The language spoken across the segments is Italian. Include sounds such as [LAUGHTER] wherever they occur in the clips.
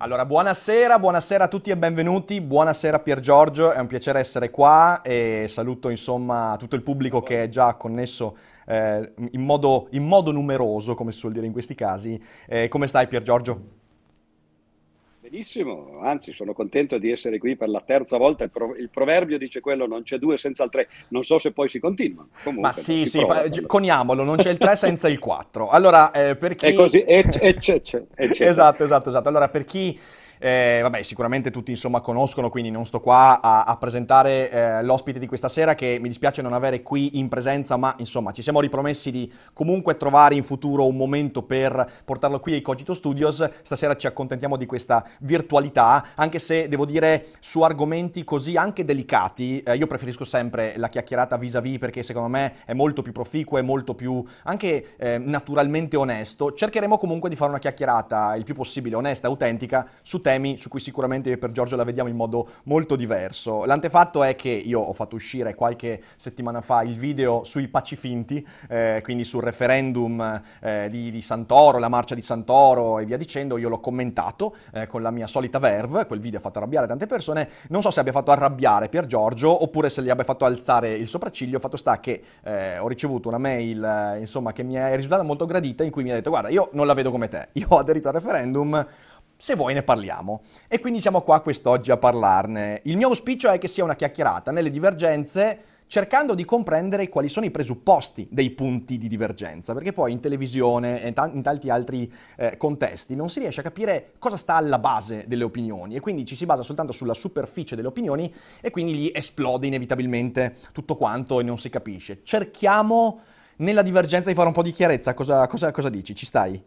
Allora, buonasera, buonasera a tutti e benvenuti, buonasera Pier Giorgio, è un piacere essere qua e saluto insomma tutto il pubblico che è già connesso eh, in, modo, in, modo, numeroso, come si suol dire in questi casi. Eh, come stai Pier Giorgio? Benissimo, anzi sono contento di essere qui per la terza volta. Il, pro- il, proverbio dice quello, non c'è due senza il tre. Non so se poi si continua. Comunque, Ma sì, sì, prova, fa- coniamolo, non c'è il tre senza il quattro. Allora, eh, per chi... È così, e, e c'è, c'è, e c'è. Esatto, esatto, esatto. Allora, per chi eh, vabbè, sicuramente tutti insomma conoscono, quindi non sto qua a, a presentare eh, l'ospite di questa sera che mi dispiace non avere qui in presenza, ma insomma ci siamo ripromessi di comunque trovare in futuro un momento per portarlo qui ai Cogito Studios. Stasera ci accontentiamo di questa virtualità, anche se devo dire su argomenti così anche delicati, eh, io preferisco sempre la chiacchierata vis-à-vis perché secondo me è molto più proficuo e molto più anche eh, naturalmente onesto. Cercheremo comunque di fare una chiacchierata il più possibile onesta, autentica su su cui sicuramente io per Giorgio la vediamo in modo molto diverso. L'antefatto è che io ho fatto uscire qualche settimana fa il video sui pacifinti, eh, quindi sul referendum eh, di, di, Santoro, la marcia di Santoro e via dicendo, io l'ho commentato eh, con la mia solita verve, quel video ha fatto arrabbiare tante persone, non so se abbia fatto arrabbiare Pier Giorgio oppure se gli abbia fatto alzare il sopracciglio, fatto sta che eh, ho ricevuto una mail eh, insomma che mi è risultata molto gradita in cui mi ha detto guarda io non la vedo come te, io ho aderito al referendum, se vuoi ne parliamo. E quindi siamo qua quest'oggi a parlarne. Il mio auspicio è che sia una chiacchierata nelle divergenze cercando di comprendere quali sono i presupposti dei punti di divergenza, perché poi in televisione e in tanti altri eh, contesti non si riesce a capire cosa sta alla base delle opinioni e quindi ci si basa soltanto sulla superficie delle opinioni e quindi lì esplode inevitabilmente tutto quanto e non si capisce. Cerchiamo nella divergenza di fare un po' di chiarezza, cosa, cosa, cosa dici? Ci stai?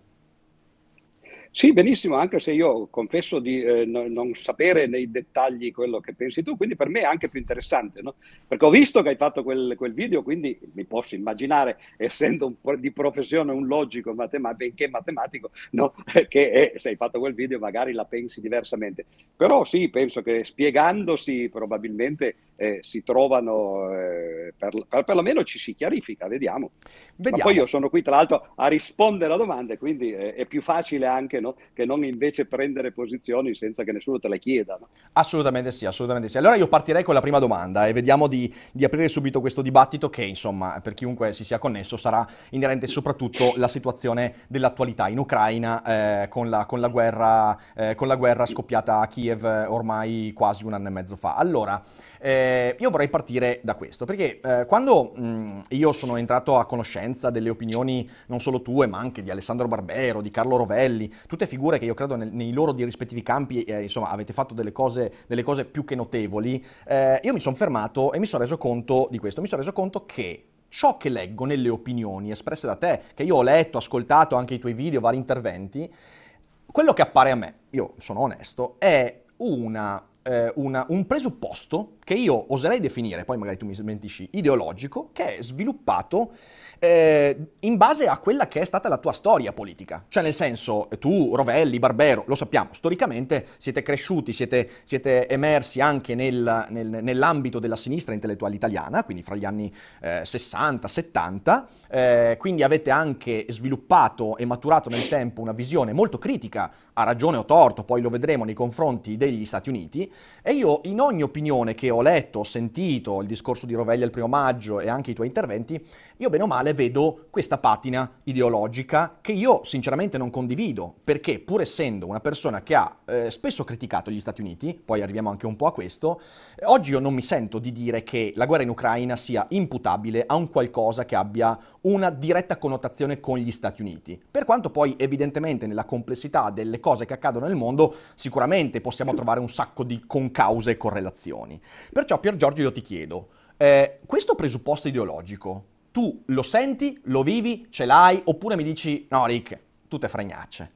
Sì, benissimo, anche se io confesso di eh, no, non sapere nei dettagli quello che pensi tu, quindi per me è anche più interessante, no? perché ho visto che hai fatto quel, quel, video, quindi mi posso immaginare, essendo un, di professione un logico, matema- benché matematico, no? [LAUGHS] che è, se hai fatto quel video magari la pensi diversamente. Però sì, penso che spiegandosi probabilmente eh, si trovano, eh, per, per, perlomeno ci si chiarifica, vediamo. vediamo. Ma poi io sono qui tra l'altro a rispondere a domande, quindi eh, è più facile anche no? che non invece prendere posizioni senza che nessuno te le chieda. No? Assolutamente sì, assolutamente sì. Allora io partirei con la prima domanda e vediamo di, di, aprire subito questo dibattito che insomma per chiunque si sia connesso sarà inerente soprattutto alla situazione dell'attualità in Ucraina eh, con, la, con, la guerra, eh, con la guerra scoppiata a Kiev ormai quasi un anno e mezzo fa. Allora, eh, io vorrei partire da questo, perché eh, quando mh, io sono entrato a conoscenza delle opinioni non solo tue, ma anche di Alessandro Barbero, di Carlo Rovelli, tutte figure che io credo nel, nei loro rispettivi campi, eh, insomma, avete fatto delle cose, delle cose più che notevoli, eh, io mi sono fermato e mi sono reso conto di questo, mi sono reso conto che ciò che leggo nelle opinioni espresse da te, che io ho letto, ascoltato anche i tuoi video, vari interventi, quello che appare a me, io sono onesto, è una, eh, una, un presupposto che io oserei definire, poi magari tu mi smentisci, ideologico, che è sviluppato eh, in base a quella che è stata la tua storia politica. Cioè nel senso, tu, Rovelli, Barbero, lo sappiamo, storicamente siete cresciuti, siete, siete emersi anche nel, nel, nell'ambito della sinistra intellettuale italiana, quindi fra gli anni eh, 60, 70, eh, quindi avete anche sviluppato e maturato nel tempo una visione molto critica, a ragione o torto, poi lo vedremo nei confronti degli Stati Uniti, e io in ogni opinione che ho letto, ho sentito, il discorso di Rovelli al primo maggio e anche i tuoi interventi, io bene o male vedo questa patina ideologica che io sinceramente non condivido, perché pur essendo una persona che ha eh, spesso criticato gli Stati Uniti, poi arriviamo anche un po' a questo, oggi io non mi sento di dire che la guerra in Ucraina sia imputabile a un qualcosa che abbia una diretta connotazione con gli Stati Uniti. Per quanto poi evidentemente nella complessità delle cose che accadono nel mondo sicuramente possiamo trovare un sacco di concause e correlazioni. Perciò Pier Giorgio io ti chiedo, eh, questo presupposto ideologico tu lo senti, lo vivi, ce l'hai, oppure mi dici no Rick, tutte fregnacce?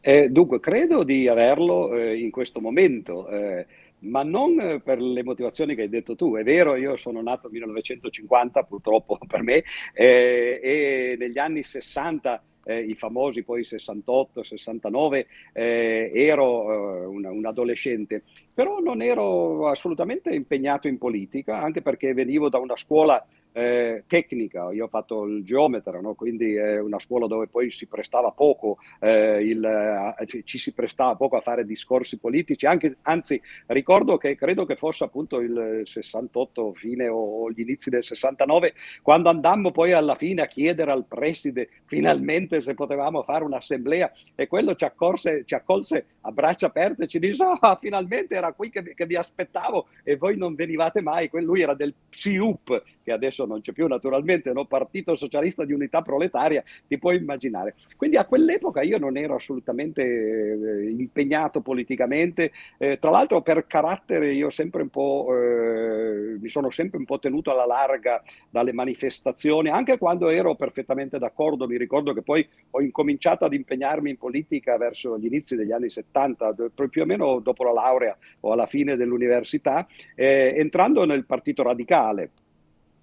Eh, dunque, credo di averlo eh, in questo momento, eh, ma non per le motivazioni che hai detto tu. È vero, io sono nato nel 1950, purtroppo [LAUGHS] per me, eh, e negli anni 60 eh, i famosi poi 68, 69, eh, ero eh, un, un, adolescente, però non ero assolutamente impegnato in politica, anche perché venivo da una scuola eh, tecnica, io ho fatto il geometra, no? quindi è una scuola dove poi si prestava poco, eh, il, eh, ci si prestava poco a fare discorsi politici, anche, anzi ricordo che credo che fosse appunto il 68 fine o gli inizi del 69, quando andammo poi alla fine a chiedere al preside finalmente se potevamo fare un'assemblea e quello ci, accorse, ci accolse a braccia aperte e ci disse oh, finalmente era qui che, che vi aspettavo e voi non venivate mai, lui era del PSIUP che adesso non c'è più naturalmente, no? Partito Socialista di Unità Proletaria, ti puoi immaginare. Quindi a quell'epoca io non ero assolutamente eh, impegnato politicamente, eh, tra l'altro per carattere io sempre un po', eh, mi sono sempre un po' tenuto alla larga dalle manifestazioni, anche quando ero perfettamente d'accordo, mi ricordo che poi ho incominciato ad impegnarmi in politica verso gli inizi degli anni 70, più o meno dopo la laurea o alla fine dell'università, eh, entrando nel Partito Radicale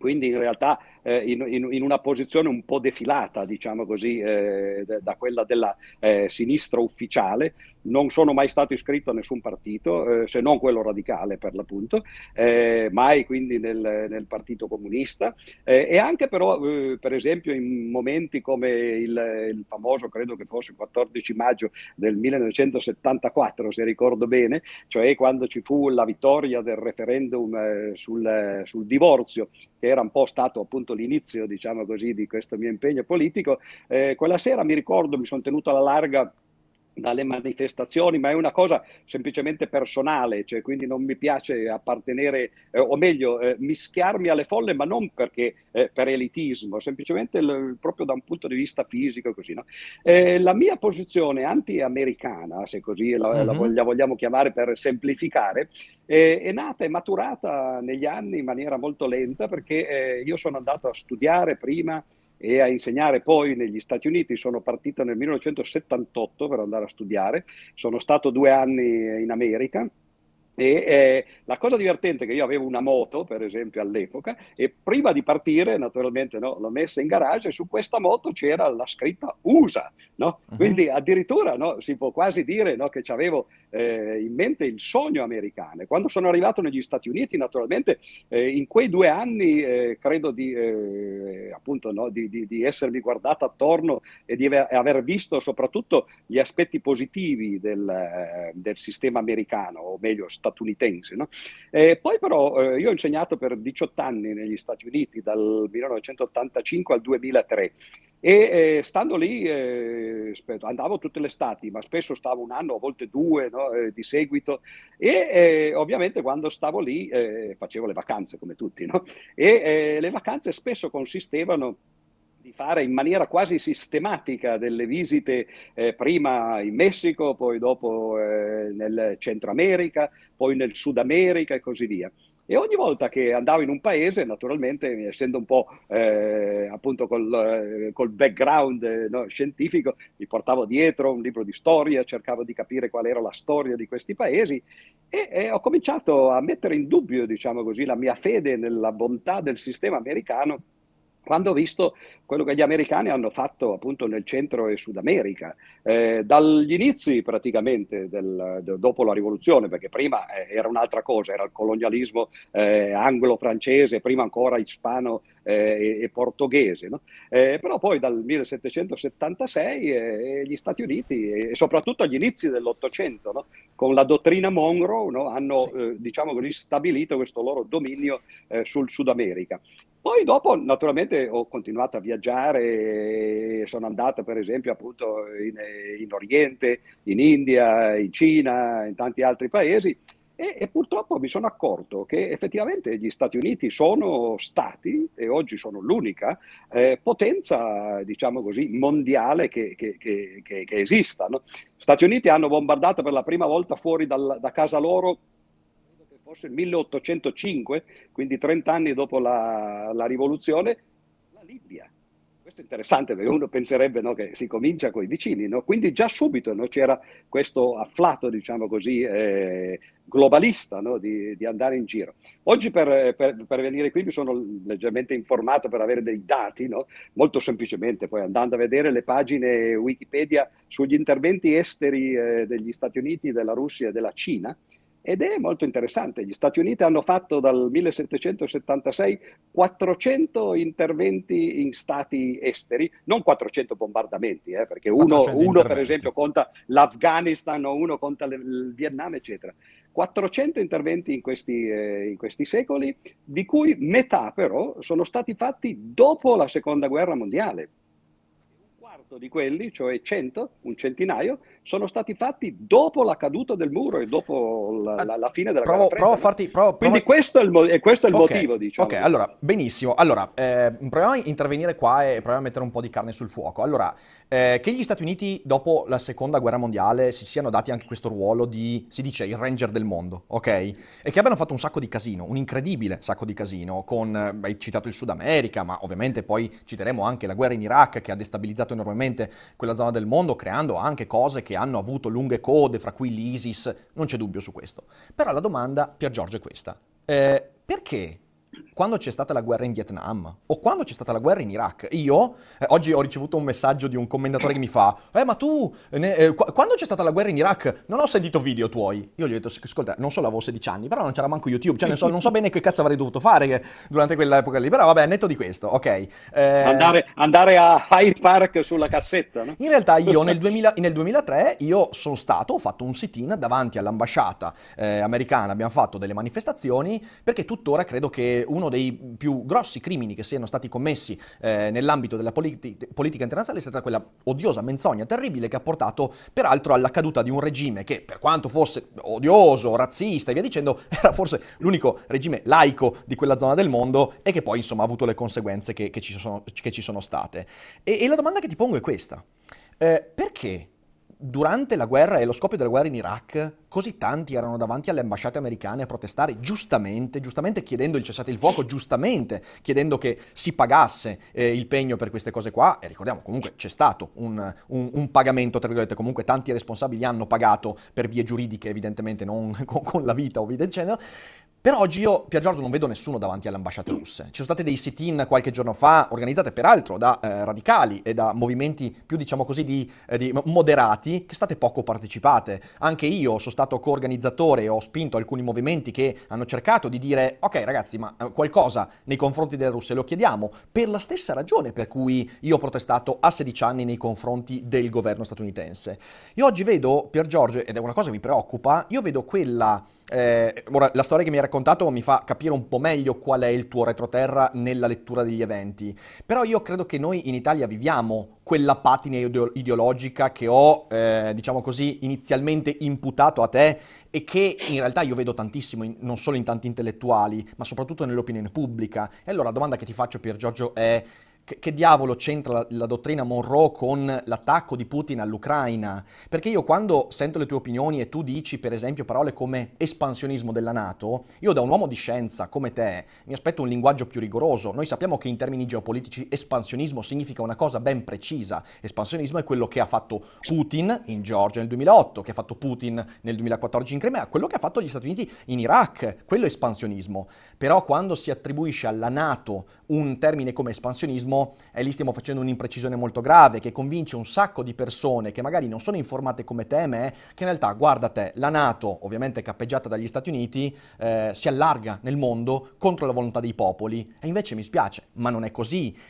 quindi in realtà eh, in, in, in, una posizione un po' defilata, diciamo così, eh, da quella della eh, sinistra ufficiale. Non sono mai stato iscritto a nessun partito, eh, se non quello radicale per l'appunto, eh, mai quindi nel, nel Partito Comunista eh, e anche però, per esempio, in momenti come il, il, famoso, credo che fosse il 14 maggio del 1974, se ricordo bene, cioè quando ci fu la vittoria del referendum sul, sul divorzio, che era un po' stato appunto fatto l'inizio, diciamo così, di questo mio impegno politico, eh, quella sera mi ricordo, mi sono tenuto alla larga dalle manifestazioni, ma è una cosa semplicemente personale, cioè quindi non mi piace appartenere, eh, o meglio, eh, mischiarmi alle folle, ma non perché eh, per elitismo, semplicemente l- proprio da un punto di vista fisico. Così, no? Eh, la mia posizione anti-americana, se così la, uh-huh. la, mhm. la vogliamo chiamare per semplificare, è nata e maturata negli anni in maniera molto lenta perché eh, io sono andato a studiare prima e a insegnare poi negli Stati Uniti. Sono partito nel 1978 per andare a studiare, sono stato due anni in America e eh, la cosa divertente è che io avevo una moto, per esempio, all'epoca, e prima di partire, naturalmente, no, l'ho messa in garage e su questa moto c'era la scritta USA. No? Uh-huh. Quindi addirittura no, si può quasi dire che avevo eh, in mente il sogno americano. Quando sono arrivato negli Stati Uniti, naturalmente, eh, in quei due anni eh, credo di, eh, appunto, di, di, di, essermi guardato attorno e di aver visto soprattutto gli aspetti positivi del, eh, del sistema americano, o meglio, statunitense. No? Poi però eh, io ho insegnato per 18 anni negli Stati Uniti, dal 1985 al 2003. E eh, stando lì eh, andavo tutte le estati, ma spesso stavo un anno, a volte due no, eh, di seguito. E eh, ovviamente quando stavo lì eh, facevo le vacanze come tutti. No? E eh, le vacanze spesso consistevano di fare in maniera quasi sistematica delle visite eh, prima in Messico, poi dopo eh, nel Centro America, poi nel Sud America e così via. E ogni volta che andavo in un paese, naturalmente, essendo un po' eh, appunto col, eh, col background eh, no, scientifico, mi portavo dietro un libro di storia, cercavo di capire qual era la storia di questi paesi e, e ho cominciato a mettere in dubbio, diciamo così, la mia fede nella bontà del sistema americano quando ho visto quello che gli americani hanno fatto appunto nel centro e Sud America, eh, dagli inizi praticamente del, de, dopo la rivoluzione, perché prima eh, era un'altra cosa, era il colonialismo eh, anglo-francese, prima ancora ispano eh, e, e, portoghese, no? Eh, però poi dal 1776 eh, gli Stati Uniti e soprattutto agli inizi dell'Ottocento, no? con la dottrina Monroe, no? hanno sì. diciamo così stabilito questo loro dominio sul Sud America. Poi dopo naturalmente ho continuato a viaggiare, sono andato per esempio appunto in, in Oriente, in India, in Cina, in tanti altri paesi e, e, purtroppo mi sono accorto che effettivamente gli Stati Uniti sono stati, e oggi sono l'unica, eh, potenza, diciamo così, mondiale che, che, che, che esista. No? Stati Uniti hanno bombardato per la prima volta fuori dal, da casa loro forse il 1805, quindi 30 anni dopo la, la rivoluzione, la Libia. Questo è interessante perché uno penserebbe no, che si comincia con i vicini, no? quindi già subito no, c'era questo afflato, diciamo così, eh, globalista di, di, andare in giro. Oggi per, per, per, venire qui mi sono leggermente informato per avere dei dati, molto semplicemente, poi andando a vedere le pagine Wikipedia sugli interventi esteri eh, degli Stati Uniti, della Russia e della Cina, ed è molto interessante. Gli Stati Uniti hanno fatto dal 1776 400 interventi in stati esteri, non 400 bombardamenti, eh, perché uno, uno per esempio conta l'Afghanistan o uno conta il Vietnam, eccetera. 400 interventi in questi, eh, in questi secoli, di cui metà però sono stati fatti dopo la seconda guerra mondiale quarto di quelli, cioè 100, un centinaio, sono stati fatti dopo la caduta del muro e dopo la, la, la fine della provo, guerra provo a farti, provo, Quindi provo... questo è il, mo- questo è il okay, motivo, diciamo. Ok, allora, benissimo. Allora, eh, proviamo a intervenire qua e proviamo a mettere un po' di carne sul fuoco. Allora, eh, che gli Stati Uniti, dopo la seconda guerra mondiale, si siano dati anche questo ruolo di, si dice, il ranger del mondo, ok? E che abbiano fatto un sacco di casino, un incredibile sacco di casino, con, eh, hai citato il Sud America, ma ovviamente poi citeremo anche la guerra in Iraq, che ha destabilizzato enormemente quella zona del mondo, creando anche cose che hanno avuto lunghe code, fra cui l'ISIS, non c'è dubbio su questo. Però la domanda, Pier Giorgio, è questa. Eh, perché quando c'è stata la guerra in Vietnam o quando c'è stata la guerra in Iraq. Io eh, oggi ho ricevuto un messaggio di un commentatore che mi fa: Eh, ma tu, ne, eh, qu- quando c'è stata la guerra in Iraq, non ho sentito video tuoi. Io gli ho detto: Ascolta, non solo avevo 16 anni, però non c'era manco YouTube. Cioè, so, non so bene che cazzo avrei dovuto fare durante quell'epoca lì. Però vabbè, netto di questo, ok. Eh, andare, andare, a Hyde Park sulla cassetta, no? In realtà, io nel, 2000, nel 2003 io sono stato, ho fatto un sit-in davanti all'ambasciata eh, americana. Abbiamo fatto delle manifestazioni perché tuttora credo che uno dei più grossi crimini che siano stati commessi eh, nell'ambito della politi- politica internazionale è stata quella odiosa menzogna terribile che ha portato peraltro alla caduta di un regime che per quanto fosse odioso, razzista e via dicendo, [LAUGHS] era forse l'unico regime laico di quella zona del mondo e che poi insomma ha avuto le conseguenze che, che, ci, sono, che ci, sono, state. E, e, la domanda che ti pongo è questa. Eh, perché durante la guerra e lo scoppio della guerra in Iraq, così tanti erano davanti alle ambasciate americane a protestare, giustamente, giustamente chiedendo il cessate il fuoco, giustamente chiedendo che si pagasse eh, il pegno per queste cose qua, e ricordiamo comunque c'è stato un, un, un, pagamento, tra virgolette, comunque tanti responsabili hanno pagato per vie giuridiche, evidentemente non [LAUGHS] con, con la vita o via dicendo, per oggi io, Pier Giorgio, non vedo nessuno davanti alle ambasciate russe. Ci sono stati dei sit-in qualche giorno fa, organizzate peraltro da eh, radicali e da movimenti più, diciamo così, di, eh, di moderati, che state poco partecipate. Anche io sono stato co-organizzatore e ho spinto alcuni movimenti che hanno cercato di dire, ok ragazzi, ma eh, qualcosa nei confronti delle russe lo chiediamo, per la stessa ragione per cui io ho protestato a 16 anni nei confronti del governo statunitense. Io oggi vedo, Pier Giorgio, ed è una cosa che mi preoccupa, io vedo quella eh, ora, la storia che mi hai raccontato mi fa capire un po' meglio qual è il tuo retroterra nella lettura degli eventi, però io credo che noi in Italia viviamo quella patina ideologica che ho, eh, diciamo così, inizialmente imputato a te e che in realtà io vedo tantissimo, in, non solo in tanti intellettuali, ma soprattutto nell'opinione pubblica. E allora la domanda che ti faccio, Pier Giorgio, è che, che, diavolo c'entra la, la, dottrina Monroe con l'attacco di Putin all'Ucraina? Perché io quando sento le tue opinioni e tu dici per esempio parole come espansionismo della Nato, io da un uomo di scienza come te mi aspetto un linguaggio più rigoroso. Noi sappiamo che in termini geopolitici espansionismo significa una cosa ben precisa. Espansionismo è quello che ha fatto Putin in Georgia nel 2008, che ha fatto Putin nel 2014 in Crimea, quello che ha fatto gli Stati Uniti in Iraq, quello è espansionismo. Però quando si attribuisce alla Nato un termine come espansionismo, terrorismo e lì stiamo facendo un'imprecisione molto grave che convince un sacco di persone che magari non sono informate come te e me, che in realtà, guarda te, la Nato, ovviamente cappeggiata dagli Stati Uniti, eh, si allarga nel mondo contro la volontà dei popoli e invece mi spiace, ma non è qu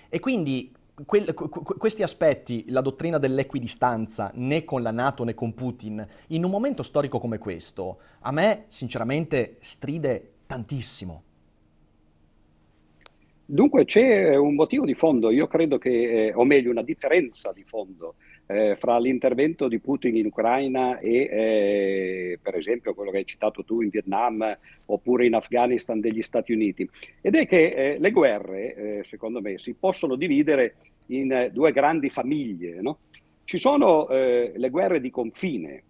E quindi Que- questi aspetti, la dottrina dell'equidistanza, né con la Nato né con Putin, in un momento storico come questo, a me sinceramente stride tantissimo. Dunque c'è un motivo di fondo, io credo che, eh, o meglio una differenza di fondo eh, fra l'intervento di Putin in Ucraina e eh, per esempio quello che hai citato tu in Vietnam oppure in Afghanistan degli Stati Uniti. Ed è che eh, le guerre, eh, secondo me, si possono dividere in eh, due grandi famiglie. No? Ci sono le guerre di confine,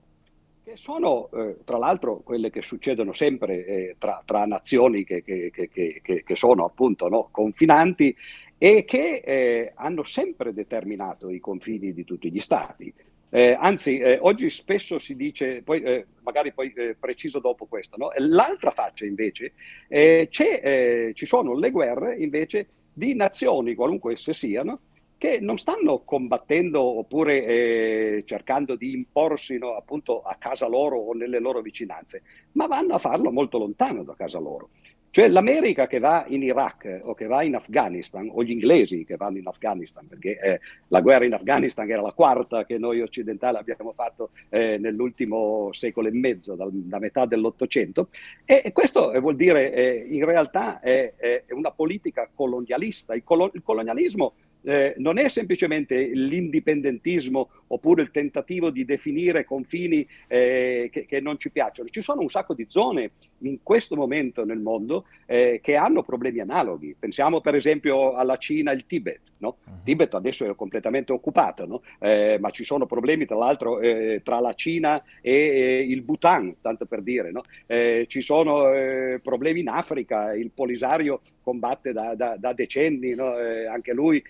che sono eh, tra l'altro quelle che succedono sempre eh, tra, tra, nazioni che, che, che, che sono appunto no, confinanti e che eh, hanno sempre determinato i confini di tutti gli stati. Eh, anzi, eh, oggi spesso si dice, poi, eh, magari poi preciso dopo questo, no? l'altra faccia invece, ci sono le guerre invece di nazioni, qualunque esse siano, che non stanno combattendo oppure eh, cercando di imporsi no, appunto a casa loro o nelle loro vicinanze, ma vanno a farlo molto lontano da casa loro. Cioè l'America che va in Iraq o che va in Afghanistan, o gli inglesi che vanno in Afghanistan, perché eh, la guerra in Afghanistan era la quarta che noi occidentali abbiamo fatto eh, nell'ultimo secolo e mezzo, dal, da metà dell'Ottocento, e, e questo vuol dire eh, in realtà è, è, una politica colonialista. Il, colo- il colonialismo eh, non è semplicemente l'indipendentismo oppure il tentativo di definire confini eh, che, che, non ci piacciono. Ci sono un sacco di zone in questo momento nel mondo eh, che hanno problemi analoghi. Pensiamo per esempio alla Cina e il Tibet. No? Uh-huh. Tibet adesso è completamente occupato, no? eh, ma ci sono problemi tra l'altro eh, tra la Cina e, e, il Bhutan, tanto per dire. No? Eh, ci sono eh, problemi in Africa, il Polisario combatte da, da, da decenni, eh, anche lui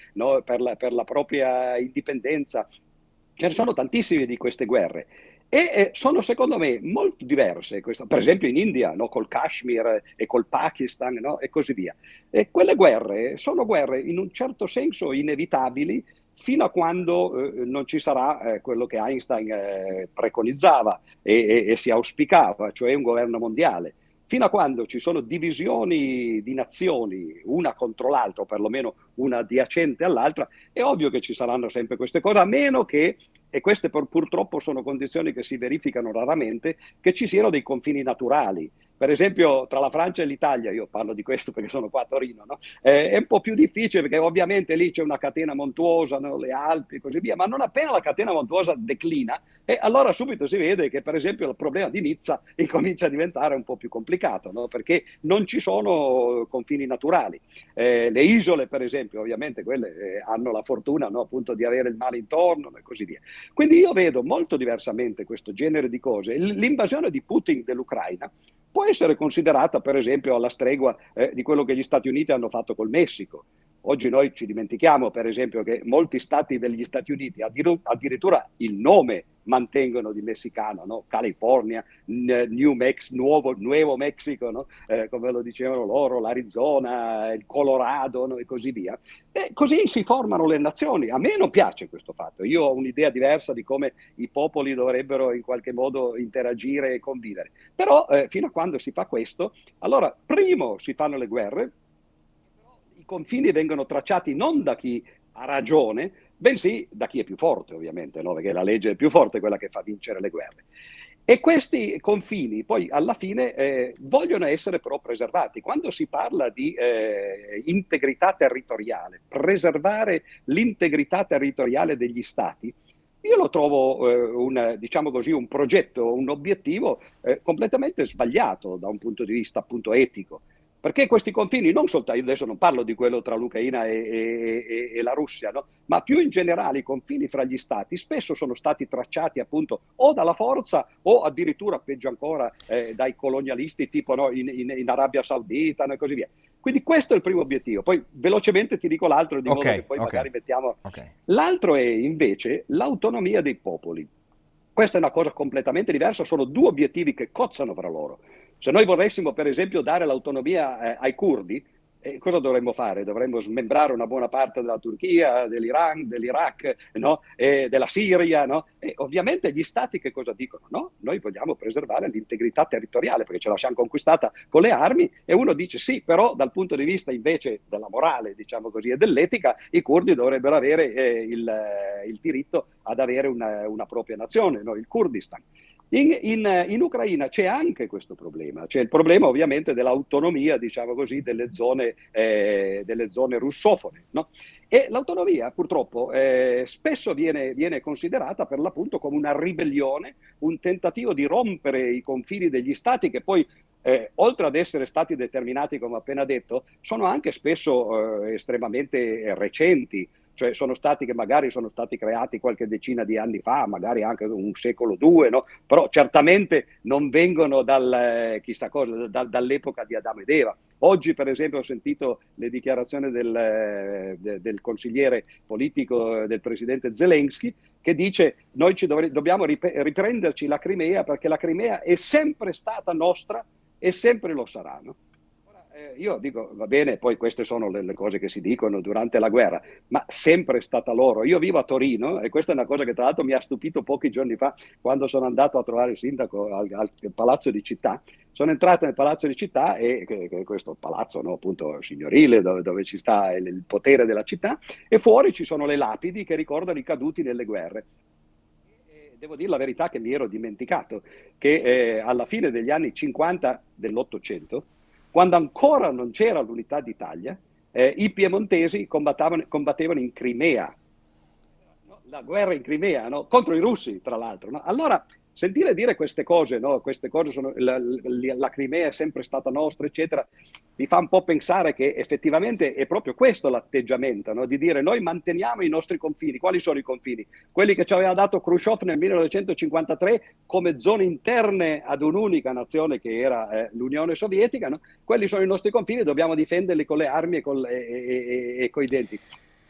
per la, per, la, propria indipendenza. Ce ne sono tantissime di queste guerre. E eh, sono secondo me molto diverse, questo, per esempio in India, no, col Kashmir e col Pakistan no, e così via. E quelle guerre sono guerre in un certo senso inevitabili fino a quando eh, non ci sarà eh, quello che Einstein eh, preconizzava e, e, e si auspicava, cioè un governo mondiale fino a quando ci sono divisioni di nazioni, una contro l'altra, o perlomeno una adiacente all'altra, è ovvio che ci saranno sempre queste cose, a meno che, e queste purtroppo sono condizioni che si verificano raramente, che ci siano dei confini naturali. Per esempio, tra la Francia e l'Italia, io parlo di questo perché sono qua a Torino, no? eh, è un po' più difficile perché ovviamente lì c'è una catena montuosa, no? le Alpi e così via, ma non appena la catena montuosa declina, eh, allora subito si vede che per esempio il problema di Nizza [LAUGHS] incomincia a diventare un po' più complicato, no? perché non ci sono confini naturali. Eh, le isole, per esempio, ovviamente quelle eh, hanno la fortuna appunto di avere il mare intorno e così via. Quindi io vedo molto diversamente questo genere di cose. L'invasione di Putin dell'Ucraina può essere considerata per esempio alla stregua eh, di quello che gli Stati Uniti hanno fatto col Messico. Oggi noi ci dimentichiamo, per esempio, che molti stati degli Stati Uniti addirittura il nome mantengono di messicano, no? California, New Mex, Nuovo, Nuevo Mexico, no? eh, come lo dicevano loro, l'Arizona, il Colorado no? e così via. E così si formano le nazioni. A me non piace questo fatto. Io ho un'idea diversa di come i popoli dovrebbero in qualche modo interagire e convivere. Però eh, fino a quando si fa questo, allora primo si fanno le guerre, confini vengono tracciati non da chi ha ragione, bensì da chi è più forte, ovviamente, no? perché la legge è più forte quella che fa vincere le guerre. E questi confini poi alla fine eh, vogliono essere però preservati. Quando si parla di eh, integrità territoriale, preservare l'integrità territoriale degli stati, io lo trovo eh, un, diciamo così, un progetto, un obiettivo eh, completamente sbagliato da un punto di vista appunto etico. Perché questi confini, non soltanto, io adesso non parlo di quello tra l'Ucraina e, e, e la Russia, no? ma più in generale i confini fra gli stati spesso sono stati tracciati appunto o dalla forza o addirittura, peggio ancora, eh, dai colonialisti tipo no, in, in, in, Arabia Saudita no, e così via. Quindi questo è il primo obiettivo. Poi velocemente ti dico l'altro, di okay, modo che poi okay. magari mettiamo... Okay. L'altro è invece l'autonomia dei popoli. Questa è una cosa completamente diversa, sono due obiettivi che cozzano fra loro. Se noi volessimo, per esempio, dare l'autonomia eh, ai curdi, eh, cosa dovremmo fare? Dovremmo smembrare una buona parte della Turchia, dell'Iran, dell'Iraq, no? e della Siria. No? E ovviamente gli stati che cosa dicono? No? Noi vogliamo preservare l'integrità territoriale perché ce la siamo conquistata con le armi e uno dice sì, però dal punto di vista invece della morale, diciamo così, e dell'etica, i curdi dovrebbero avere eh, il, eh, il, diritto ad avere una, una propria nazione, il Kurdistan. In, in, in, Ucraina c'è anche questo problema, c'è il problema ovviamente dell'autonomia, diciamo così, delle zone, eh, delle zone russofone. No? E l'autonomia purtroppo eh, spesso viene, viene, considerata per l'appunto come una ribellione, un tentativo di rompere i confini degli stati che poi, eh, oltre ad essere stati determinati, come ho appena detto, sono anche spesso eh, estremamente recenti cioè sono stati che magari sono stati creati qualche decina di anni fa, magari anche un secolo o due, no? però certamente non vengono dal, eh, cosa, da, dall'epoca di Adamo ed Eva. Oggi, per esempio, ho sentito le dichiarazioni del, eh, de, del consigliere politico del presidente Zelensky che dice noi dovre- dobbiamo rip- riprenderci la Crimea perché la Crimea è sempre stata nostra e sempre lo sarà. No? Eh, io dico, va bene, poi queste sono le, le, cose che si dicono durante la guerra, ma sempre è stata loro. Io vivo a Torino e questa è una cosa che tra l'altro mi ha stupito pochi giorni fa quando sono andato a trovare il sindaco al, al palazzo di città. Sono entrato nel palazzo di città e che, che questo palazzo no, appunto signorile dove, dove ci sta il, il potere della città e fuori ci sono le lapidi che ricordano i caduti nelle guerre devo dire la verità che mi ero dimenticato che eh, alla fine degli anni 50 dell'Ottocento quando ancora non c'era l'unità d'Italia, eh, i piemontesi combattevano, in Crimea, la guerra in Crimea, no? contro i russi, tra l'altro. No? Allora, sentire dire queste cose, no? queste cose sono, la, la, la, Crimea è sempre stata nostra, eccetera, mi fa un po' pensare che effettivamente è proprio questo l'atteggiamento, no? di dire noi manteniamo i nostri confini. Quali sono i confini? Quelli che ci aveva dato Khrushchev nel 1953 come zone interne ad un'unica nazione che era eh, l'Unione Sovietica, no? quelli sono i nostri confini, dobbiamo difenderli con le armi e, con, e, e, e con i denti.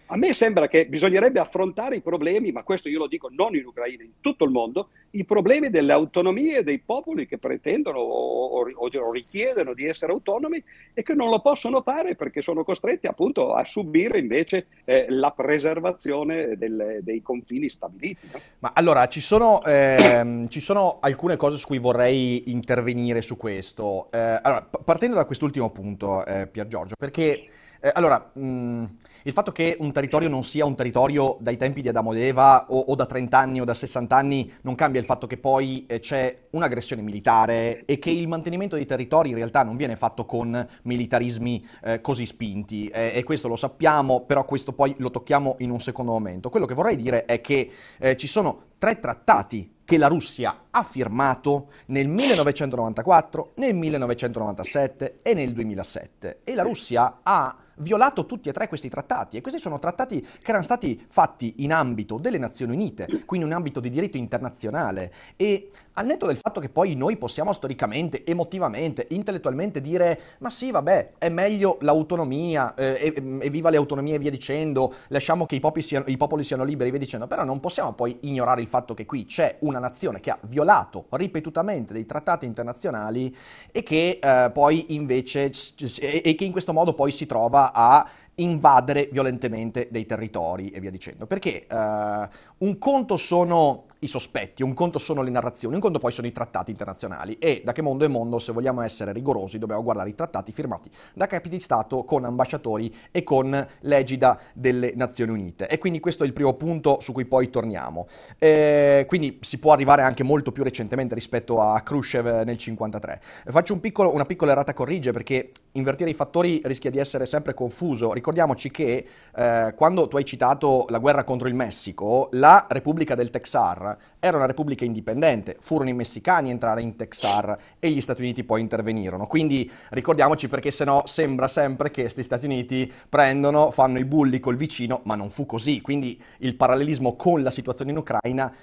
A me sembra che bisognerebbe affrontare i problemi, ma questo io lo dico non in Ucraina, in tutto il mondo, i problemi delle autonomie dei popoli che pretendono o, o, o, richiedono di essere autonomi e che non lo possono fare perché sono costretti appunto a subire invece eh, la preservazione del, dei confini stabiliti. No? Ma allora ci sono, eh, ci sono, alcune cose su cui vorrei intervenire su questo. Eh, allora, partendo da quest'ultimo punto, eh, Pier Giorgio, perché eh, allora, mh, il fatto che un territorio non sia un territorio dai tempi di Adamo ed Eva o, o da 30 anni o da 60 anni non cambia il fatto che poi eh, c'è un'aggressione militare e che il mantenimento dei territori in realtà non viene fatto con militarismi eh, così spinti eh, e questo lo sappiamo, però questo poi lo tocchiamo in un secondo momento. Quello che vorrei dire è che eh, ci sono tre trattati che la Russia ha firmato nel 1994, nel 1997 e nel 2007 e la Russia ha violato tutti e tre questi trattati e questi sono trattati che erano stati fatti in ambito delle Nazioni Unite, quindi in ambito di diritto internazionale. E al netto del fatto che poi noi possiamo storicamente, emotivamente, intellettualmente dire ma sì vabbè è meglio l'autonomia, eh, evviva le autonomie e via dicendo, lasciamo che i siano, i popoli siano liberi e via dicendo, però non possiamo poi ignorare il fatto che qui c'è una nazione che ha violato ripetutamente dei trattati internazionali e che eh, poi invece e che in questo modo poi si trova a invadere violentemente dei territori e via dicendo. Perché uh, un conto sono i sospetti, un conto sono le narrazioni, un conto poi sono i trattati internazionali e da che mondo è mondo, se vogliamo essere rigorosi, dobbiamo guardare i trattati firmati da capi di Stato con ambasciatori e con l'egida delle Nazioni Unite. E quindi questo è il primo punto su cui poi torniamo. Eh, quindi si può arrivare anche molto più recentemente rispetto a Khrushchev nel 1953. Faccio un piccolo, una piccola errata corrige perché invertire i fattori rischia di essere sempre confuso ricordiamoci che eh, quando tu hai citato la guerra contro il Messico, la Repubblica del Texar era una repubblica indipendente, furono i messicani a entrare in Texar e gli Stati Uniti poi intervenirono. Quindi ricordiamoci perché sennò sembra sempre che questi Stati Uniti prendono, fanno i bulli col vicino, ma non fu così. Quindi il parallelismo con la situazione in Ucraina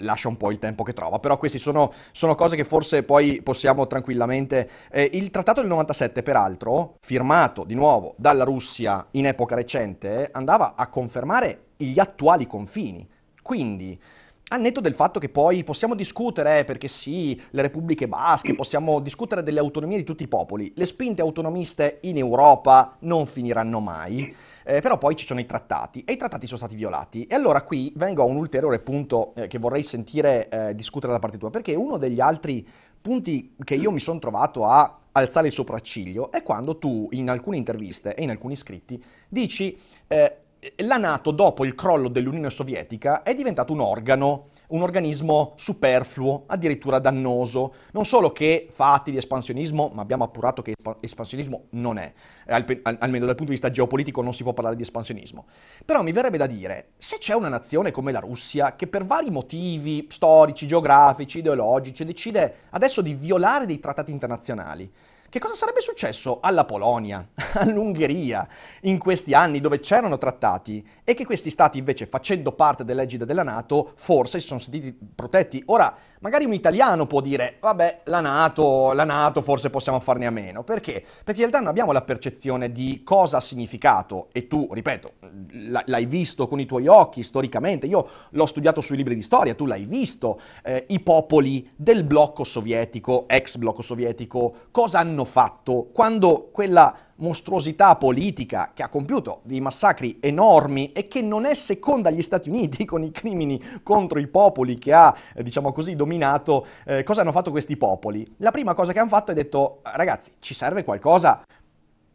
lascia un po' il tempo che trova, però queste sono, sono, cose che forse poi possiamo tranquillamente... Eh, il trattato del 97, peraltro, firmato di nuovo dalla Russia in epoca recente, andava a confermare gli attuali confini. Quindi, al netto del fatto che poi possiamo discutere, perché sì, le repubbliche basche, possiamo discutere delle autonomie di tutti i popoli, le spinte autonomiste in Europa non finiranno mai eh, però poi ci sono i trattati e i trattati sono stati violati. E allora qui vengo a un ulteriore punto eh, che vorrei sentire eh, discutere da parte tua, perché uno degli altri punti che io mi sono trovato a alzare il sopracciglio è quando tu in alcune interviste e in alcuni scritti dici eh, la Nato dopo il crollo dell'Unione Sovietica è diventato un organo un organismo superfluo, addirittura dannoso. Non solo che fa atti di espansionismo, ma abbiamo appurato che espansionismo non è, Al, almeno dal punto di vista geopolitico non si può parlare di espansionismo. Però mi verrebbe da dire, se c'è una nazione come la Russia che per vari motivi storici, geografici, ideologici decide adesso di violare dei trattati internazionali, che cosa sarebbe successo alla Polonia, [LAUGHS] all'Ungheria, in questi anni dove c'erano trattati e che questi stati invece, facendo parte dell'egida della Nato, forse si sono sentiti protetti? Ora, magari un italiano può dire, vabbè, la Nato, la Nato forse possiamo farne a meno. Perché? Perché in realtà non abbiamo la percezione di cosa ha significato e tu, ripeto, l'hai visto con i tuoi occhi storicamente, io l'ho studiato sui libri di storia, tu l'hai visto, eh, i popoli del blocco sovietico, ex blocco sovietico, cosa hanno fatto quando quella mostruosità politica che ha compiuto dei massacri enormi e che non è seconda agli Stati Uniti con i crimini contro i popoli che ha, eh, diciamo così, dominato, eh, cosa hanno fatto questi popoli? La prima cosa che hanno fatto è detto, ragazzi, ci serve qualcosa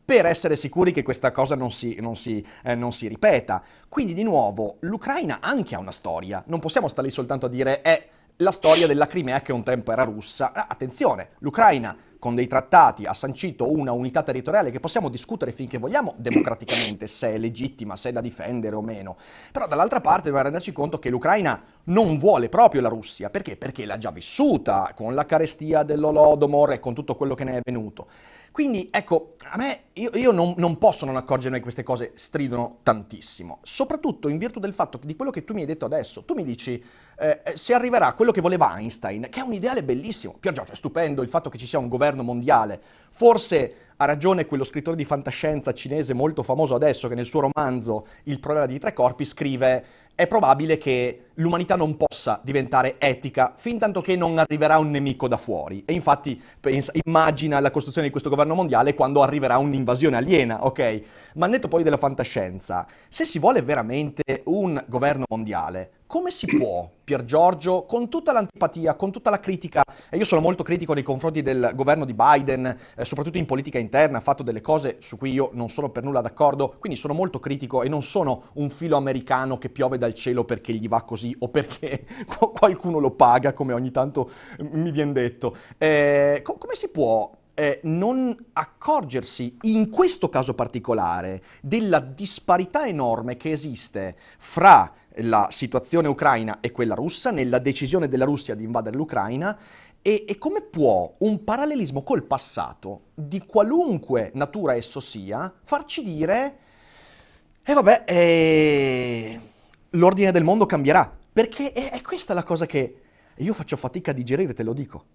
per essere sicuri che questa cosa non si, non, si, eh, non si, ripeta. Quindi di nuovo l'Ucraina anche ha una storia, non possiamo stare lì soltanto a dire è eh, la storia della Crimea che un tempo era russa. Ah, attenzione, l'Ucraina con dei trattati ha sancito una unità territoriale che possiamo discutere finché vogliamo democraticamente se è legittima, se è da difendere o meno. Però dall'altra parte dobbiamo renderci conto che l'Ucraina non vuole proprio la Russia. Perché? Perché l'ha già vissuta con la carestia dell'Olodomor e con tutto quello che ne è venuto. Quindi ecco, a me io, io non, non, posso non accorgermi che queste cose stridono tantissimo, soprattutto in virtù del fatto che di quello che tu mi hai detto adesso. Tu mi dici, eh, eh se arriverà quello che voleva Einstein, che è un ideale bellissimo. Pier Giorgio, è stupendo il fatto che ci sia un governo mondiale. Forse ha ragione quello scrittore di fantascienza cinese molto famoso adesso che nel suo romanzo Il problema di tre corpi scrive è probabile che l'umanità non possa diventare etica fin tanto che non arriverà un nemico da fuori. E infatti pensa, immagina la costruzione di questo governo mondiale quando arriverà un'invasione aliena, ok? Ma netto poi della fantascienza, se si vuole veramente un governo mondiale, come si può, Pier Giorgio, con tutta l'antipatia, con tutta la critica, e io sono molto critico nei confronti del governo di Biden, eh, soprattutto in politica interna, ha fatto delle cose su cui io non sono per nulla d'accordo, quindi sono molto critico e non sono un filo americano che piove dal cielo perché gli va così o perché [LAUGHS] qualcuno lo paga, come ogni tanto mi viene detto. Eh, co- come si può eh, non accorgersi in questo caso particolare della disparità enorme che esiste fra la situazione ucraina e quella russa, nella decisione della Russia di invadere l'Ucraina e, e, come può un parallelismo col passato, di qualunque natura esso sia, farci dire, e eh vabbè, eh, l'ordine del mondo cambierà, perché è, è questa la cosa che io faccio fatica a digerire, te lo dico.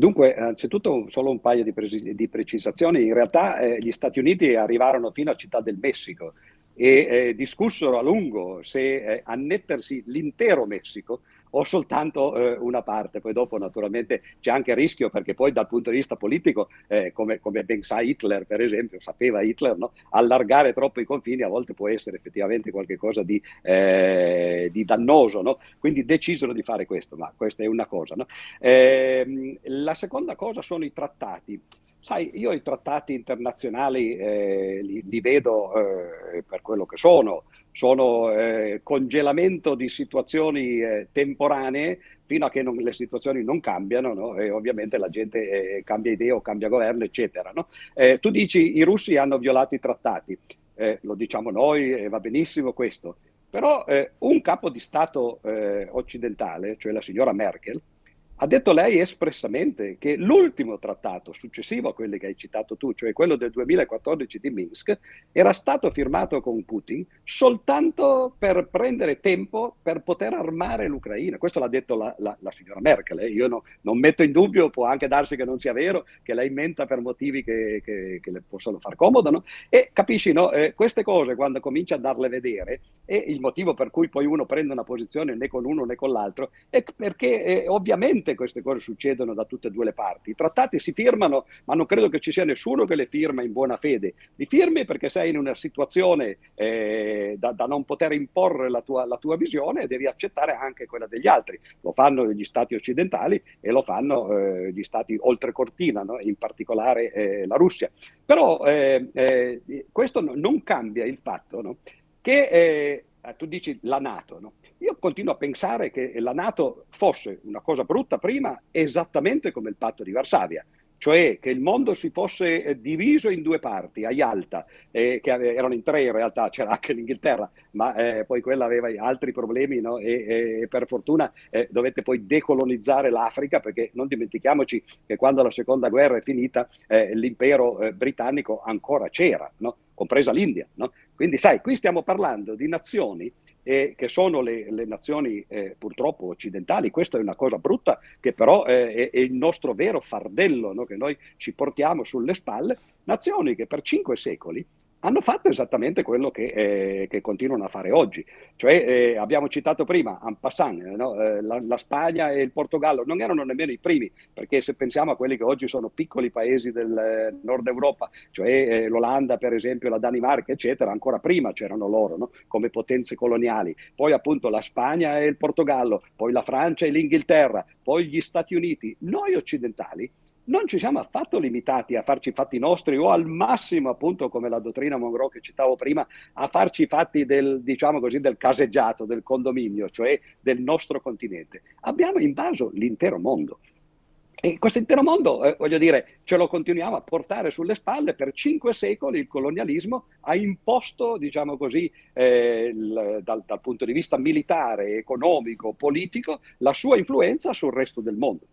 Dunque, anzitutto solo un paio di, pre- di precisazioni. In realtà eh, gli Stati Uniti arrivarono fino a Città del Messico e eh, discussero a lungo se eh, annettersi l'intero Messico o soltanto eh, una parte. Poi dopo naturalmente c'è anche il rischio perché poi dal punto di vista politico, eh, come, come, ben sa Hitler per esempio, sapeva Hitler, no? allargare troppo i confini a volte può essere effettivamente qualcosa di, eh, di dannoso. No? Quindi decisero di fare questo, ma questa è una cosa. No? Ehm, la seconda cosa sono i trattati. Sai, io i trattati internazionali eh, li, li, vedo eh, per quello che sono, sono eh, congelamento di situazioni eh, temporanee fino a che non, le situazioni non cambiano no? e ovviamente la gente eh, cambia idea o cambia governo, eccetera. No? Eh, tu dici i russi hanno violato i trattati, lo diciamo noi e va benissimo questo, però un capo di Stato occidentale, cioè la signora Merkel, ha detto lei espressamente che l'ultimo trattato successivo a quelli che hai citato tu, cioè quello del 2014 di Minsk, era stato firmato con Putin soltanto per prendere tempo per poter armare l'Ucraina. Questo l'ha detto la, la, la signora Merkel. Eh. Io no, non metto in dubbio, può anche darsi che non sia vero, che lei menta per motivi che, che, che le possono far comodo. No? E capisci, no? eh, queste cose quando comincia a darle vedere, e il motivo per cui poi uno prende una posizione né con uno né con l'altro, è perché eh, ovviamente Ovviamente queste cose succedono da tutte e due le parti. I trattati si firmano, ma non credo che ci sia nessuno che le firma in buona fede. Li firmi perché sei in una situazione eh, da, da, non poter imporre la tua, la tua, visione e devi accettare anche quella degli altri. Lo fanno gli stati occidentali e lo fanno eh, gli stati oltre cortina, no? in particolare eh, la Russia. Però eh, eh, questo non cambia il fatto no? che eh, tu dici la Nato, no? Io continuo a pensare che la Nato fosse una cosa brutta prima esattamente come il patto di Varsavia, cioè che il mondo si fosse eh, diviso in due parti, a Yalta, eh, che erano in tre in realtà, c'era anche l'Inghilterra, ma eh, poi quella aveva altri problemi no? e, e, per fortuna eh, dovette poi decolonizzare l'Africa perché non dimentichiamoci che quando la seconda guerra è finita eh, l'impero eh, britannico ancora c'era, no? compresa l'India. No? Quindi sai, qui stiamo parlando di nazioni eh, che sono le, le nazioni eh, purtroppo occidentali. Questa è una cosa brutta che però eh, è, è, il nostro vero fardello no? che noi ci portiamo sulle spalle, nazioni che per cinque secoli hanno fatto esattamente quello che, eh, che, continuano a fare oggi. Cioè, eh, abbiamo citato prima, en passant, no? eh, la, la, Spagna e il Portogallo non erano nemmeno i primi, perché se pensiamo a quelli che oggi sono piccoli paesi del eh, nord Europa, cioè eh, l'Olanda per esempio, la Danimarca, eccetera, ancora prima c'erano loro no? come potenze coloniali, poi appunto la Spagna e il Portogallo, poi la Francia e l'Inghilterra, poi gli Stati Uniti. Noi occidentali non ci siamo affatto limitati a farci i fatti nostri o al massimo, appunto, come la dottrina Monroe che citavo prima, a farci i fatti del, diciamo così, del caseggiato, del condominio, cioè del nostro continente. Abbiamo invaso l'intero mondo. E questo intero mondo, eh, voglio dire, ce lo continuiamo a portare sulle spalle. Per cinque secoli il colonialismo ha imposto, diciamo così, eh, il, dal, dal punto di vista militare, economico, politico, la sua influenza sul resto del mondo.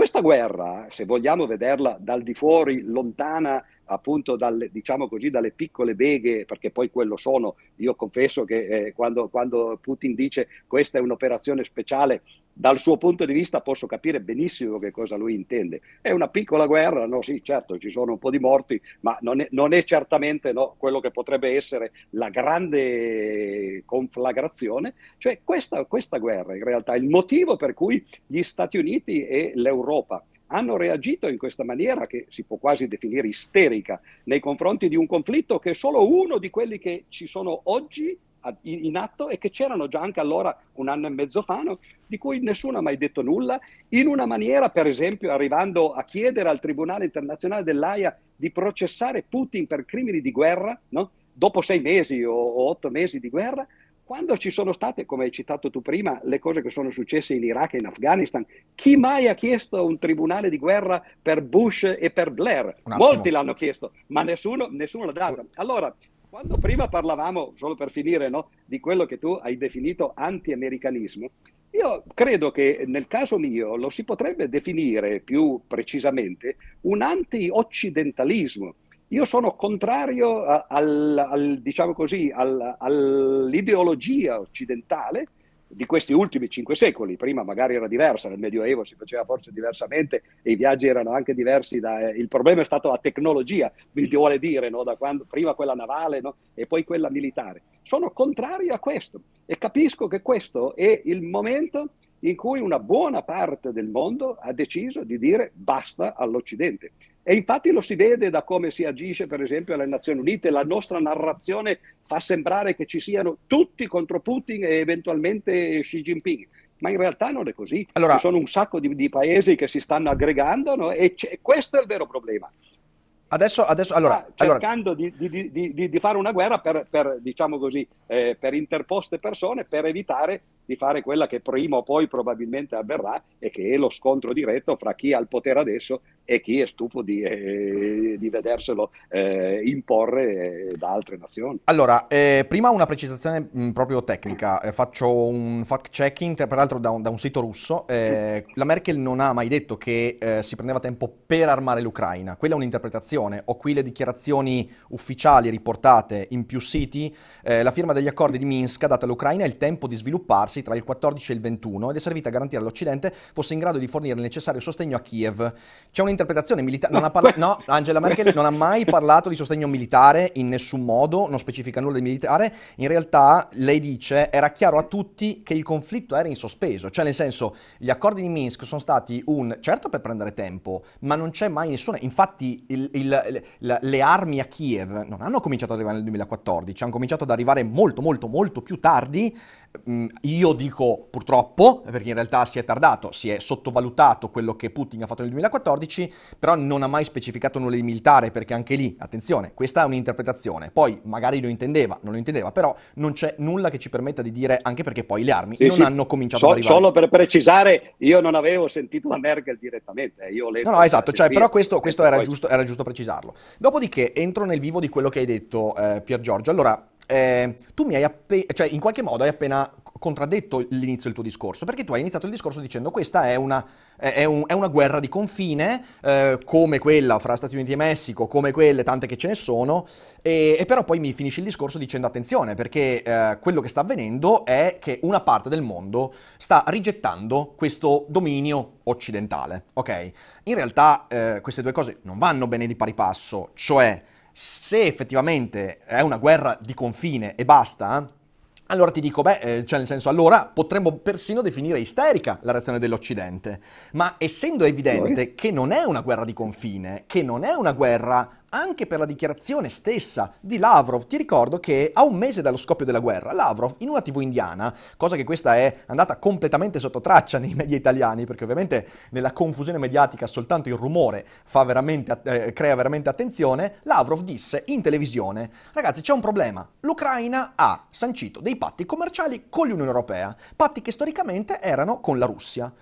Questa guerra, se vogliamo vederla dal di fuori, lontana appunto dalle, diciamo così, dalle piccole beghe, perché poi quello sono, io confesso che eh, quando, quando Putin dice questa è un'operazione speciale, dal suo punto di vista posso capire benissimo che cosa lui intende. È una piccola guerra, no? Sì, certo, ci sono un po' di morti, ma non è, non è certamente no, quello che potrebbe essere la grande conflagrazione. Cioè questa, questa guerra in realtà è il motivo per cui gli Stati Uniti e l'Europa hanno reagito in questa maniera che si può quasi definire isterica nei confronti di un conflitto che è solo uno di quelli che ci sono oggi in atto e che c'erano già anche allora un anno e mezzo fa, no? di cui nessuno ha mai detto nulla, in una maniera, per esempio, arrivando a chiedere al Tribunale internazionale dell'AIA di processare Putin per crimini di guerra, no? dopo sei mesi o, o otto mesi di guerra, quando ci sono state, come hai citato tu prima, le cose che sono successe in Iraq e in Afghanistan, chi mai ha chiesto un tribunale di guerra per Bush e per Blair? Molti l'hanno chiesto, ma nessuno, nessuno l'ha dato. Allora, quando prima parlavamo, solo per finire, no, di quello che tu hai definito anti-americanismo, io credo che nel caso mio lo si potrebbe definire più precisamente un anti-occidentalismo. Io sono contrario al, al, diciamo così, al, all'ideologia occidentale di questi ultimi cinque secoli. Prima magari era diversa, nel Medioevo si faceva forse diversamente e i viaggi erano anche diversi. Da, eh, il problema è stato la tecnologia, mi vuole dire, no? quando, prima quella navale no? e poi quella militare. Sono contrario a questo e capisco che questo è il momento in cui una buona parte del mondo ha deciso di dire basta all'Occidente. E infatti lo si vede da come si agisce, per esempio, alle Nazioni Unite. La nostra narrazione fa sembrare che ci siano tutti contro Putin e eventualmente Xi Jinping. Ma in realtà non è così. Allora... Ci sono un sacco di, di paesi che si stanno aggregando no? e questo è il vero problema. Adesso, adesso allora, cercando allora... Di, di, di, di, fare una guerra per, per diciamo così, eh, per interposte persone per evitare di fare quella che prima o poi probabilmente avverrà e che è lo scontro diretto fra chi ha il potere adesso e chi è stufo di, eh, di vederselo eh, imporre eh, da altre nazioni. Allora, eh, prima una precisazione mh, mm, proprio tecnica, eh, faccio un fact checking, peraltro da un, da un sito russo, la Merkel non ha mai detto che si prendeva tempo per armare l'Ucraina, quella è un'interpretazione, ho qui le dichiarazioni ufficiali riportate in più siti, la firma degli accordi di Minsk ha dato all'Ucraina il tempo di svilupparsi tra il 14 e il 21 ed è servita a garantire all'Occidente fosse in grado di fornire il necessario sostegno a Kiev. C'è un'interpretazione militare... Parla... no, Angela Merkel non ha mai parlato di sostegno militare in nessun modo, non specifica nulla di militare. In realtà lei dice era chiaro a tutti che il conflitto era in sospeso, cioè nel senso gli accordi di Minsk sono stati un... certo per prendere tempo, ma non c'è mai nessuna... Infatti il, il, il, le armi a Kiev non hanno cominciato ad arrivare nel 2014, hanno cominciato ad arrivare molto molto molto più tardi io dico purtroppo, perché in realtà si è tardato, si è sottovalutato quello che Putin ha fatto nel 2014, però non ha mai specificato nulla di militare, perché anche lì, attenzione, questa è un'interpretazione. Poi magari lo intendeva, non lo intendeva, però non c'è nulla che ci permetta di dire, anche perché poi le armi sì, non sì. hanno cominciato so, ad arrivare. Solo per precisare, io non avevo sentito la Merkel direttamente, eh, io ho letto... No, no, esatto, cioè, però questo, questo era, poi... giusto, era, giusto, precisarlo. Dopodiché entro nel vivo di quello che hai detto, eh, Pier Giorgio. Allora, eh, tu mi hai appena, cioè in qualche modo hai appena contraddetto l'inizio del tuo discorso, perché tu hai iniziato il discorso dicendo questa è una, è un, è una guerra di confine, eh, come quella fra Stati Uniti e Messico, come quelle tante che ce ne sono, e, e però poi mi finisci il discorso dicendo attenzione, perché eh, quello che sta avvenendo è che una parte del mondo sta rigettando questo dominio occidentale, ok? In realtà eh, queste due cose non vanno bene di pari passo, cioè se effettivamente è una guerra di confine e basta, allora ti dico, beh, eh, cioè nel senso, allora potremmo persino definire isterica la reazione dell'Occidente, ma essendo evidente che non è una guerra di confine, che non è una guerra anche per la dichiarazione stessa di Lavrov. Ti ricordo che a un mese dallo scoppio della guerra, Lavrov in una TV indiana, cosa che questa è andata completamente sotto traccia nei media italiani, perché ovviamente nella confusione mediatica soltanto il rumore veramente, eh, crea veramente attenzione, Lavrov disse in televisione, ragazzi c'è un problema, l'Ucraina ha sancito dei patti commerciali con l'Unione Europea, patti che storicamente erano con la Russia.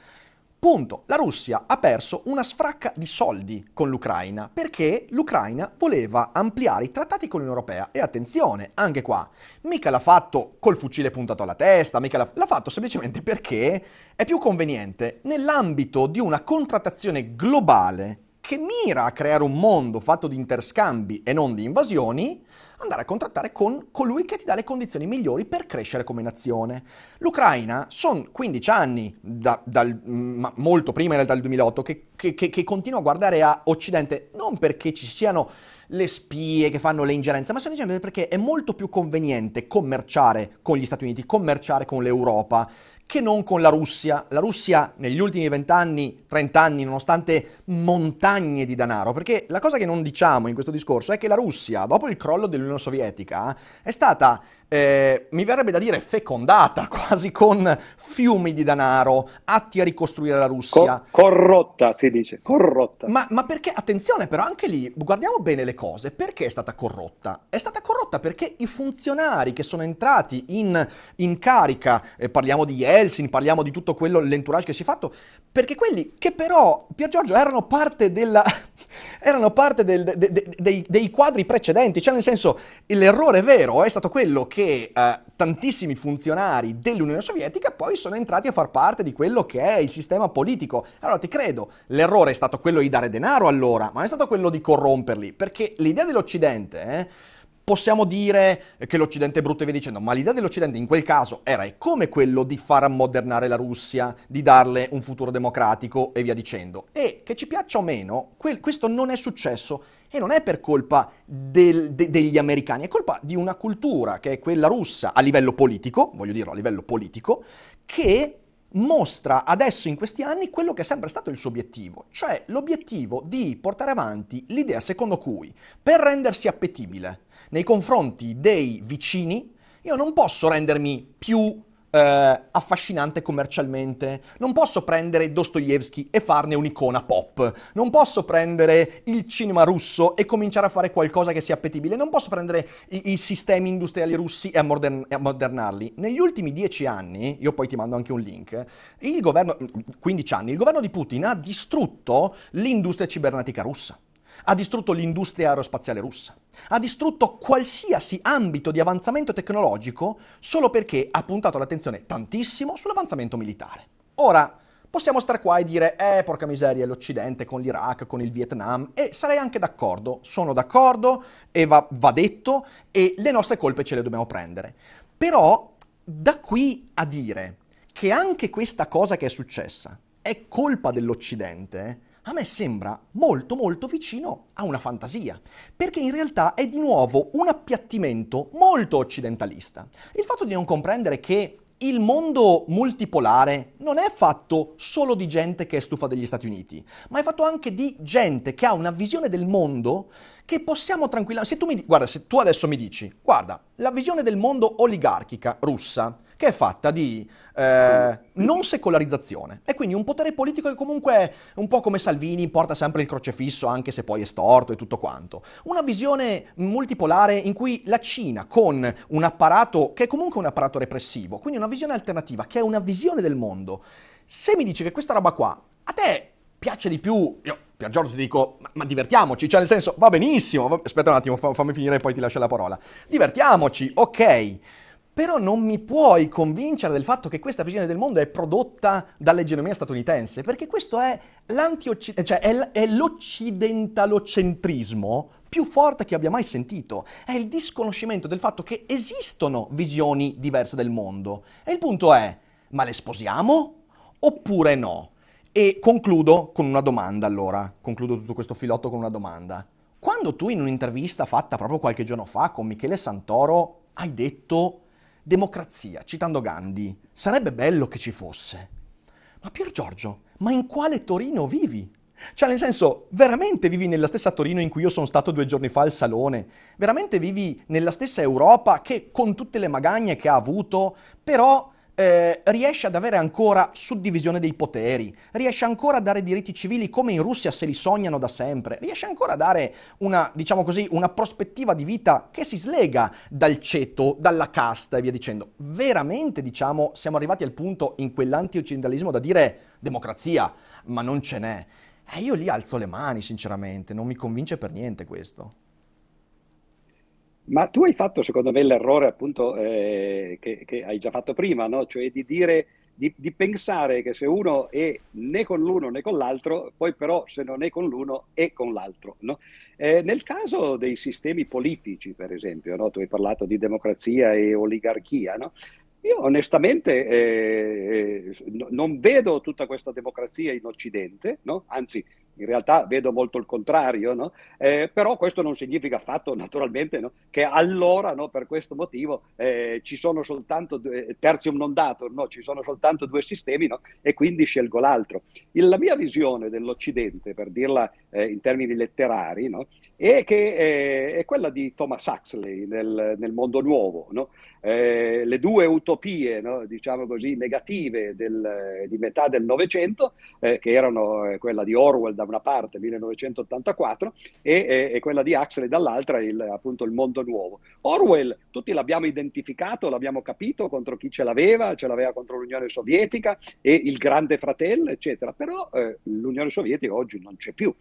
Punto. La Russia ha perso una sfracca di soldi con l'Ucraina perché l'Ucraina voleva ampliare i trattati con l'Unione Europea. E attenzione, anche qua, mica l'ha fatto col fucile puntato alla testa, mica l'ha, l'ha fatto semplicemente perché è più conveniente nell'ambito di una contrattazione globale che mira a creare un mondo fatto di interscambi e non di invasioni, andare a contrattare con colui che ti dà le condizioni migliori per crescere come nazione. L'Ucraina sono 15 anni, da, dal, ma molto prima realtà del 2008, che, che, che, che continua a guardare a Occidente non perché ci siano le spie che fanno le ingerenze, ma semplicemente perché è molto più conveniente commerciare con gli Stati Uniti, commerciare con l'Europa, che non con la Russia. La Russia negli ultimi 20 anni, 30 anni, nonostante montagne di denaro, perché la cosa che non diciamo in questo discorso è che la Russia, dopo il crollo dell'Unione Sovietica, è stata eh, mi verrebbe da dire fecondata, [LAUGHS] quasi con fiumi di denaro, atti a ricostruire la Russia. Co- corrotta, si dice, corrotta. Ma, ma, perché, attenzione però, anche lì, guardiamo bene le cose, perché è stata corrotta? È stata corrotta perché i funzionari che sono entrati in, in carica, eh, parliamo di Yeltsin, parliamo di tutto quello, l'entourage che si è fatto, perché quelli che però, Pier Giorgio, erano parte, della, [LAUGHS] erano parte del, de, de, dei, dei quadri precedenti, cioè nel senso, l'errore vero è stato quello che che eh, tantissimi funzionari dell'Unione Sovietica poi sono entrati a far parte di quello che è il sistema politico. Allora ti credo, l'errore è stato quello di dare denaro allora, ma è stato quello di corromperli, perché l'idea dell'Occidente... Eh, possiamo dire che l'Occidente è brutto e via dicendo, ma l'idea dell'Occidente in quel caso era come quello di far ammodernare la Russia, di darle un futuro democratico e via dicendo. E che ci piaccia o meno, quel, questo non è successo e non è per colpa del, de, degli americani, è colpa di una cultura che è quella russa a livello politico, voglio dirlo a livello politico, che mostra adesso in questi anni quello che è sempre stato il suo obiettivo, cioè l'obiettivo di portare avanti l'idea secondo cui per rendersi appetibile nei confronti dei vicini io non posso rendermi più eh, affascinante commercialmente. Non posso prendere Dostoevsky e farne un'icona pop. Non posso prendere il cinema russo e cominciare a fare qualcosa che sia appetibile. Non posso prendere i, i sistemi industriali russi e ammodernarli. Negli ultimi dieci anni, io poi ti mando anche un link, il governo, 15 anni, il governo di Putin ha distrutto l'industria cibernetica russa ha distrutto l'industria aerospaziale russa, ha distrutto qualsiasi ambito di avanzamento tecnologico solo perché ha puntato l'attenzione tantissimo sull'avanzamento militare. Ora, possiamo stare qua e dire, eh, porca miseria, l'Occidente con l'Iraq, con il Vietnam, e sarei anche d'accordo, sono d'accordo, e va, va detto, e le nostre colpe ce le dobbiamo prendere. Però, da qui a dire che anche questa cosa che è successa è colpa dell'Occidente, a me sembra molto molto vicino a una fantasia, perché in realtà è di nuovo un appiattimento molto occidentalista. Il fatto di non comprendere che il mondo multipolare non è fatto solo di gente che è stufa degli Stati Uniti, ma è fatto anche di gente che ha una visione del mondo che possiamo tranquillamente... Se tu mi... Guarda, se tu adesso mi dici, guarda, la visione del mondo oligarchica russa, che è fatta di eh, non secolarizzazione, e quindi un potere politico che comunque, un po' come Salvini, porta sempre il crocefisso, anche se poi è storto e tutto quanto. Una visione multipolare in cui la Cina, con un apparato che è comunque un apparato repressivo, quindi una visione alternativa, che è una visione del mondo, se mi dici che questa roba qua a te piace di più, io Pier Giorgio ti dico, ma, ma, divertiamoci, cioè nel senso, va benissimo, aspetta un attimo, fammi finire e poi ti lascio la parola. Divertiamoci, ok, però non mi puoi convincere del fatto che questa visione del mondo è prodotta dall'egemonia statunitense, perché questo è, cioè è, è l'occidentalocentrismo più forte che abbia mai sentito. È il disconoscimento del fatto che esistono visioni diverse del mondo. E il punto è, ma le sposiamo oppure no? E concludo con una domanda allora, concludo tutto questo filotto con una domanda. Quando tu in un'intervista fatta proprio qualche giorno fa con Michele Santoro hai detto democrazia, citando Gandhi, sarebbe bello che ci fosse. Ma Pier Giorgio, ma in quale Torino vivi? Cioè, nel senso, veramente vivi nella stessa Torino in cui io sono stato due giorni fa al salone? Veramente vivi nella stessa Europa che, con tutte le magagne che ha avuto, però eh, riesce ad avere ancora suddivisione dei poteri, riesce ancora a dare diritti civili come in Russia se li sognano da sempre, riesce ancora a dare una, diciamo così, una prospettiva di vita che si slega dal ceto, dalla casta e via dicendo. Veramente, diciamo, siamo arrivati al punto in quell'anti-occidentalismo da dire democrazia, ma non ce n'è. E io lì alzo le mani, sinceramente, non mi convince per niente questo. Ma tu hai fatto, secondo me, l'errore appunto eh, che, che, hai già fatto prima, no? cioè di dire, di, di, pensare che se uno è né con l'uno né con l'altro, poi però se non è con l'uno è con l'altro. No? Eh, nel caso dei sistemi politici, per esempio, no? tu hai parlato di democrazia e oligarchia, no? Io onestamente eh, eh non vedo tutta questa democrazia in Occidente, no? anzi in realtà vedo molto il contrario, no? eh, però questo non significa affatto naturalmente no? che allora no, per questo motivo eh, ci sono soltanto due, tertium non datur, ci sono soltanto due sistemi e quindi scelgo l'altro. Il, la mia visione dell'Occidente, per dirla eh, in termini letterari, è, che, eh, è quella di Thomas Huxley nel, nel mondo nuovo. Eh, le due utopie, no, diciamo così, negative del, di metà del Novecento, eh, che erano eh, quella di Orwell da una parte, 1984, e, e quella di Huxley dall'altra, il, appunto il mondo nuovo. Orwell, tutti l'abbiamo identificato, l'abbiamo capito contro chi ce l'aveva, ce l'aveva contro l'Unione Sovietica e il grande fratello, eccetera, però eh, l'Unione Sovietica oggi non c'è più.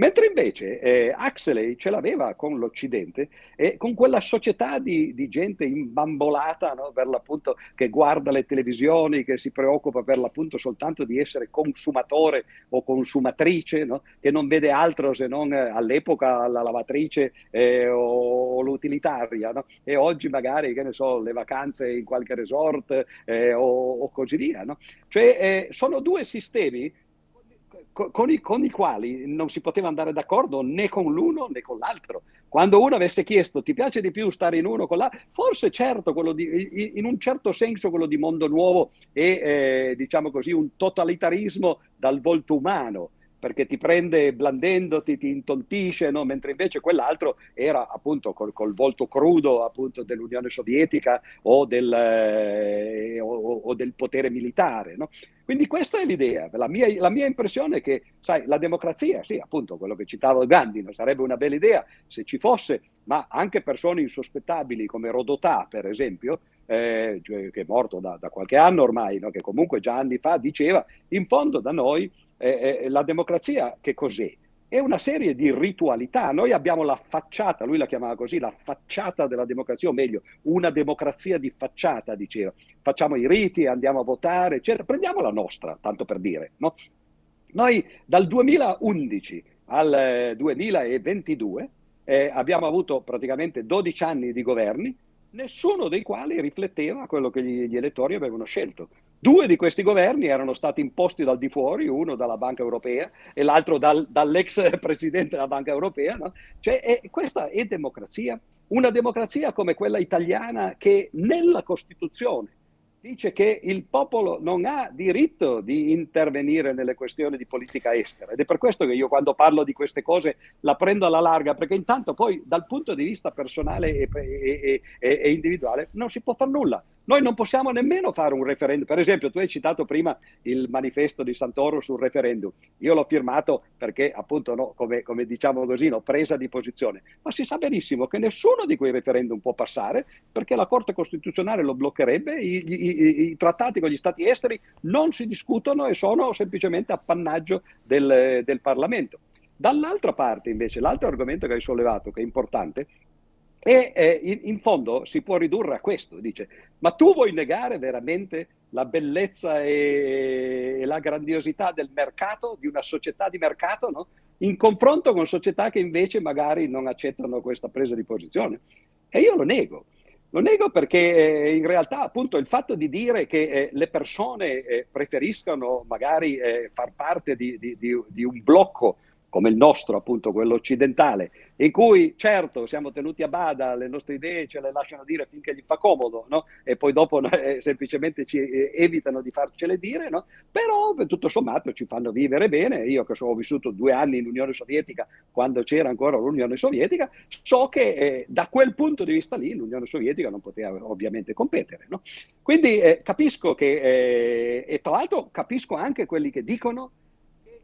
Mentre invece eh, Huxley ce l'aveva con l'Occidente e con quella società di, di gente imbambolata no? per l'appunto che guarda le televisioni, che si preoccupa per l'appunto soltanto di essere consumatore o consumatrice, no? che non vede altro se non eh, all'epoca la lavatrice eh, o, o, l'utilitaria no? e oggi magari, che ne so, le vacanze in qualche resort eh, o, o, così via. Cioè eh, sono due sistemi con i, con i, quali non si poteva andare d'accordo né con l'uno né con l'altro. Quando uno avesse chiesto ti piace di più stare in uno con l'altro, forse certo, di, in un certo senso quello di Mondo Nuovo è, eh, diciamo così, un totalitarismo dal volto umano, perché ti prende blandendoti, ti intontisce, no? mentre invece quell'altro era appunto col, col volto crudo appunto dell'Unione Sovietica o del, eh, o, o del potere militare. No? Quindi questa è l'idea. La mia, la mia, impressione è che, sai, la democrazia, sì, appunto, quello che citavo Gandhi, non sarebbe una bella idea se ci fosse, ma anche persone insospettabili come Rodotà, per esempio, eh, cioè, che è morto da, da, qualche anno ormai, no? che comunque già anni fa diceva, in fondo da noi eh, la democrazia che cos'è? È una serie di ritualità. Noi abbiamo la facciata, lui la chiamava così, la facciata della democrazia, o meglio, una democrazia di facciata, diceva. Facciamo i riti, andiamo a votare, eccetera. Prendiamo la nostra, tanto per dire. No? Noi dal 2011 al 2022 eh, eh, abbiamo avuto praticamente 12 anni di governi, nessuno dei quali rifletteva quello che gli, gli elettori avevano scelto. Due di questi governi erano stati imposti dal di fuori, uno dalla Banca Europea e l'altro dal, dall'ex [LAUGHS] presidente della Banca Europea. No? Cioè, è, questa è democrazia? Una democrazia come quella italiana che nella Costituzione dice che il popolo non ha diritto di intervenire nelle questioni di politica estera ed è per questo che io quando parlo di queste cose la prendo alla larga perché intanto poi dal punto di vista personale e, e, e, e individuale non si può fare nulla. Noi non possiamo nemmeno fare un referendum. Per esempio, tu hai citato prima il manifesto di Santoro sul referendum. Io l'ho firmato perché, appunto, no, come, come, diciamo così, no, presa di posizione. Ma si sa benissimo che nessuno di quei referendum può passare perché la Corte Costituzionale lo bloccherebbe. I, i, i trattati con gli Stati esteri non si discutono e sono semplicemente appannaggio del, del Parlamento. Dall'altra parte, invece, l'altro argomento che hai sollevato, che è importante, e eh, in, in, fondo si può ridurre a questo, dice, ma tu vuoi negare veramente la bellezza e, e la grandiosità del mercato, di una società di mercato, no? in confronto con società che invece magari non accettano questa presa di posizione? E io lo nego. Lo nego perché eh, in realtà appunto il fatto di dire che eh, le persone eh, preferiscono magari eh, far parte di, di, di, di un blocco come il nostro, appunto quello occidentale, in cui certo siamo tenuti a bada, le nostre idee ce le lasciano dire finché gli fa comodo, no? e poi dopo eh, semplicemente ci eh, evitano di farcele dire, no? però tutto sommato ci fanno vivere bene. Io che ho vissuto due anni in Unione Sovietica, quando c'era ancora l'Unione Sovietica, so che eh, da quel punto di vista lì l'Unione Sovietica non poteva ovviamente competere. No? Quindi eh, capisco che, eh, e tra l'altro capisco anche quelli che dicono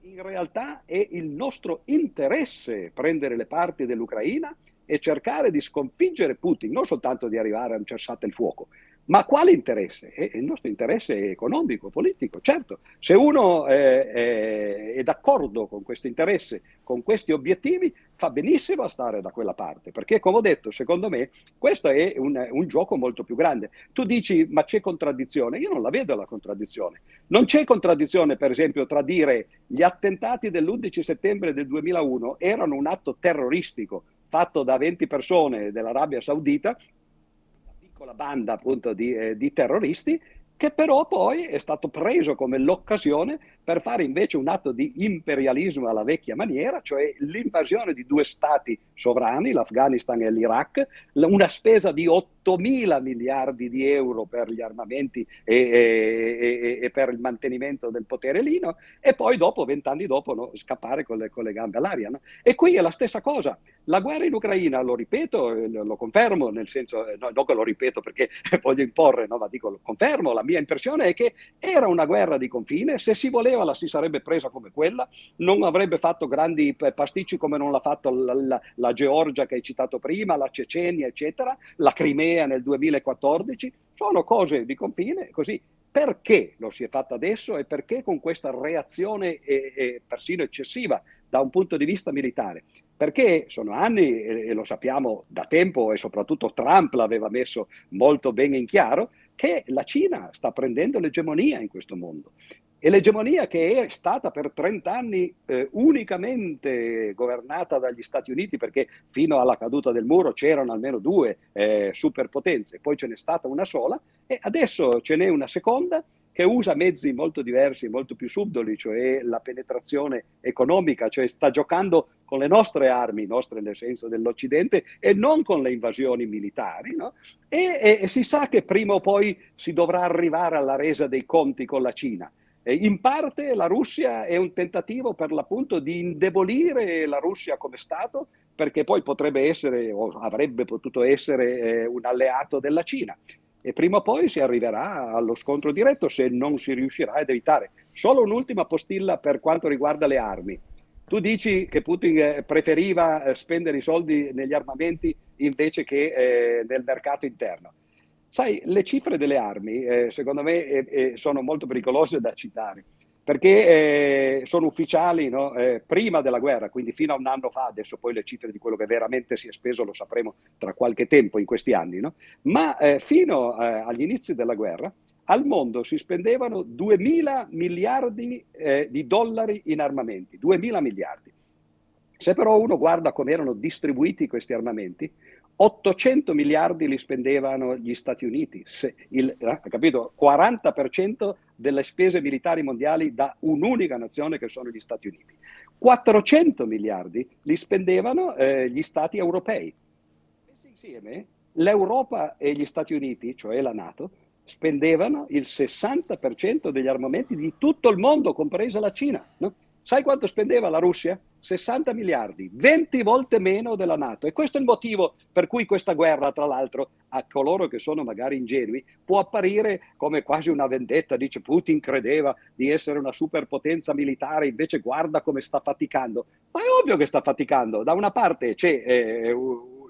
in realtà è il nostro interesse prendere le parti dell'Ucraina e cercare di sconfiggere Putin, non soltanto di arrivare a un cessate il fuoco, ma quale interesse? È il nostro interesse economico, politico. Certo, se uno eh, è, è d'accordo con questo interesse, con questi obiettivi, fa benissimo a stare da quella parte, perché come ho detto, secondo me questo è un, un gioco molto più grande. Tu dici, ma c'è contraddizione? Io non la vedo la contraddizione. Non c'è contraddizione, per esempio, tra dire gli attentati dell'11 settembre del 2001 erano un atto terroristico fatto da 20 persone dell'Arabia Saudita piccola banda appunto di, eh, di terroristi che però poi è stato preso come l'occasione per fare invece un atto di imperialismo alla vecchia maniera, cioè l'invasione di due stati sovrani, l'Afghanistan e l'Iraq, una spesa di 8 mila miliardi di euro per gli armamenti e, e, e, e, per il mantenimento del potere lì, no? e poi dopo, vent'anni dopo, no? scappare con le, con le, gambe all'aria. No? E qui è la stessa cosa. La guerra in Ucraina, lo ripeto, eh, lo confermo, nel senso, eh, no, non che lo ripeto perché [LAUGHS] voglio imporre, ma dico lo confermo, la mia impressione è che era una guerra di confine, se si voleva la si sarebbe presa come quella, non avrebbe fatto grandi pasticci come non l'ha fatto la, la, la Georgia che hai citato prima, la Cecenia, eccetera, la Crimea nel 2014, sono cose di confine, così perché lo si è fatto adesso e perché con questa reazione eh, eh, persino eccessiva da un punto di vista militare? Perché sono anni, e lo sappiamo da tempo, e soprattutto Trump l'aveva messo molto bene in chiaro, che la Cina sta prendendo l'egemonia in questo mondo. E l'egemonia che è stata per 30 anni eh, unicamente governata dagli Stati Uniti, perché fino alla caduta del muro c'erano almeno due eh, superpotenze, poi ce n'è stata una sola, e adesso ce n'è una seconda che usa mezzi molto diversi, molto più subdoli, cioè la penetrazione economica, cioè sta giocando con le nostre armi, nostre nel senso dell'Occidente, e non con le invasioni militari. No? E, e, e si sa che prima o poi si dovrà arrivare alla resa dei conti con la Cina. In parte la Russia è un tentativo per l'appunto di indebolire la Russia come Stato, perché poi potrebbe essere o avrebbe potuto essere eh, un alleato della Cina e prima o poi si arriverà allo scontro diretto se non si riuscirà ad evitare. Solo un'ultima postilla per quanto riguarda le armi. Tu dici che Putin eh, preferiva eh, spendere i soldi negli armamenti invece che eh, nel mercato interno. Sai, le cifre delle armi, eh, secondo me, eh, eh, sono molto pericolose da citare perché eh, sono ufficiali no? eh, prima della guerra, quindi fino a un anno fa, adesso poi le cifre di quello che veramente si è speso lo sapremo tra qualche tempo in questi anni, no? ma fino agli inizi della guerra al mondo si spendevano 2.000 miliardi eh, di dollari in armamenti, 2.000 miliardi. Se però uno guarda come erano distribuiti questi armamenti, 800 miliardi li spendevano gli Stati Uniti, il, eh, capito? 40% delle spese militari mondiali da un'unica nazione che sono gli Stati Uniti. 400 miliardi li spendevano eh, gli Stati europei. Messi insieme, l'Europa e gli Stati Uniti, cioè la Nato, spendevano il 60% degli armamenti di tutto il mondo, compresa la Cina. No? Sai quanto spendeva la Russia? 60 miliardi, 20 volte meno della Nato. E questo è il motivo per cui questa guerra, tra l'altro, a coloro che sono magari ingenui, può apparire come quasi una vendetta. Dice Putin credeva di essere una superpotenza militare, invece guarda come sta faticando. Ma è ovvio che sta faticando. Da una parte c'è eh,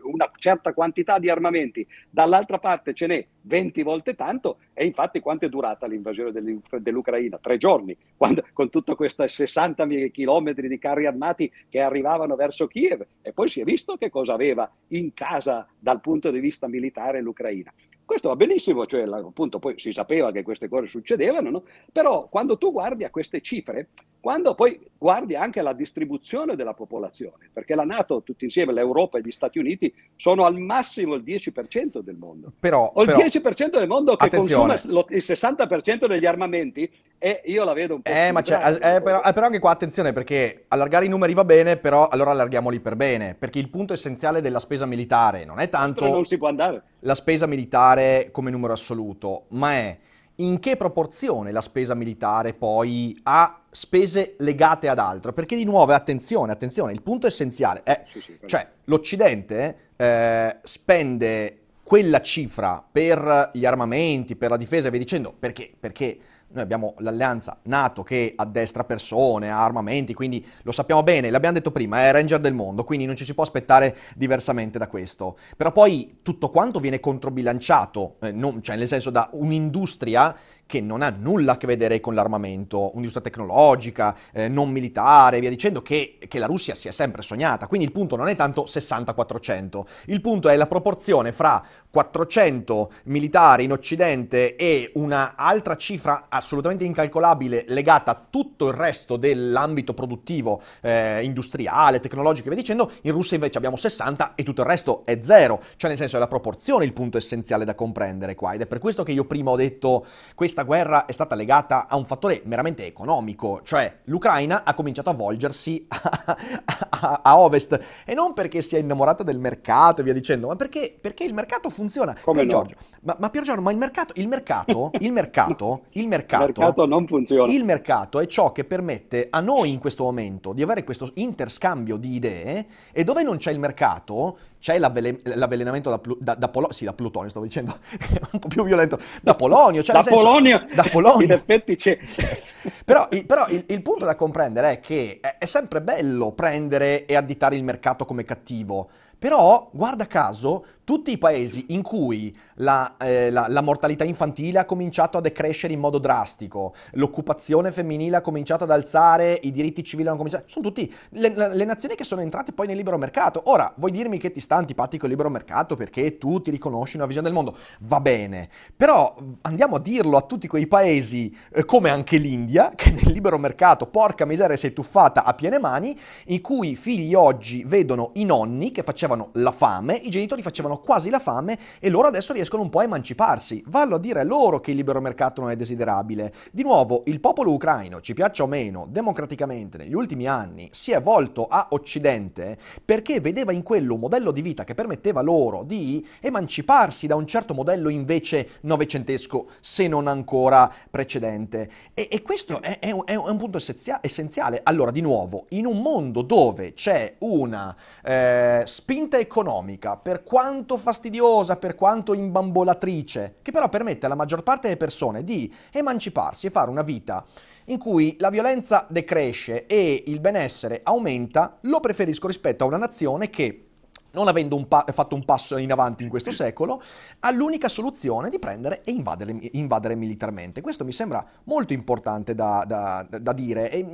una certa quantità di armamenti, dall'altra parte ce n'è 20 volte tanto e infatti quanto è durata l'invasione dell'Ucraina? Tre giorni, quando, con tutta questa 60 chilometri di carri armati che arrivavano verso Kiev e poi si è visto che cosa aveva in casa dal punto di vista militare l'Ucraina. Questo va benissimo, cioè appunto poi si sapeva che queste cose succedevano, no? però quando tu guardi a queste cifre, quando poi guardi anche alla distribuzione della popolazione, perché la Nato, tutti insieme, l'Europa e gli Stati Uniti, sono al massimo il 10% del mondo. Però, o il però, 10% del mondo che attenzione. consuma il 60% degli armamenti e io la vedo un po'... Eh, ma eh, però, eh, però, anche qua attenzione perché allargare i numeri va bene, però allora allarghiamoli per bene, perché il punto essenziale della spesa militare non è tanto... Non. La spesa militare come numero assoluto, ma è in che proporzione la spesa militare poi ha spese legate ad altro? Perché di nuovo, attenzione, attenzione, il punto essenziale è, sì, sì, cioè l'Occidente eh, spende quella cifra per gli armamenti, per la difesa e via dicendo, perché? Perché noi abbiamo l'alleanza NATO che addestra persone, ha armamenti, quindi lo sappiamo bene, l'abbiamo detto prima, è Ranger del mondo, quindi non ci si può aspettare diversamente da questo. Però poi tutto quanto viene controbilanciato, eh, non, cioè nel senso da un'industria che non ha nulla a che vedere con l'armamento, un'industria tecnologica, eh, non militare, via dicendo, che, che, la Russia si è sempre sognata. Quindi il punto non è tanto 60-400, il punto è la proporzione fra 400 militari in Occidente e una altra cifra assolutamente incalcolabile legata a tutto il resto dell'ambito produttivo, eh, industriale, tecnologico e via dicendo. In Russia invece abbiamo 60 e tutto il resto è zero. Cioè nel senso è la proporzione il punto essenziale da comprendere qua ed è per questo che io prima ho detto questa guerra è stata legata a un fattore meramente economico, cioè l'Ucraina ha cominciato a volgersi [LAUGHS] a, a, a ovest e non perché sia innamorata del mercato e via dicendo, ma perché, perché il mercato funziona. Come Pier no? Giorgio, ma, ma Pier Giorgio, ma il mercato, il mercato, [LAUGHS] il mercato, il mercato, il mercato non funziona. Il mercato è ciò che permette a noi in questo momento di avere questo interscambio di idee e dove non c'è il mercato c'è l'avvelen- l'avvelenamento da, da, da, Polo- sì, da Plutonio, stavo dicendo, [LAUGHS] un po' più violento, da Polonio. Cioè da, senso, Polonio da Polonio. In effetti c'è. [LAUGHS] però, il, però il, il, punto da comprendere è che è, è sempre bello prendere e additare il mercato come cattivo, però, guarda caso, tutti i paesi in cui la, eh, la, la, mortalità infantile ha cominciato a decrescere in modo drastico, l'occupazione femminile ha cominciato ad alzare, i diritti civili hanno cominciato, sono tutti le, le, nazioni che sono entrate poi nel libero mercato. Ora, vuoi dirmi che ti sta antipatico il libero mercato perché tu ti riconosci una visione del mondo? Va bene, però andiamo a dirlo a tutti quei paesi eh, come anche l'India, [LAUGHS] che nel libero mercato, porca miseria, è tuffata a piene mani, in cui i figli oggi vedono i nonni che facevano la fame, i genitori facevano quasi la fame e loro adesso riescono un po' a emanciparsi. Vallo a dire loro che il libero mercato non è desiderabile. Di nuovo, il popolo ucraino, ci piaccia o meno, democraticamente negli ultimi anni si è volto a Occidente perché vedeva in quello un modello di vita che permetteva loro di emanciparsi da un certo modello invece novecentesco, se non ancora precedente. E, e questo è, è, un, è, un, punto essenziale. Allora, di nuovo, in un mondo dove c'è una eh, spinta economica, per quanto quanto fastidiosa, per quanto imbambolatrice, che però permette alla maggior parte delle persone di emanciparsi e fare una vita in cui la violenza decresce e il benessere aumenta, lo preferisco rispetto a una nazione che non avendo un pa- fatto un passo in avanti in questo secolo, ha l'unica soluzione di prendere e invadere, invadere militarmente. Questo mi sembra molto importante da, da, da dire. E,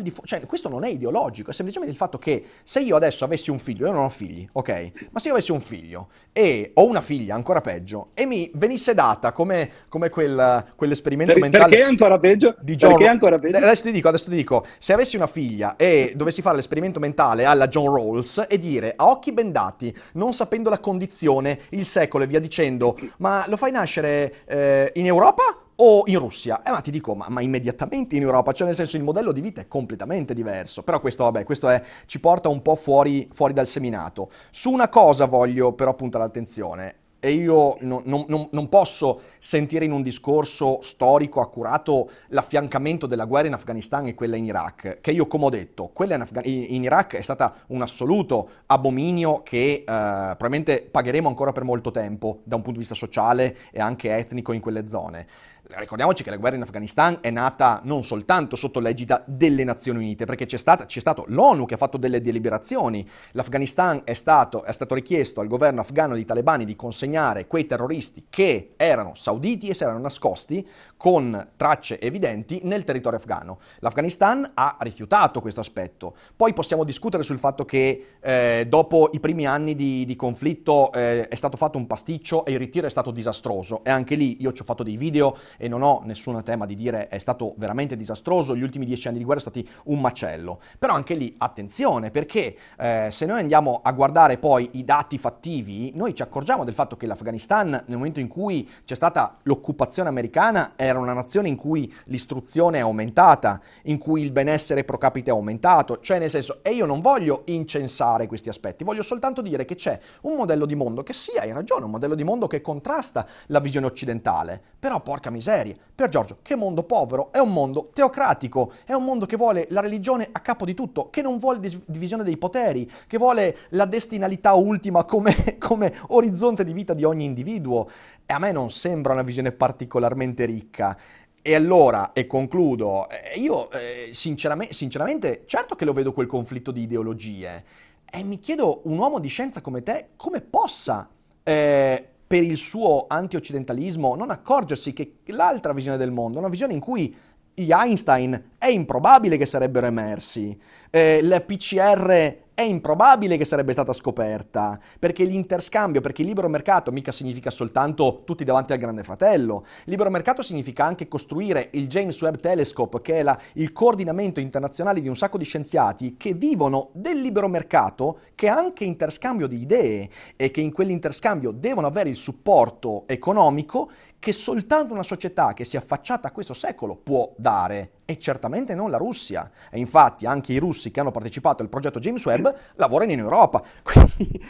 dif- cioè, questo non è ideologico, è semplicemente il fatto che se io adesso avessi un figlio, io non ho figli, ok? Ma se io avessi un figlio e ho una figlia, ancora peggio, e mi venisse data come, come quel, quell'esperimento per, mentale... Perché ancora peggio? Di John... Perché ancora peggio? Adesso ti dico, adesso ti dico, se avessi una figlia e dovessi fare l'esperimento mentale alla John Rawls e dire a occhi bendati dati, non sapendo la condizione, il secolo e via dicendo, ma lo fai nascere eh, in Europa o in Russia? Eh, ma ti dico, ma, ma, immediatamente in Europa, cioè nel senso il modello di vita è completamente diverso. Però questo, vabbè, questo è, ci porta un po' fuori, fuori dal seminato. Su una cosa voglio però puntare l'attenzione e io non, non, non, posso sentire in un discorso storico accurato l'affiancamento della guerra in Afghanistan e quella in Iraq, che io come ho detto, quella in, Afga- in Iraq è stata un assoluto abominio che eh, probabilmente pagheremo ancora per molto tempo da un punto di vista sociale e anche etnico in quelle zone. Ricordiamoci che la guerra in Afghanistan è nata non soltanto sotto l'egida delle Nazioni Unite, perché c'è, stata, c'è stato l'ONU che ha fatto delle deliberazioni, l'Afghanistan è stato, è stato richiesto al governo afghano di talebani di consegnare quei terroristi che erano sauditi e si erano nascosti con tracce evidenti nel territorio afghano. L'Afghanistan ha rifiutato questo aspetto. Poi possiamo discutere sul fatto che eh, dopo i primi anni di, di conflitto eh, è stato fatto un pasticcio e il ritiro è stato disastroso e anche lì io ci ho fatto dei video e non ho nessun tema di dire è stato veramente disastroso, gli ultimi dieci anni di guerra sono stati un macello. Però anche lì attenzione perché eh, se noi andiamo a guardare poi i dati fattivi, noi ci accorgiamo del fatto che l'Afghanistan nel momento in cui c'è stata l'occupazione americana era una nazione in cui l'istruzione è aumentata, in cui il benessere pro capite è aumentato, cioè nel senso, e io non voglio incensare questi aspetti, voglio soltanto dire che c'è un modello di mondo che sì, hai ragione, un modello di mondo che contrasta la visione occidentale, però porca miseria, miserie. Per Giorgio, che mondo povero? È un mondo teocratico, è un mondo che vuole la religione a capo di tutto, che non vuole divisione dei poteri, che vuole la destinalità ultima come, [LAUGHS] come orizzonte di vita di ogni individuo. E a me non sembra una visione particolarmente ricca. E allora, e concludo, eh, io eh, sinceramente, sinceramente, certo che lo vedo quel conflitto di ideologie, e mi chiedo, un uomo di scienza come te, come possa eh, per il suo anti-occidentalismo non accorgersi che l'altra visione del mondo è una visione in cui gli Einstein è improbabile che sarebbero emersi, eh, il PCR è improbabile che sarebbe stata scoperta, perché l'interscambio, perché il libero mercato mica significa soltanto tutti davanti al grande fratello, il libero mercato significa anche costruire il James Webb Telescope, che è la, il coordinamento internazionale di un sacco di scienziati che vivono del libero mercato, che è anche interscambio di idee e che in quell'interscambio devono avere il supporto economico che soltanto una società che si è affacciata a questo secolo può dare e certamente non la Russia. E infatti anche i russi che hanno partecipato al progetto James Webb lavorano in Europa. [LAUGHS] Quindi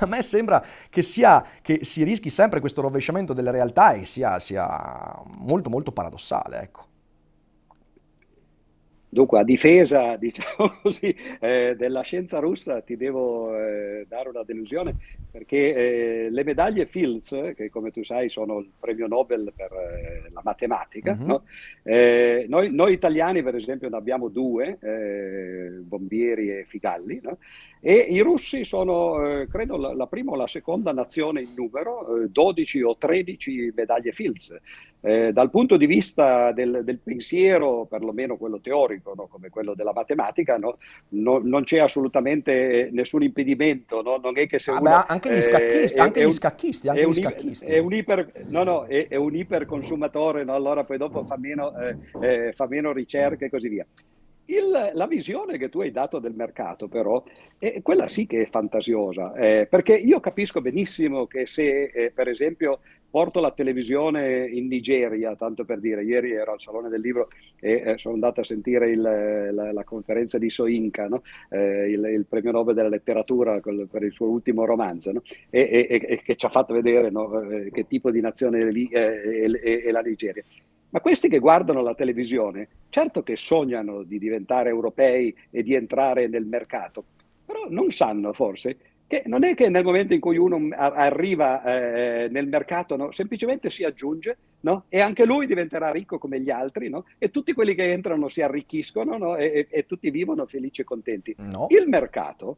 a me sembra che, sia, che si rischi sempre questo rovesciamento delle realtà e sia, sia molto molto paradossale. Ecco. Dunque, a difesa, [LAUGHS] diciamo così, eh, della scienza russa ti devo eh, dare una delusione perché eh, le medaglie Fields, che come tu sai sono il premio Nobel per eh, la matematica, uh-huh. no? Eh, noi, noi, italiani per esempio ne abbiamo due, eh, Bombieri e Figalli, no? E i russi sono, credo, la, la, prima o la seconda nazione in numero, 12 o 13 medaglie Fields. dal punto di vista del, del pensiero, perlomeno quello teorico, no? come quello della matematica, no? No, non c'è assolutamente nessun impedimento. Non è che se ah, uno, anche gli scacchisti, eh, anche gli scacchisti, anche gli scacchisti. È un, iper, no, no, è, è un iperconsumatore, allora poi dopo fa meno, eh, eh, fa meno ricerche e così via. Il, la visione che tu hai dato del mercato, però, è quella sì che è fantasiosa, eh, perché io capisco benissimo che se, eh, per esempio, porto la televisione in Nigeria, tanto per dire, ieri ero al Salone del Libro e eh, sono andato a sentire il, la, la, conferenza di Soinka, no? Eh, il, il, premio Nobel della letteratura col, per il suo ultimo romanzo, no? e, e, e, che ci ha fatto vedere no? Eh, che tipo di nazione è, è, è, è la Nigeria. Ma questi che guardano la televisione, certo che sognano di diventare europei e di entrare nel mercato, però non sanno forse che non è che nel momento in cui uno arriva eh, nel mercato no, semplicemente si aggiunge no? e anche lui diventerà ricco come gli altri no? e tutti quelli che entrano si arricchiscono e, e, tutti vivono felici e contenti. Il mercato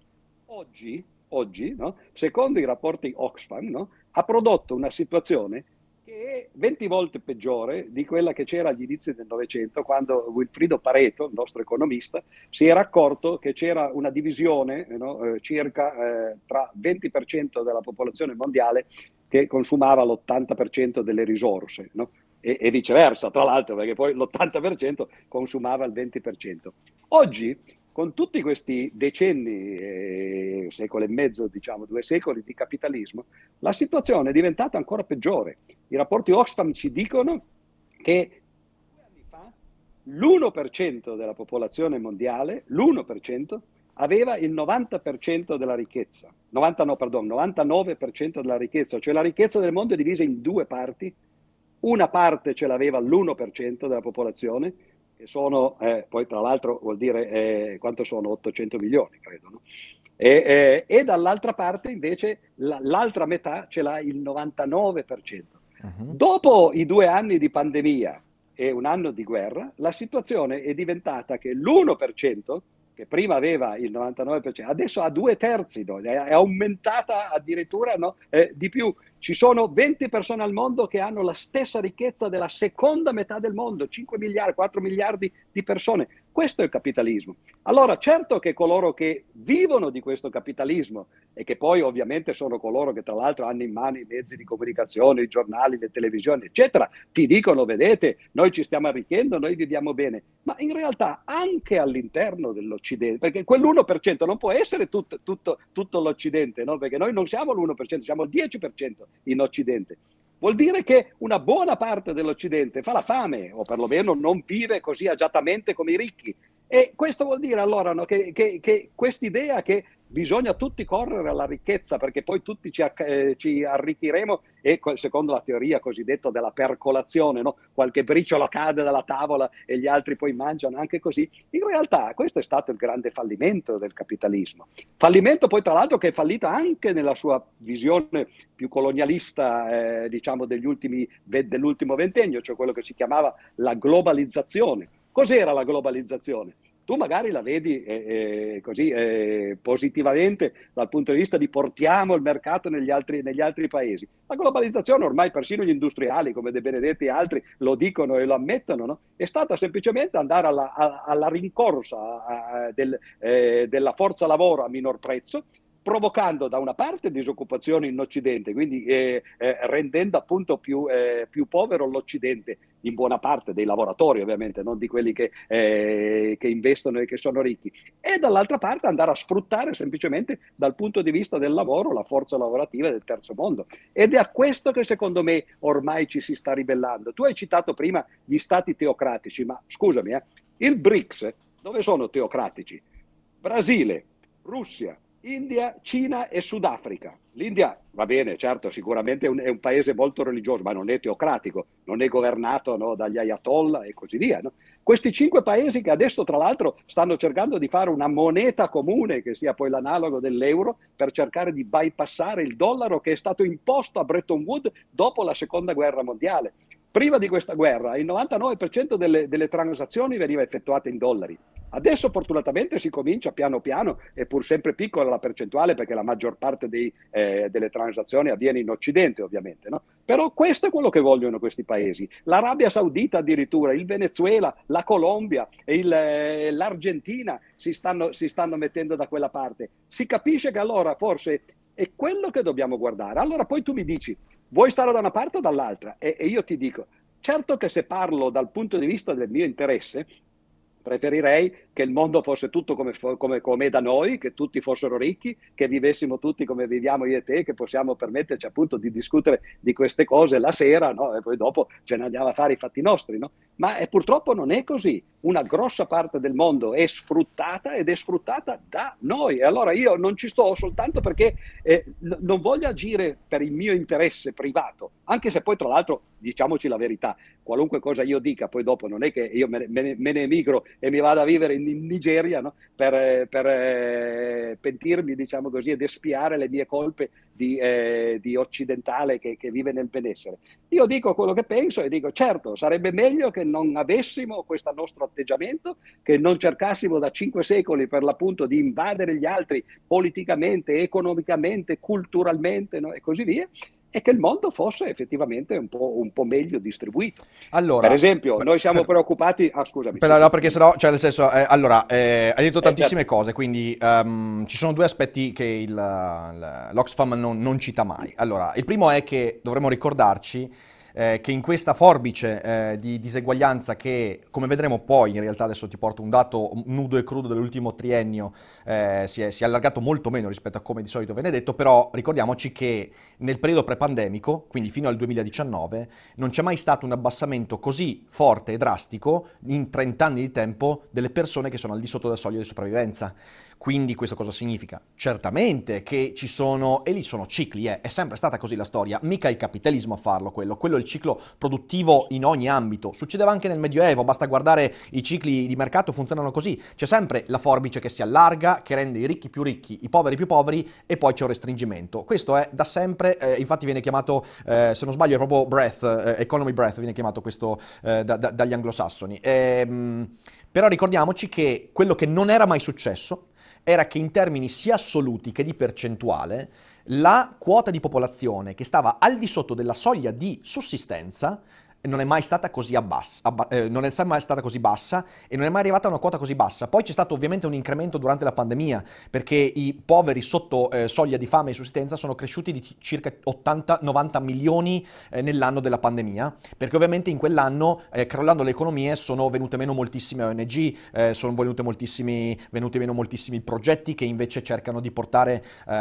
oggi, oggi secondo i rapporti Oxfam, ha prodotto una situazione che è 20 volte peggiore di quella che c'era agli inizi del Novecento, quando Wilfrido Pareto, il nostro economista, si era accorto che c'era una divisione no, eh, circa eh, tra 20% della popolazione mondiale che consumava l'80% delle risorse. No? E, e, viceversa, tra l'altro, perché poi l'80% consumava il 20%. Oggi con tutti questi decenni, eh, secolo e mezzo, diciamo due secoli di capitalismo, la situazione è diventata ancora peggiore. I rapporti Oxfam ci dicono che due anni fa l'1% della popolazione mondiale, l'1%, aveva il 90% della ricchezza, 90, no, pardon, 99% della ricchezza, cioè la ricchezza del mondo è divisa in due parti, una parte ce l'aveva l'1% della popolazione che sono, eh, poi tra l'altro vuol dire eh, quanto sono 800 milioni, credo, no? e, eh, e, dall'altra parte invece la, l'altra metà ce l'ha il 99%. Uh-huh. Dopo i due anni di pandemia e un anno di guerra, la situazione è diventata che l'1%, che prima aveva il 99%, adesso ha due terzi, no? è aumentata addirittura no? eh, di più. Ci sono 20 persone al mondo che hanno la stessa ricchezza della seconda metà del mondo, 5 miliardi, 4 miliardi di persone. Questo è il capitalismo. Allora, certo che coloro che vivono di questo capitalismo e che poi ovviamente sono coloro che tra l'altro hanno in mano i mezzi di comunicazione, i giornali, le televisioni, eccetera, ti dicono, vedete, noi ci stiamo arricchendo, noi viviamo bene. Ma in realtà anche all'interno dell'Occidente, perché quell'1% non può essere tutto, tutto, tutto l'Occidente, no? perché noi non siamo l'1%, siamo il 10% in Occidente. Vuol dire che una buona parte dell'Occidente fa la fame, o perlomeno non vive così agiatamente come i ricchi. E questo vuol dire allora no, che, che, che quest'idea che bisogna tutti correre alla ricchezza perché poi tutti ci, eh, ci arricchiremo e secondo la teoria cosiddetta della percolazione, no? qualche briciolo cade dalla tavola e gli altri poi mangiano anche così. In realtà questo è stato il grande fallimento del capitalismo. Fallimento poi tra l'altro che è fallito anche nella sua visione più colonialista eh, diciamo ultimi, dell'ultimo ventennio, cioè quello che si chiamava la globalizzazione. Cos'era la globalizzazione? Tu magari la vedi eh, eh, così eh, positivamente dal punto di vista di portiamo il mercato negli altri, negli altri, paesi. La globalizzazione ormai persino gli industriali come De Benedetti e altri lo dicono e lo ammettono, no? è stata semplicemente andare alla, alla rincorsa a, a, del, eh, della forza lavoro a minor prezzo provocando da una parte disoccupazione in Occidente, quindi eh, eh, rendendo appunto più, eh, più, povero l'Occidente, in buona parte dei lavoratori ovviamente, non di quelli che, eh, che, investono e che sono ricchi, e dall'altra parte andare a sfruttare semplicemente dal punto di vista del lavoro la forza lavorativa del terzo mondo. Ed è a questo che secondo me ormai ci si sta ribellando. Tu hai citato prima gli stati teocratici, ma scusami, eh, il BRICS dove sono teocratici? Brasile, Russia, India, Cina e Sudafrica. L'India, va bene, certo, sicuramente è un, è un, paese molto religioso, ma non è teocratico, non è governato no, dagli ayatollah e così via. No? Questi cinque paesi che adesso, tra l'altro, stanno cercando di fare una moneta comune, che sia poi l'analogo dell'euro, per cercare di bypassare il dollaro che è stato imposto a Bretton Woods dopo la seconda guerra mondiale. Prima di questa guerra il 99% delle, delle transazioni veniva effettuata in dollari. Adesso fortunatamente si comincia piano piano, è pur sempre piccola la percentuale perché la maggior parte dei, eh, delle transazioni avviene in Occidente ovviamente, no? però questo è quello che vogliono questi paesi. L'Arabia Saudita addirittura, il Venezuela, la Colombia il, eh, l'Argentina si stanno, si stanno mettendo da quella parte. Si capisce che allora forse è quello che dobbiamo guardare. Allora poi tu mi dici, vuoi stare da una parte o dall'altra? E, e io ti dico, certo che se parlo dal punto di vista del mio interesse, Preferirei che il mondo fosse tutto come, come, come, da noi, che tutti fossero ricchi, che vivessimo tutti come viviamo io e te, che possiamo permetterci appunto di discutere di queste cose la sera no? e poi dopo ce ne andiamo a fare i fatti nostri. No? Ma eh, purtroppo non è così. Una grossa parte del mondo è sfruttata ed è sfruttata da noi. E allora io non ci sto soltanto perché eh, non voglio agire per il mio interesse privato, anche se poi tra l'altro diciamoci la verità, qualunque cosa io dica, poi dopo non è che io me ne, me ne emigro e mi vado a vivere in, Nigeria no? per, per eh, pentirmi, diciamo così, ed espiare le mie colpe di, eh, di occidentale che, che, vive nel benessere. Io dico quello che penso e dico, certo, sarebbe meglio che non avessimo questo nostro atteggiamento, che non cercassimo da cinque secoli per l'appunto di invadere gli altri politicamente, economicamente, culturalmente no? e così via, e che il mondo fosse effettivamente un po', un po meglio distribuito. Allora, per esempio, noi siamo per, preoccupati... Ah, scusami. Per, no, perché sennò, cioè nel senso, eh, allora, eh, hai detto eh, tantissime certo. cose, quindi um, ci sono due aspetti che il, l'Oxfam non, non cita mai. Allora, il primo è che dovremmo ricordarci eh, che in questa forbice eh, di diseguaglianza che, come vedremo poi, in realtà adesso ti porto un dato nudo e crudo dell'ultimo triennio, eh, si, è, si, è, allargato molto meno rispetto a come di solito viene detto, però ricordiamoci che nel periodo pre-pandemico, quindi fino al 2019, non c'è mai stato un abbassamento così forte e drastico in 30 anni di tempo delle persone che sono al di sotto della soglia di sopravvivenza. Quindi questo cosa significa? Certamente che ci sono, e lì sono cicli, eh, è sempre stata così la storia, mica il capitalismo a farlo quello, quello il ciclo produttivo in ogni ambito. Succedeva anche nel Medioevo, basta guardare i cicli di mercato, funzionano così. C'è sempre la forbice che si allarga, che rende i ricchi più ricchi, i poveri più poveri e poi c'è un restringimento. Questo è da sempre, eh, infatti viene chiamato, eh, se non sbaglio è proprio breath, eh, economy breath viene chiamato questo eh, da, da, dagli anglosassoni. Ehm, però ricordiamoci che quello che non era mai successo era che in termini sia assoluti che di percentuale la quota di popolazione che stava al di sotto della soglia di sussistenza non è mai stata così abbassa, abba, eh, non è mai stata così bassa e non è mai arrivata a una quota così bassa. Poi c'è stato ovviamente un incremento durante la pandemia perché i poveri sotto eh, soglia di fame e sussistenza sono cresciuti di circa 80-90 milioni eh, nell'anno della pandemia, perché ovviamente in quell'anno eh, crollando le economie sono venute meno moltissime ONG, eh, sono venuti meno moltissimi progetti che invece cercano di portare eh,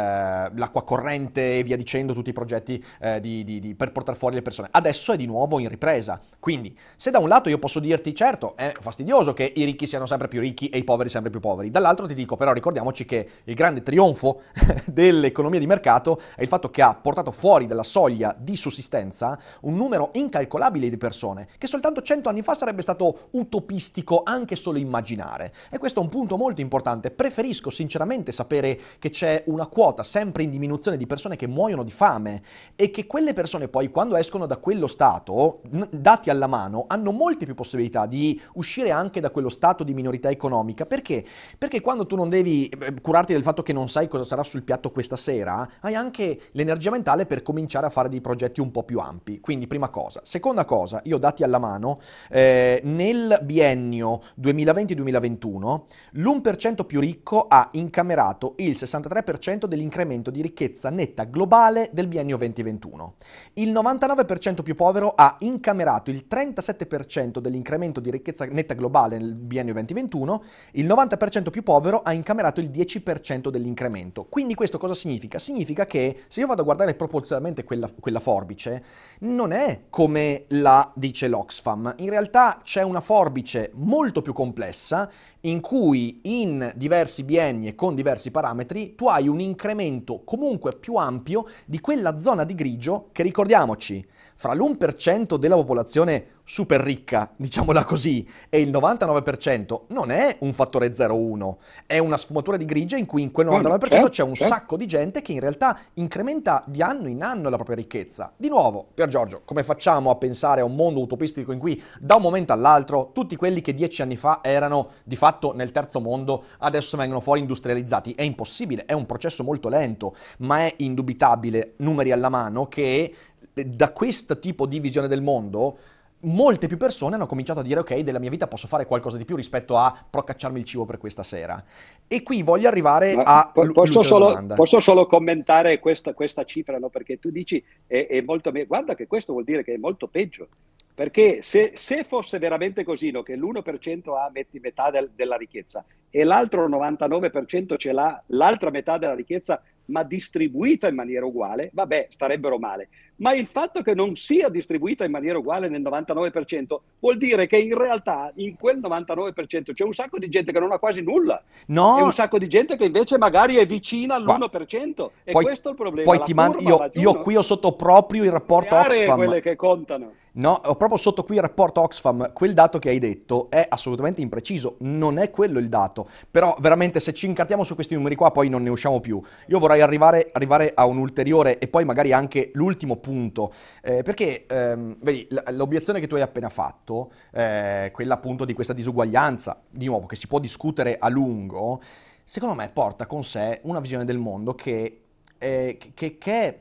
l'acqua corrente e via dicendo, tutti i progetti di, di, di, per portare fuori le persone. Adesso è di nuovo in ripresa impresa. Quindi, se da un lato io posso dirti, certo, è fastidioso che i ricchi siano sempre più ricchi e i poveri sempre più poveri, dall'altro ti dico, però ricordiamoci che il grande trionfo [LAUGHS] dell'economia di mercato è il fatto che ha portato fuori dalla soglia di sussistenza un numero incalcolabile di persone, che soltanto cento anni fa sarebbe stato utopistico anche solo immaginare. E questo è un punto molto importante. Preferisco sinceramente sapere che c'è una quota sempre in diminuzione di persone che muoiono di fame e che quelle persone poi quando escono da quello stato dati alla mano, hanno molte più possibilità di uscire anche da quello stato di minorità economica. Perché? Perché quando tu non devi eh, curarti del fatto che non sai cosa sarà sul piatto questa sera, hai anche l'energia mentale per cominciare a fare dei progetti un po' più ampi. Quindi, prima cosa. Seconda cosa, io dati alla mano, eh, nel biennio 2020-2021, l'1% più ricco ha incamerato il 63% dell'incremento di ricchezza netta globale del biennio 2021. Il 99% più povero ha incamerato incamerato il 37% dell'incremento di ricchezza netta globale nel biennio 2021, il 90% più povero ha incamerato il 10% dell'incremento. Quindi questo cosa significa? Significa che se io vado a guardare proporzionalmente quella, quella forbice, non è come la dice l'Oxfam, in realtà c'è una forbice molto più complessa in cui in diversi bienni e con diversi parametri tu hai un incremento comunque più ampio di quella zona di grigio che ricordiamoci, fra l'1% della popolazione super ricca, diciamola così, e il 99% non è un fattore 0,1, è una sfumatura di grigia in cui in quel 99% certo, c'è un sacco di gente che in realtà incrementa di anno in anno la propria ricchezza. Di nuovo, Pier Giorgio, come facciamo a pensare a un mondo utopistico in cui da un momento all'altro tutti quelli che dieci anni fa erano di fatto nel terzo mondo adesso vengono fuori industrializzati? È impossibile, è un processo molto lento, ma è indubitabile, numeri alla mano, che da questo tipo di visione del mondo molte più persone hanno cominciato a dire ok, della mia vita posso fare qualcosa di più rispetto a procacciarmi il cibo per questa sera. E qui voglio arrivare Ma a po- posso, solo, posso solo, commentare questa, questa cifra, no? perché tu dici è, è molto me- guarda che questo vuol dire che è molto peggio. Perché se, se fosse veramente così, no, che l'1% ha metti metà del, della ricchezza e l'altro 99% ce l'ha l'altra metà della ricchezza ma distribuita in maniera uguale, vabbè, starebbero male. Ma il fatto che non sia distribuita in maniera uguale nel 99% vuol dire che in realtà in quel 99% c'è un sacco di gente che non ha quasi nulla no. e un sacco di gente che invece magari è vicina all'1%. E poi, questo è il problema. Poi ti mando, io, io, qui ho sotto proprio il rapporto Oxfam. quelle che contano. No, ho proprio sotto qui il rapporto Oxfam, quel dato che hai detto è assolutamente impreciso, non è quello il dato, però veramente se ci incartiamo su questi numeri qua poi non ne usciamo più. Io vorrei arrivare, arrivare a un ulteriore e poi magari anche l'ultimo punto, eh, perché ehm, vedi, l'obiezione che tu hai appena fatto, eh, quella appunto di questa disuguaglianza, di nuovo, che si può discutere a lungo, secondo me porta con sé una visione del mondo che, eh, che, che è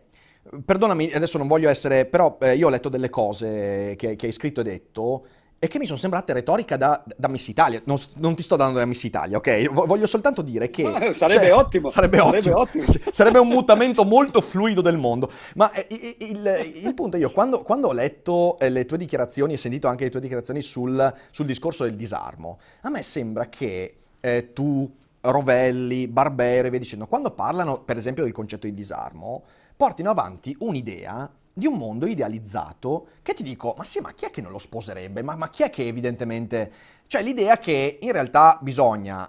Perdonami, adesso non voglio essere, però eh, io ho letto delle cose che, che, hai scritto e detto e che mi sono sembrate retorica da, da Miss Italia. Non, non, ti sto dando da Miss Italia, ok? Voglio soltanto dire che... Ah, sarebbe, cioè, ottimo, sarebbe, sarebbe ottimo. ottimo. [LAUGHS] sarebbe un mutamento molto fluido del mondo. Ma eh, il, il, il punto è io, quando, quando ho letto eh, le tue dichiarazioni e sentito anche le tue dichiarazioni sul, sul discorso del disarmo, a me sembra che eh, tu, Rovelli, Barbero e via dicendo, quando parlano per esempio del concetto di disarmo, portino avanti un'idea di un mondo idealizzato che ti dico, ma sì, ma chi è che non lo sposerebbe? Ma, ma chi è che evidentemente... Cioè l'idea che in realtà bisogna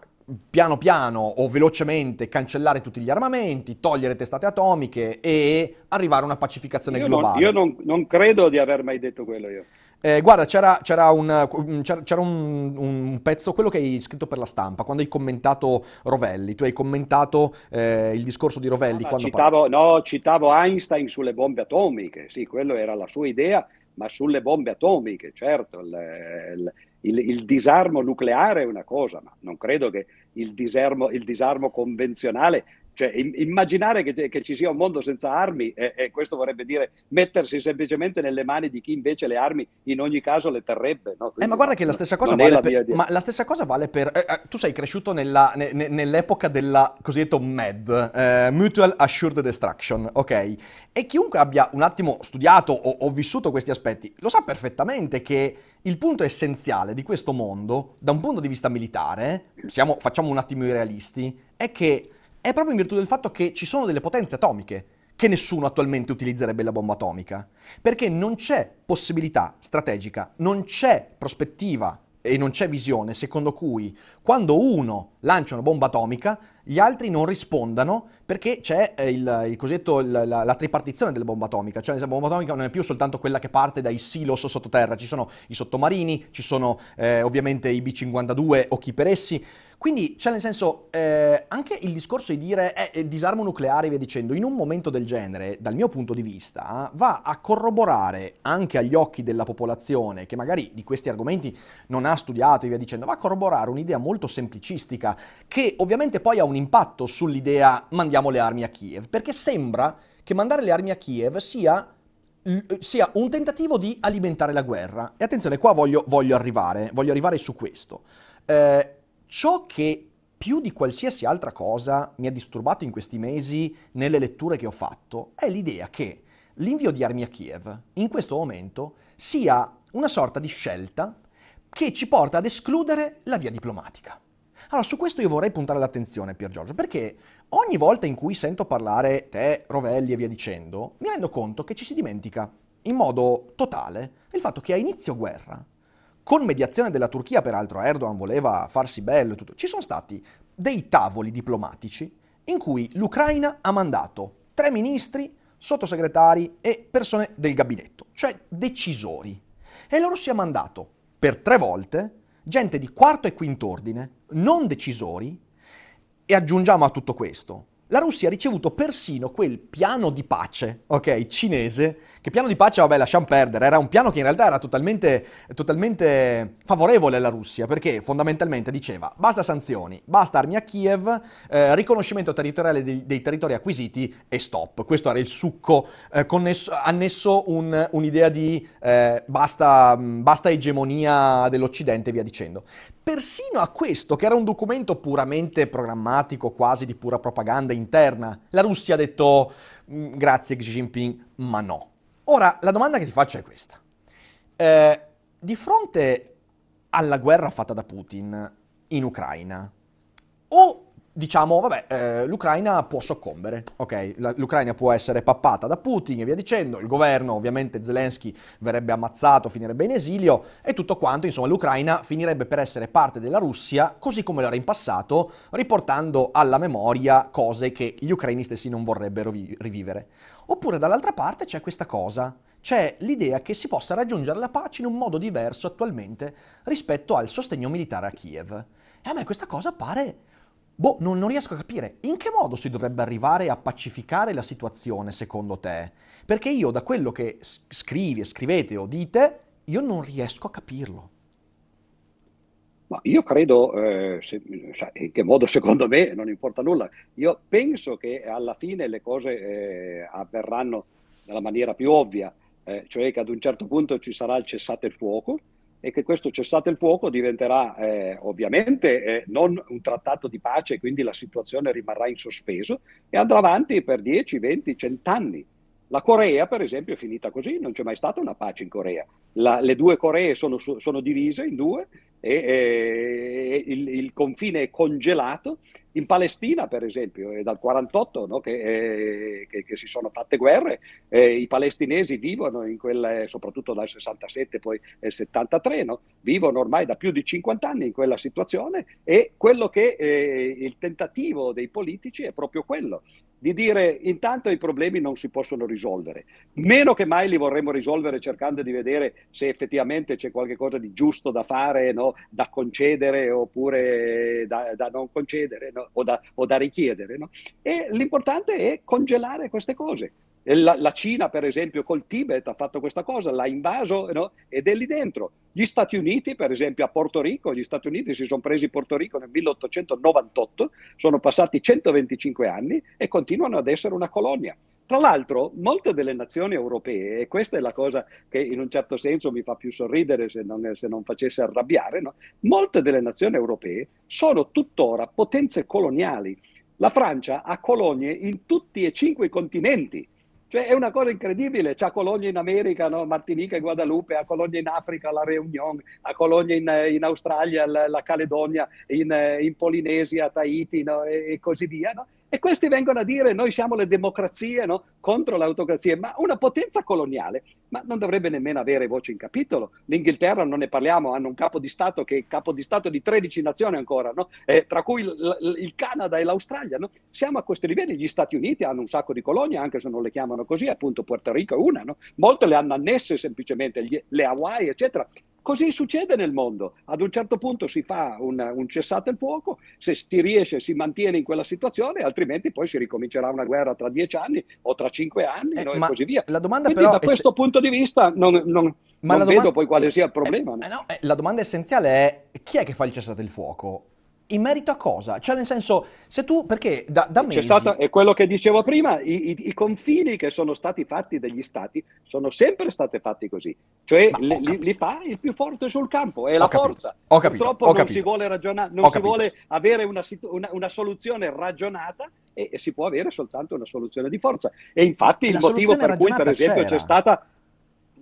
piano piano o velocemente cancellare tutti gli armamenti, togliere testate atomiche e arrivare a una pacificazione io globale. Non, io non, non, credo di aver mai detto quello io. Eh, guarda, c'era, c'era, un, c'era un, un, pezzo, quello che hai scritto per la stampa, quando hai commentato Rovelli, tu hai commentato eh, il discorso di Rovelli. No, citavo, no, citavo Einstein sulle bombe atomiche, sì, quello era la sua idea, ma sulle bombe atomiche, certo. Il, il, il, il, disarmo nucleare è una cosa, ma non credo che il disarmo, il disarmo convenzionale cioè, immaginare che, che, ci sia un mondo senza armi, e, e, questo vorrebbe dire mettersi semplicemente nelle mani di chi invece le armi in ogni caso le terrebbe. No? Eh, ma guarda che la stessa cosa vale per, ma la stessa cosa vale per eh, eh, tu sei cresciuto nella, ne, nell'epoca della cosiddetto MAD, eh, Mutual Assured Destruction, ok? E chiunque abbia un attimo studiato o, o vissuto questi aspetti lo sa perfettamente che il punto essenziale di questo mondo, da un punto di vista militare, siamo, facciamo un attimo i realisti, è che è proprio in virtù del fatto che ci sono delle potenze atomiche che nessuno attualmente utilizzerebbe la bomba atomica, perché non c'è possibilità strategica, non c'è prospettiva e non c'è visione secondo cui quando uno lancia una bomba atomica gli altri non rispondano perché c'è eh, il, il cosiddetto il, la, la, tripartizione della bomba atomica, cioè la bomba atomica non è più soltanto quella che parte dai silos sottoterra, ci sono i sottomarini, ci sono eh, ovviamente i B-52 o chi per essi, quindi, cioè nel senso, eh, anche il discorso di dire eh, eh, disarmo nucleare, via dicendo, in un momento del genere, dal mio punto di vista, va a corroborare anche agli occhi della popolazione, che magari di questi argomenti non ha studiato e via dicendo, va a corroborare un'idea molto semplicistica, che ovviamente poi ha un impatto sull'idea mandiamo le armi a Kiev, perché sembra che mandare le armi a Kiev sia sia un tentativo di alimentare la guerra. E attenzione, qua voglio, voglio arrivare, voglio arrivare su questo. Eh, Ciò che più di qualsiasi altra cosa mi ha disturbato in questi mesi nelle letture che ho fatto è l'idea che l'invio di armi a Kiev in questo momento sia una sorta di scelta che ci porta ad escludere la via diplomatica. Allora, su questo io vorrei puntare l'attenzione, Pier Giorgio, perché ogni volta in cui sento parlare te, Rovelli e via dicendo, mi rendo conto che ci si dimentica in modo totale il fatto che a inizio guerra con mediazione della Turchia, peraltro Erdogan voleva farsi bello e tutto, ci sono stati dei tavoli diplomatici in cui l'Ucraina ha mandato tre ministri, sottosegretari e persone del gabinetto, cioè decisori. E la Russia ha mandato per tre volte gente di quarto e quinto ordine, non decisori, e aggiungiamo a tutto questo la Russia ha ricevuto persino quel piano di pace, ok, cinese, che piano di pace, vabbè, lasciamo perdere, era un piano che in realtà era totalmente, totalmente favorevole alla Russia, perché fondamentalmente diceva basta sanzioni, basta armi a Kiev, eh, riconoscimento territoriale dei, dei, territori acquisiti e stop. Questo era il succo, eh, connesso, annesso un, un'idea di eh, basta, basta egemonia dell'Occidente e via dicendo. Persino a questo, che era un documento puramente programmatico, quasi di pura propaganda interna, la Russia ha detto grazie Xi Jinping, ma no. Ora, la domanda che ti faccio è questa. Eh, di fronte alla guerra fatta da Putin in Ucraina, o diciamo, vabbè, eh, l'Ucraina può soccombere, ok? L'Ucraina può essere pappata da Putin e via dicendo, il governo, ovviamente Zelensky verrebbe ammazzato, finirebbe in esilio e tutto quanto, insomma, l'Ucraina finirebbe per essere parte della Russia, così come lo era in passato, riportando alla memoria cose che gli ucraini stessi non vorrebbero vi- rivivere. Oppure dall'altra parte c'è questa cosa, c'è l'idea che si possa raggiungere la pace in un modo diverso attualmente rispetto al sostegno militare a Kiev. E a me questa cosa pare Boh, non, non, riesco a capire in che modo si dovrebbe arrivare a pacificare la situazione secondo te? Perché io da quello che scrivi scrivete o dite, io non riesco a capirlo. Ma io credo, eh, se, in che modo secondo me non importa nulla, io penso che alla fine le cose eh, avverranno nella maniera più ovvia, eh, cioè che ad un certo punto ci sarà il cessate il fuoco, e che questo cessate il fuoco diventerà eh, ovviamente eh, non un trattato di pace, quindi la situazione rimarrà in sospeso e andrà avanti per 10, 20, 100 anni. La Corea, per esempio, è finita così, non c'è mai stata una pace in Corea. La, le due Coree sono, sono, divise in due e eh, il, il, confine è congelato In Palestina, per esempio, è dal 48 no, che, eh, che, che, si sono fatte guerre, eh, i palestinesi vivono in quella, soprattutto dal 67 poi il 73, no, vivono ormai da più di 50 anni in quella situazione e quello che eh, il tentativo dei politici è proprio quello, di dire intanto i problemi non si possono risolvere, meno che mai li vorremmo risolvere cercando di vedere se effettivamente c'è qualcosa di giusto da fare, no? da concedere oppure da, da non concedere no? o, da, o, da, richiedere. No? E l'importante è congelare queste cose. La, la, Cina, per esempio, col Tibet ha fatto questa cosa, l'ha invaso no? ed è lì dentro. Gli Stati Uniti, per esempio, a Porto Rico, gli Stati Uniti si sono presi Porto Rico nel 1898, sono passati 125 anni e continuano ad essere una colonia. Tra l'altro, molte delle nazioni europee, e questa è la cosa che in un certo senso mi fa più sorridere se non, se non facesse arrabbiare, no? molte delle nazioni europee sono tuttora potenze coloniali. La Francia ha colonie in tutti e cinque i continenti cioè è una cosa incredibile, c'ha colonie in America, no? Martinica e Guadalupe, ha colonie in Africa, la Réunion, ha colonie in, in Australia, la, la Caledonia, in, in, Polinesia, Tahiti no? e, e, così via. No? E questi vengono a dire noi siamo le democrazie no? contro l'autocrazia, ma una potenza coloniale, ma non dovrebbe nemmeno avere voce in capitolo. L'Inghilterra, non ne parliamo, hanno un capo di Stato che è capo di Stato di 13 nazioni ancora, no? eh, tra cui il, il, Canada e l'Australia. No? Siamo a questi livelli, gli Stati Uniti hanno un sacco di colonie, anche se non le chiamano così, appunto Puerto Rico è una, molte le hanno annesse semplicemente, le Hawaii, eccetera. Così succede nel mondo. Ad un certo punto si fa un, un cessate il fuoco, se si riesce si mantiene in quella situazione, altrimenti poi si ricomincerà una guerra tra dieci anni o tra cinque anni eh, no? e così via. La domanda Quindi, però da questo se... punto di vista non, non, non vedo domanda... poi quale sia il problema. Eh, no? Eh, la domanda essenziale è chi è che fa il cessate il fuoco? In merito a cosa? Cioè, nel senso, se tu, perché da, da mesi... Stato, è quello che dicevo prima, i, i, i, confini che sono stati fatti dagli stati sono sempre stati fatti così, cioè li, li, li, fa il più forte sul campo, è ho la capito, forza. Ho capito, Purtroppo ho non, si vuole, ragiona- non si vuole avere una, una, una soluzione ragionata e, e, si può avere soltanto una soluzione di forza. E infatti il motivo per cui, per esempio, c'era. c'è stata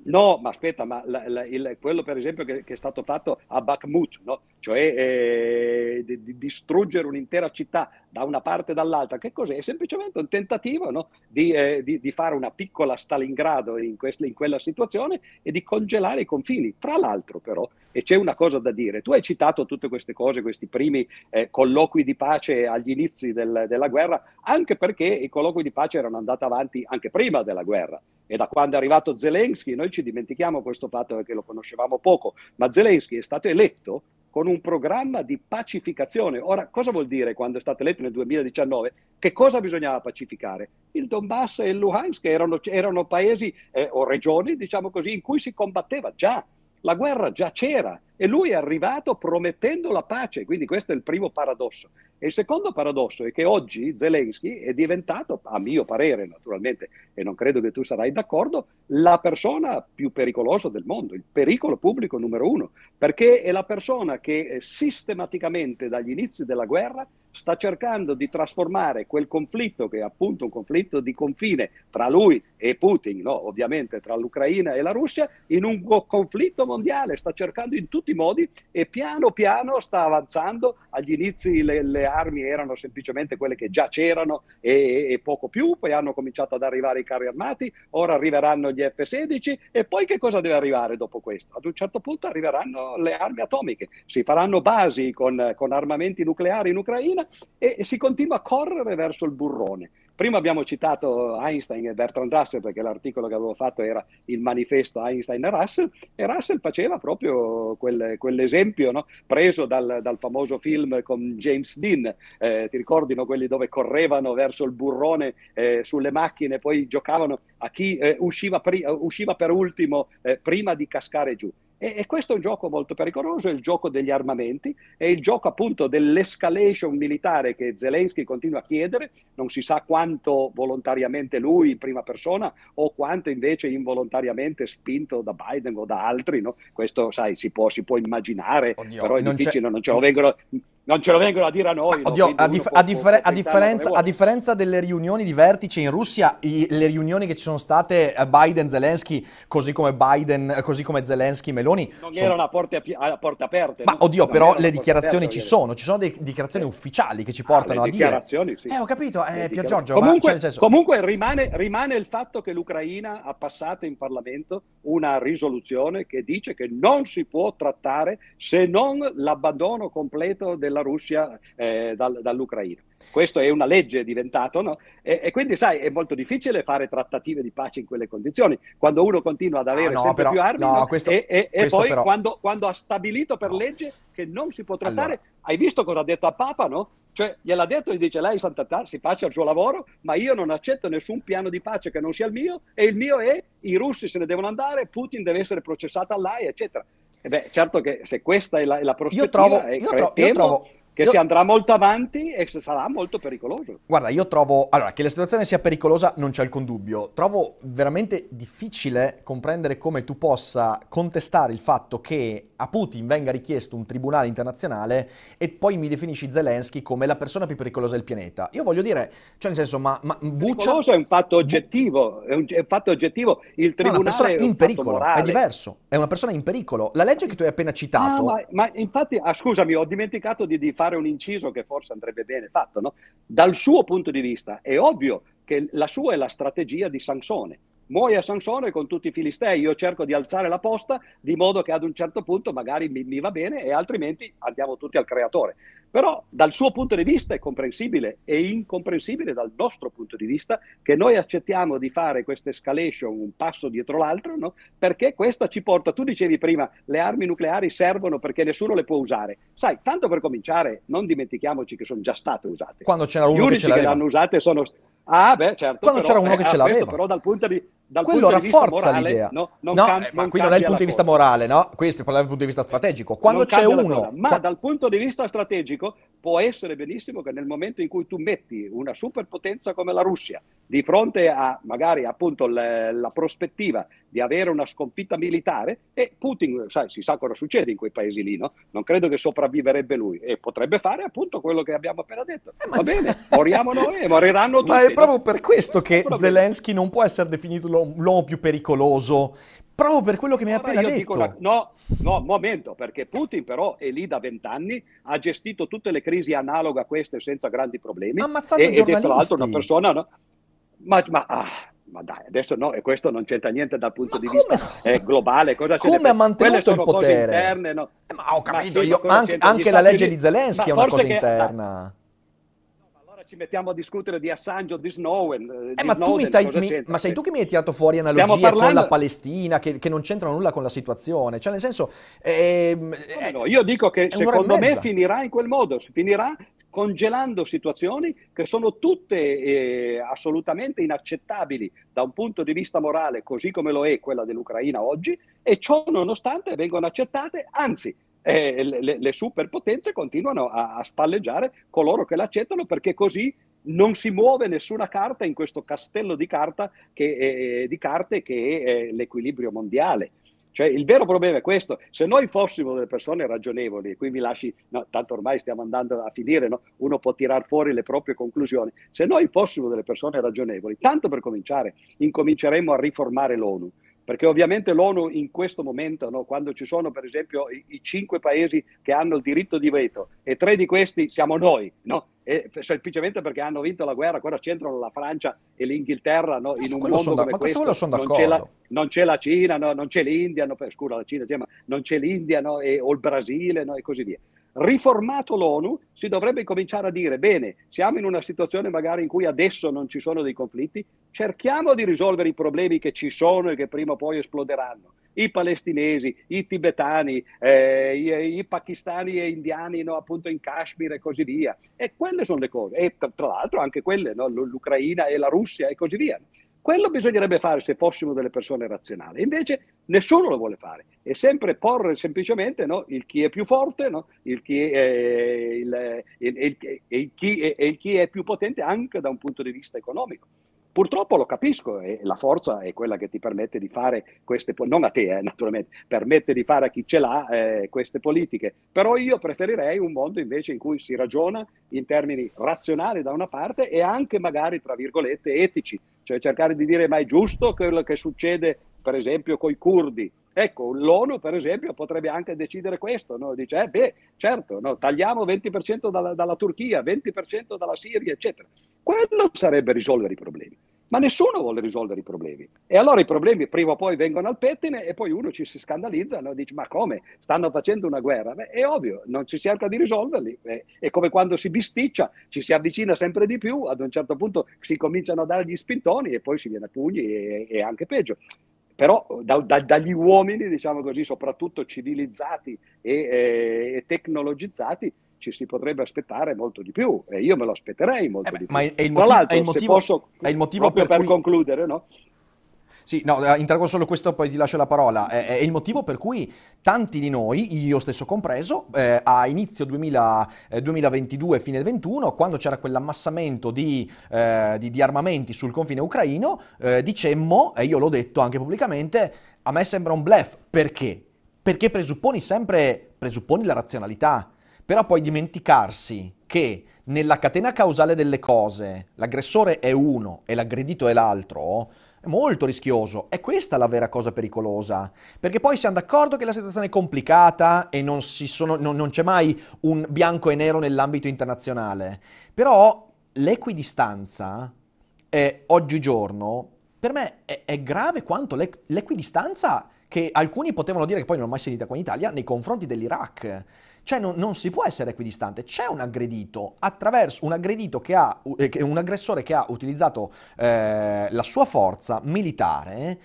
No, ma aspetta, ma la, la, il, quello per esempio che, che, è stato fatto a Bakhmut, no? cioè eh, di, di, distruggere un'intera città da una parte e dall'altra, che cos'è? È semplicemente un tentativo no? di, eh, di, di, fare una piccola Stalingrado in, quest, in, quella situazione e di congelare i confini. Tra l'altro però, e c'è una cosa da dire, tu hai citato tutte queste cose, questi primi eh, colloqui di pace agli inizi del, della guerra, anche perché i colloqui di pace erano andati avanti anche prima della guerra e da quando è arrivato Zelensky, noi ci dimentichiamo questo fatto perché lo conoscevamo poco, ma Zelensky è stato eletto con un programma di pacificazione. Ora, cosa vuol dire quando è stato eletto nel 2019? Che cosa bisognava pacificare? Il Donbass e il Luhansk erano, erano paesi eh, o regioni, diciamo così, in cui si combatteva già. La guerra già c'era e lui è arrivato promettendo la pace, quindi questo è il primo paradosso. E il secondo paradosso è che oggi Zelensky è diventato, a mio parere naturalmente, e non credo che tu sarai d'accordo, la persona più pericolosa del mondo, il pericolo pubblico numero uno, perché è la persona che eh, sistematicamente dagli inizi della guerra sta cercando di trasformare quel conflitto, che è appunto un conflitto di confine tra lui e Putin, no? ovviamente tra l'Ucraina e la Russia, in un conflitto mondiale, sta cercando in tutti i modi e piano piano sta avanzando. Agli inizi le, le armi erano semplicemente quelle che già c'erano e, e, poco più, poi hanno cominciato ad arrivare i carri armati, ora arriveranno gli F-16 e poi che cosa deve arrivare dopo questo? Ad un certo punto arriveranno le armi atomiche, si faranno basi con, con armamenti nucleari in Ucraina e, e si continua a correre verso il burrone. Prima abbiamo citato Einstein e Bertrand Russell perché l'articolo che avevo fatto era il manifesto Einstein e Russell e Russell faceva proprio quel, quell'esempio no? preso dal, dal, famoso film con James Dean, eh, ti ricordino quelli dove correvano verso il burrone eh, sulle macchine poi giocavano a chi eh, usciva, pri- usciva, per ultimo eh, prima di cascare giù. E, e, questo è un gioco molto pericoloso, è il gioco degli armamenti, è il gioco appunto dell'escalation militare che Zelensky continua a chiedere, non si sa quanto volontariamente lui in prima persona o quanto invece involontariamente spinto da Biden o da altri, no? questo sai si può, si può immaginare, Oddio, però è non difficile, c'è... non ce lo vengono non ce lo vengono a dire a noi. Oddio, no? a, dif- a, differ- a, differenza, a, differenza, delle riunioni di vertice in Russia, i- le riunioni che ci sono state eh, Biden-Zelensky, così come Biden, eh, così come Zelensky-Meloni... Non sono... erano a porte, a, porte aperte. Ma no? oddio, non però le dichiarazioni aperte, ci sono, ci sono delle dichiarazioni sì. ufficiali che ci portano ah, a dire... Sì. Eh, ho capito, eh, Pier Giorgio, comunque, ma, cioè, comunque rimane, rimane il fatto che l'Ucraina ha passato in Parlamento una risoluzione che dice che non si può trattare se non l'abbandono completo della Russia eh, dal, dall'Ucraina. Questo è una legge diventato, no? E, e, quindi, sai, è molto difficile fare trattative di pace in quelle condizioni. Quando uno continua ad avere ah, no, sempre però, più armi, no, questo, e, e, questo poi quando, quando, ha stabilito per legge che non si può trattare, allora. hai visto cosa ha detto a Papa, no? Cioè, gliel'ha detto e dice lei, Sant'Atà, si faccia il suo lavoro, ma io non accetto nessun piano di pace che non sia il mio, e il mio è i russi se ne devono andare, Putin deve essere processato all'AI, eccetera. E beh, certo che se questa è la, è la prospettiva, io trovo, io, tro- io trovo che io... si andrà molto avanti e sarà molto pericoloso. Guarda, io trovo, allora, che la situazione sia pericolosa non c'è alcun dubbio. Trovo veramente difficile comprendere come tu possa contestare il fatto che a Putin venga richiesto un tribunale internazionale e poi mi definisci Zelensky come la persona più pericolosa del pianeta. Io voglio dire, cioè nel senso, ma, ma Buccia... Pericoloso è un fatto oggettivo, è un, è un fatto oggettivo. Il tribunale no, è, in pericolo, è diverso, è una persona in pericolo. La legge che tu hai appena citato... Ah, ma, ma, infatti, ah, scusami, ho dimenticato di, di fare un inciso che forse andrebbe bene fatto. No? Dal suo punto di vista è ovvio che la sua è la strategia di Sansone muoia Sansone con tutti i filistei, io cerco di alzare la posta di modo che ad un certo punto magari mi, mi, va bene e altrimenti andiamo tutti al creatore. Però dal suo punto di vista è comprensibile e incomprensibile dal nostro punto di vista che noi accettiamo di fare questa escalation un passo dietro l'altro, no? perché questa ci porta, tu dicevi prima, le armi nucleari servono perché nessuno le può usare. Sai, tanto per cominciare, non dimentichiamoci che sono già state usate. Quando c'era uno Gli che ce l'aveva. che le hanno usate sono... Ah, beh, certo. Quando però, c'era uno eh, che ce l'aveva. Però dal punto di, dal quello punto rafforza morale, l'idea. No, non no cam- eh, ma qui non è il punto di vista morale, no? Questo è dal punto di vista strategico. Quando c'è uno... Ma dal punto di vista strategico può essere benissimo che nel momento in cui tu metti una superpotenza come la Russia di fronte a magari appunto le, la prospettiva di avere una sconfitta militare e Putin, sai, si sa cosa succede in quei paesi lì, no? Non credo che sopravviverebbe lui e potrebbe fare appunto quello che abbiamo appena detto. Eh, Va [LAUGHS] bene, moriamo noi e moriranno tutti. Ma è proprio per questo che Zelensky non può essere definito l'uomo più pericoloso proprio per quello che mi hai appena detto. Una, no, no, momento, perché Putin però è lì da vent'anni, ha gestito tutte le crisi analoghe a queste senza grandi problemi. Ammazzando e, ed è tra l'altro una persona... No? Ma, ma, ah, ma, dai, adesso no, e questo non c'entra niente dal punto ma di vista no? eh, globale. Cosa come ha mantenuto il potere? Interne, no? eh, ma ho capito, io, anche, anche la legge di Zelensky è una cosa che, interna ci mettiamo a discutere di Assange o di Snowden. Eh, eh ma, Snowden, stai, mi, ma sei tu che mi hai tirato fuori analogie parlando... con la Palestina che, che, non c'entrano nulla con la situazione? Cioè, nel senso. Eh, no, io dico che secondo me finirà in quel modo, finirà congelando situazioni che sono tutte eh, assolutamente inaccettabili da un punto di vista morale, così come lo è quella dell'Ucraina oggi, e ciò nonostante vengono accettate, anzi eh, le, le, superpotenze continuano a, a, spalleggiare coloro che l'accettano perché così non si muove nessuna carta in questo castello di, carta che, eh, di carte che è eh, l'equilibrio mondiale. Cioè, il vero problema è questo, se noi fossimo delle persone ragionevoli, e qui mi lasci, no, tanto ormai stiamo andando a finire, no? uno può tirar fuori le proprie conclusioni, se noi fossimo delle persone ragionevoli, tanto per cominciare, incominceremmo a riformare l'ONU, perché ovviamente l'ONU in questo momento, no, quando ci sono per esempio i, i, cinque paesi che hanno il diritto di veto e tre di questi siamo noi, no? e, semplicemente perché hanno vinto la guerra, cosa c'entrano la Francia e l'Inghilterra no, in un mondo come da, questo? Non c'è, la, non c'è, la, Cina, non c'è l'India, scusa la Cina, non c'è l'India e, o il Brasile e così via riformato l'ONU, si dovrebbe cominciare a dire, bene, siamo in una situazione magari in cui adesso non ci sono dei conflitti, cerchiamo di risolvere i problemi che ci sono e che prima o poi esploderanno. I palestinesi, i tibetani, eh, i, i, pakistani e indiani no, appunto in Kashmir e così via. E quelle sono le cose. E tra, l'altro anche quelle, no, l'Ucraina e la Russia e così via. Quello bisognerebbe fare se fossimo delle persone razionali. Invece nessuno lo vuole fare. È sempre porre semplicemente no, il chi è più forte, no, il, chi è, eh, il, il, il, chi è, il chi è più potente anche da un punto di vista economico. Purtroppo lo capisco e la forza è quella che ti permette di fare queste, non a te eh, naturalmente, permette di fare a chi ce l'ha eh, queste politiche, però io preferirei un mondo invece in cui si ragiona in termini razionali da una parte e anche magari tra virgolette etici, cioè cercare di dire ma è giusto quello che succede per esempio con i curdi, Ecco, l'ONU per esempio potrebbe anche decidere questo, no? dice, eh, beh, certo, no? tagliamo 20% dalla, dalla, Turchia, 20% dalla Siria, eccetera. Quello sarebbe risolvere i problemi. Ma nessuno vuole risolvere i problemi. E allora i problemi prima o poi vengono al pettine e poi uno ci si scandalizza e dice, ma come? Stanno facendo una guerra? Beh, è ovvio, non si cerca di risolverli. È come quando si bisticcia, ci si avvicina sempre di più, ad un certo punto si cominciano a dare gli spintoni e poi si viene a pugni e, e anche peggio però da, da, dagli uomini, diciamo così, soprattutto civilizzati e, eh, e, tecnologizzati, ci si potrebbe aspettare molto di più e io me lo aspetterei molto eh beh, di più. Ma è, il motivo, è il motivo, posso, è il motivo per, per, cui... concludere, no? Sì, no, eh, interrogo solo questo, poi ti lascio la parola. È, è il motivo per cui tanti di noi, io stesso compreso, eh, a inizio 2000, eh, 2022, fine 2021, quando c'era quell'ammassamento di, eh, di, di armamenti sul confine ucraino, eh, dicemmo, e io l'ho detto anche pubblicamente, a me sembra un blef. Perché? Perché presupponi sempre, presupponi la razionalità, però poi dimenticarsi che nella catena causale delle cose l'aggressore è uno e l'aggredito è l'altro, è molto rischioso. È questa la vera cosa pericolosa. Perché poi siamo d'accordo che la situazione è complicata e non, sono, non, non c'è mai un bianco e nero nell'ambito internazionale. Però l'equidistanza è, oggigiorno per me è, è grave quanto l'equidistanza che alcuni potevano dire che poi non ho mai sentita qua in Italia nei confronti dell'Iraq. Cioè non, non, si può essere equidistante, c'è un aggredito attraverso un aggredito che ha, eh, un aggressore che ha utilizzato eh, la sua forza militare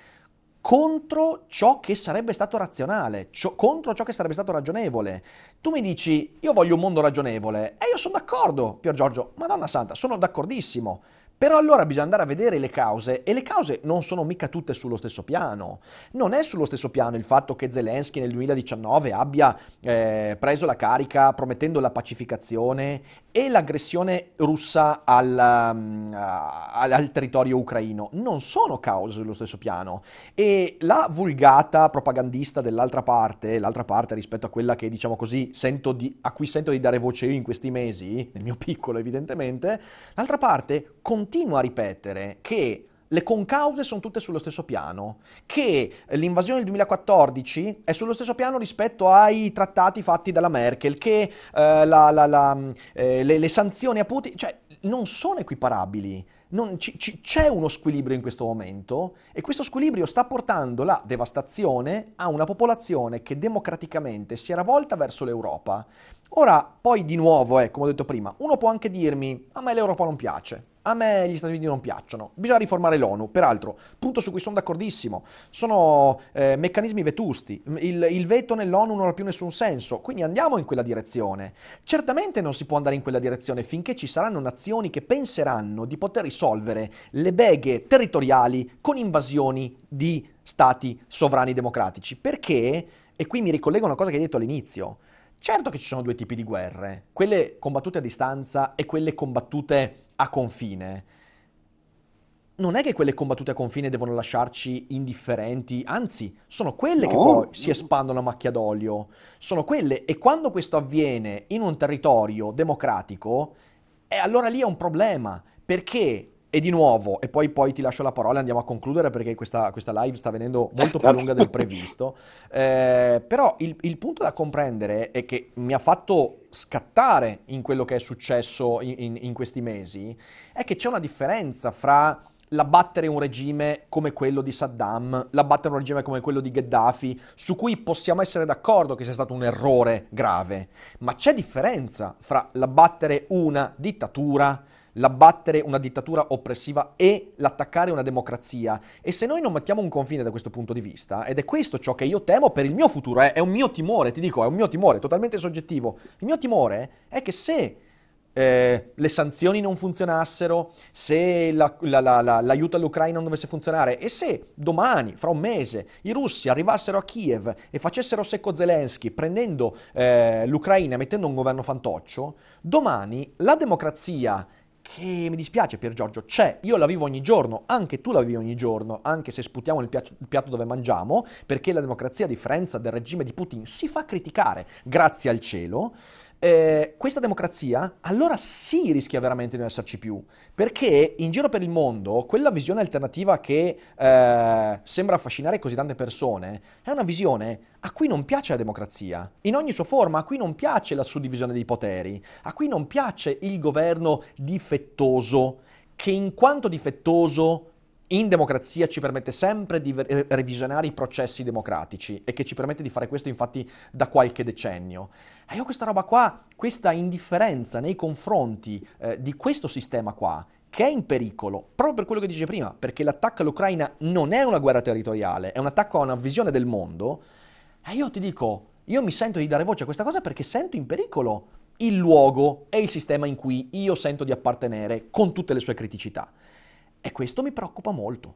contro ciò che sarebbe stato razionale, ciò, contro ciò che sarebbe stato ragionevole. Tu mi dici, io voglio un mondo ragionevole, e io sono d'accordo, Pier Giorgio, Madonna Santa, sono d'accordissimo. Però allora bisogna andare a vedere le cause e le cause non sono mica tutte sullo stesso piano. Non è sullo stesso piano il fatto che Zelensky nel 2019 abbia eh, preso la carica promettendo la pacificazione e l'aggressione russa al, um, al, al, territorio ucraino. Non sono cause sullo stesso piano. E la vulgata propagandista dell'altra parte, l'altra parte rispetto a quella che diciamo così di, a cui sento di dare voce io in questi mesi, nel mio [LAUGHS] piccolo evidentemente, l'altra parte con continua a ripetere che le concause sono tutte sullo stesso piano, che l'invasione del 2014 è sullo stesso piano rispetto ai trattati fatti dalla Merkel, che eh, la, la, la, eh, le, le, sanzioni a Putin, cioè non sono equiparabili. Non, c- c- c'è uno squilibrio in questo momento e questo squilibrio sta portando la devastazione a una popolazione che democraticamente si era volta verso l'Europa. Ora, poi di nuovo, eh, come ho detto prima, uno può anche dirmi, a me l'Europa non piace. A me gli Stati Uniti non piacciono. Bisogna riformare l'ONU, peraltro, punto su cui sono d'accordissimo. Sono eh, meccanismi vetusti. Il, il, veto nell'ONU non ha più nessun senso, quindi andiamo in quella direzione. Certamente non si può andare in quella direzione finché ci saranno nazioni che penseranno di poter risolvere le beghe territoriali con invasioni di stati sovrani democratici. Perché, e qui mi ricollego a una cosa che hai detto all'inizio, certo che ci sono due tipi di guerre, quelle combattute a distanza e quelle combattute a confine, non è che quelle combattute a confine devono lasciarci indifferenti, anzi, sono quelle no. che poi si espandono a macchia d'olio. Sono quelle, e quando questo avviene in un territorio democratico, eh, allora lì è un problema, perché e di nuovo, e poi, poi, ti lascio la parola, andiamo a concludere perché questa, questa live sta venendo molto più lunga del previsto. Eh, però il, il, punto da comprendere e che mi ha fatto scattare in quello che è successo in, in, in questi mesi è che c'è una differenza fra l'abbattere un regime come quello di Saddam, l'abbattere un regime come quello di Gheddafi, su cui possiamo essere d'accordo che sia stato un errore grave, ma c'è differenza fra l'abbattere una dittatura, l'abbattere una dittatura oppressiva e l'attaccare una democrazia. E se noi non mettiamo un confine da questo punto di vista, ed è questo ciò che io temo per il mio futuro, eh, è un mio timore, ti dico, è un mio timore totalmente soggettivo. Il mio timore è che se eh, le sanzioni non funzionassero, se la, la, la, l'aiuto all'Ucraina non dovesse funzionare e se domani, fra un mese, i russi arrivassero a Kiev e facessero secco Zelensky prendendo eh, l'Ucraina e mettendo un governo fantoccio, domani la democrazia che mi dispiace Pier Giorgio, c'è, io la vivo ogni giorno, anche tu la vivi ogni giorno, anche se sputiamo il piatto, il piatto, dove mangiamo, perché la democrazia, a differenza del regime di Putin, si fa criticare, grazie al cielo, eh, questa democrazia allora sì rischia veramente di non esserci più, perché in giro per il mondo quella visione alternativa che eh, sembra affascinare così tante persone è una visione a cui non piace la democrazia, in ogni sua forma, a cui non piace la suddivisione dei poteri, a cui non piace il governo difettoso, che in quanto difettoso in democrazia ci permette sempre di revisionare i processi democratici e che ci permette di fare questo infatti da qualche decennio. E io questa roba qua, questa indifferenza nei confronti eh, di questo sistema qua, che è in pericolo, proprio per quello che dice prima, perché l'attacco all'Ucraina non è una guerra territoriale, è un attacco a una visione del mondo, e io ti dico, io mi sento di dare voce a questa cosa perché sento in pericolo il luogo e il sistema in cui io sento di appartenere con tutte le sue criticità. E questo mi preoccupa molto.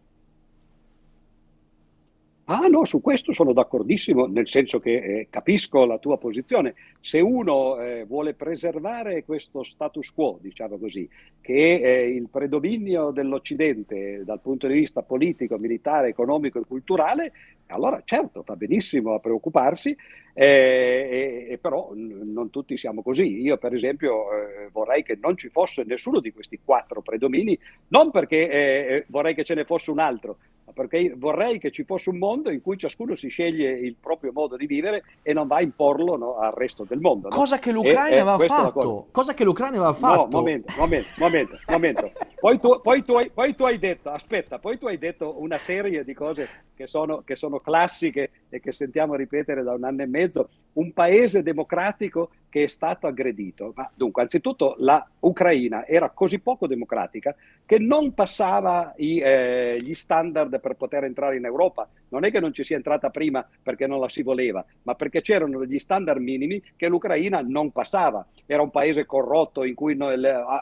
Ah no, su questo sono d'accordissimo, nel senso che eh, capisco la tua posizione. Se uno eh, vuole preservare questo status quo, diciamo così, che è il predominio dell'Occidente dal punto di vista politico, militare, economico e culturale, allora certo fa benissimo a preoccuparsi, eh, e, e però non tutti siamo così. Io per esempio eh, vorrei che non ci fosse nessuno di questi quattro predomini, non perché eh, eh vorrei che ce ne fosse un altro, perché vorrei che ci fosse un mondo in cui ciascuno si sceglie il proprio modo di vivere e non va a imporlo no, al resto del mondo. No? Cosa che l'Ucraina aveva fatto. Cosa che l'Ucraina aveva fatto. No, momento, momento, momento, momento. Poi, tu, poi, tu hai, poi tu hai detto, aspetta, poi tu hai detto una serie di cose che sono, che sono classiche e che sentiamo ripetere da un anno e mezzo, un paese democratico che è stato aggredito. Ma dunque, anzitutto la Ucraina era così poco democratica che non passava i, eh, gli standard per poter entrare in Europa. Non è che non ci sia entrata prima perché non la si voleva, ma perché c'erano degli standard minimi che l'Ucraina non passava. Era un paese corrotto, in cui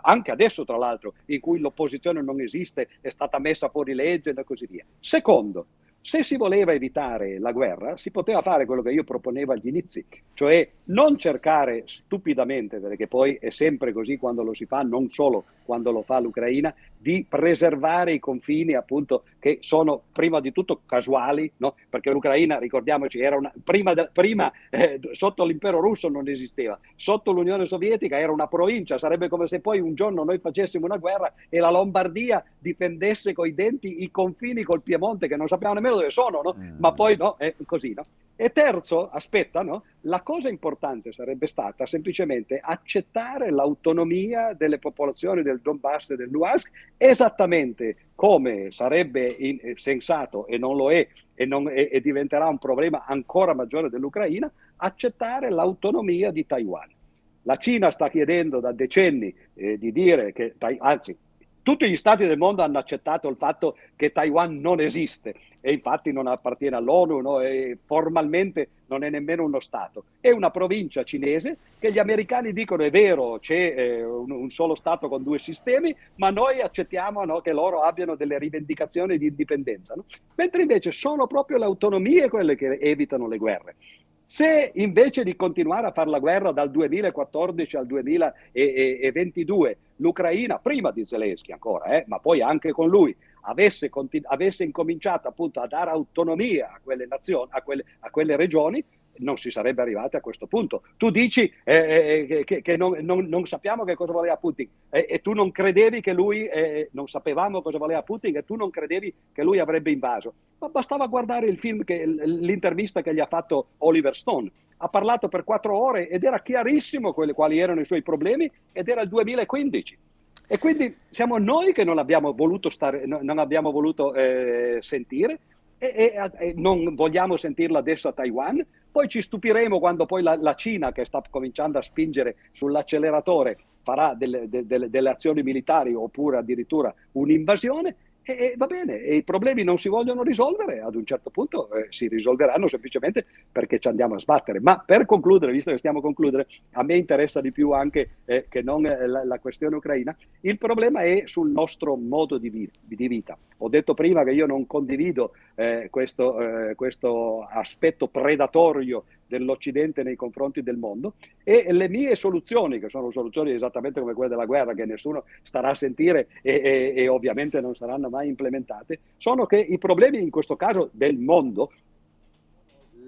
anche adesso tra l'altro, in cui l'opposizione non esiste, è stata messa fuori legge e così via. Secondo, se si voleva evitare la guerra, si poteva fare quello che io proponevo agli inizi, cioè non cercare stupidamente, perché poi è sempre così quando lo si fa, non solo quando lo fa l'Ucraina, di preservare i confini appunto che sono prima di tutto casuali, no? perché l'Ucraina, ricordiamoci, era una, prima, de, prima eh, sotto l'impero russo non esisteva, sotto l'Unione Sovietica era una provincia, sarebbe come se poi un giorno noi facessimo una guerra e la Lombardia difendesse coi denti i confini col Piemonte che non sappiamo nemmeno dove sono, no? Mm. ma poi no, è così. No? E terzo, aspetta, no? la cosa importante sarebbe stata semplicemente accettare l'autonomia delle popolazioni del Donbass e del Luhansk, esattamente come sarebbe in, eh, sensato, e non lo è, e, non, e, e diventerà un problema ancora maggiore dell'Ucraina, accettare l'autonomia di Taiwan. La Cina sta chiedendo da decenni eh, di dire che, anzi, tutti gli stati del mondo hanno accettato il fatto che Taiwan non esiste e infatti non appartiene all'ONU no? e formalmente non è nemmeno uno Stato. È una provincia cinese che gli americani dicono è vero, c'è eh, un, un, solo Stato con due sistemi, ma noi accettiamo no, che loro abbiano delle rivendicazioni di indipendenza. No? Mentre invece sono proprio le autonomie quelle che evitano le guerre. Se invece di continuare a fare la guerra dal 2014 al 2022 l'Ucraina, prima di Zelensky ancora, eh, ma poi anche con lui, avesse, avesse, incominciato appunto a dare autonomia a quelle, nazioni, a quelle, a quelle regioni, non si sarebbe arrivati a questo punto. Tu dici eh, eh, eh, che, che non, non, non, sappiamo che cosa voleva Putin eh, e tu non credevi che lui, eh, non sapevamo cosa voleva Putin e tu non credevi che lui avrebbe invaso. Ma bastava guardare il film, che, l'intervista che gli ha fatto Oliver Stone. Ha parlato per quattro ore ed era chiarissimo quali erano i suoi problemi ed era il 2015. E quindi siamo noi che non abbiamo voluto, stare, non abbiamo voluto eh, sentire e, e, e, non vogliamo sentirlo adesso a Taiwan, poi ci stupiremo quando poi la, la Cina, che sta cominciando a spingere sull'acceleratore, farà delle, delle, delle azioni militari oppure addirittura un'invasione e, e, va bene, e i problemi non si vogliono risolvere, ad un certo punto eh, si risolveranno semplicemente perché ci andiamo a sbattere. Ma per concludere, visto che stiamo a concludere, a me interessa di più anche eh, che non eh, la, la, questione ucraina, il problema è sul nostro modo di, vi- di, vita. Ho detto prima che io non condivido eh, questo, eh, questo aspetto predatorio dell'Occidente nei confronti del mondo e le mie soluzioni, che sono soluzioni esattamente come quelle della guerra, che nessuno starà a sentire e, e, e ovviamente non saranno mai implementate, sono che i problemi in questo caso del mondo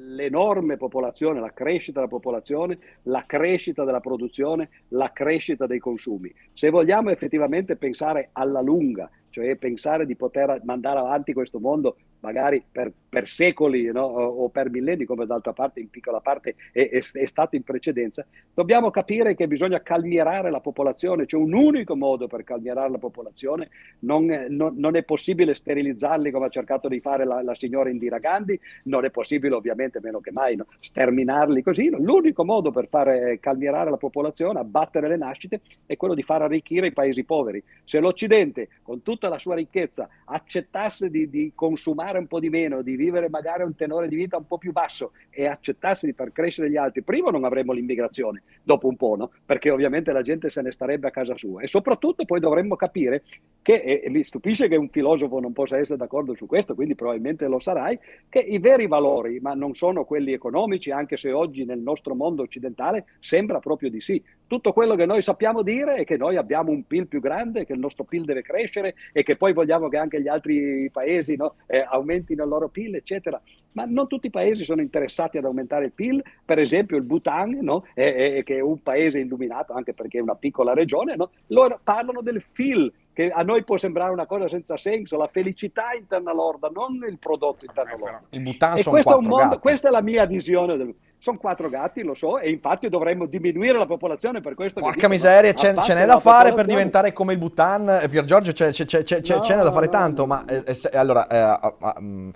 l'enorme popolazione, la crescita della popolazione, la crescita della produzione, la crescita dei consumi. Se vogliamo effettivamente pensare alla lunga, cioè pensare di poter mandare avanti questo mondo magari per, per secoli no? o per millenni, come d'altra parte in piccola parte è, è, è, stato in precedenza, dobbiamo capire che bisogna calmierare la popolazione, c'è un unico modo per calmierare la popolazione, non, non, non è possibile sterilizzarli come ha cercato di fare la, la, signora Indira Gandhi, non è possibile ovviamente meno che mai no? sterminarli così, l'unico modo per fare calmierare la popolazione, abbattere le nascite, è quello di far arricchire i paesi poveri. Se l'Occidente con tutta la sua ricchezza accettasse di, di consumare guadagnare un po' di meno, di vivere magari un tenore di vita un po' più basso e accettarsi di far crescere gli altri, prima non avremmo l'immigrazione, dopo un po', no? Perché ovviamente la gente se ne starebbe a casa sua. E soprattutto poi dovremmo capire che, e mi stupisce che un filosofo non possa essere d'accordo su questo, quindi probabilmente lo sarai, che i veri valori, ma non sono quelli economici, anche se oggi nel nostro mondo occidentale sembra proprio di sì. Tutto quello che noi sappiamo dire è che noi abbiamo un PIL più grande, che il nostro PIL deve crescere e che poi vogliamo che anche gli altri paesi no, eh, aumentino il loro PIL, eccetera. Ma non tutti i paesi sono interessati ad aumentare il PIL, per esempio il Bhutan, no? è, è, che è un paese illuminato anche perché è una piccola regione, no? loro parlano del FIL, che a noi può sembrare una cosa senza senso, la felicità interna lorda, non il prodotto interno eh, lordo. Il Bhutan sono quattro mondo, Questa è la mia visione del sono quattro gatti, lo so, e infatti dovremmo diminuire la popolazione per questo. Porca miseria, ce, ce n'è da fare per diventare come il Bhutan. Eh, Pier Giorgio, c'è, c'è, c'è, no, ce n'è da fare no, tanto, no. ma eh, eh, allora, eh, uh, uh,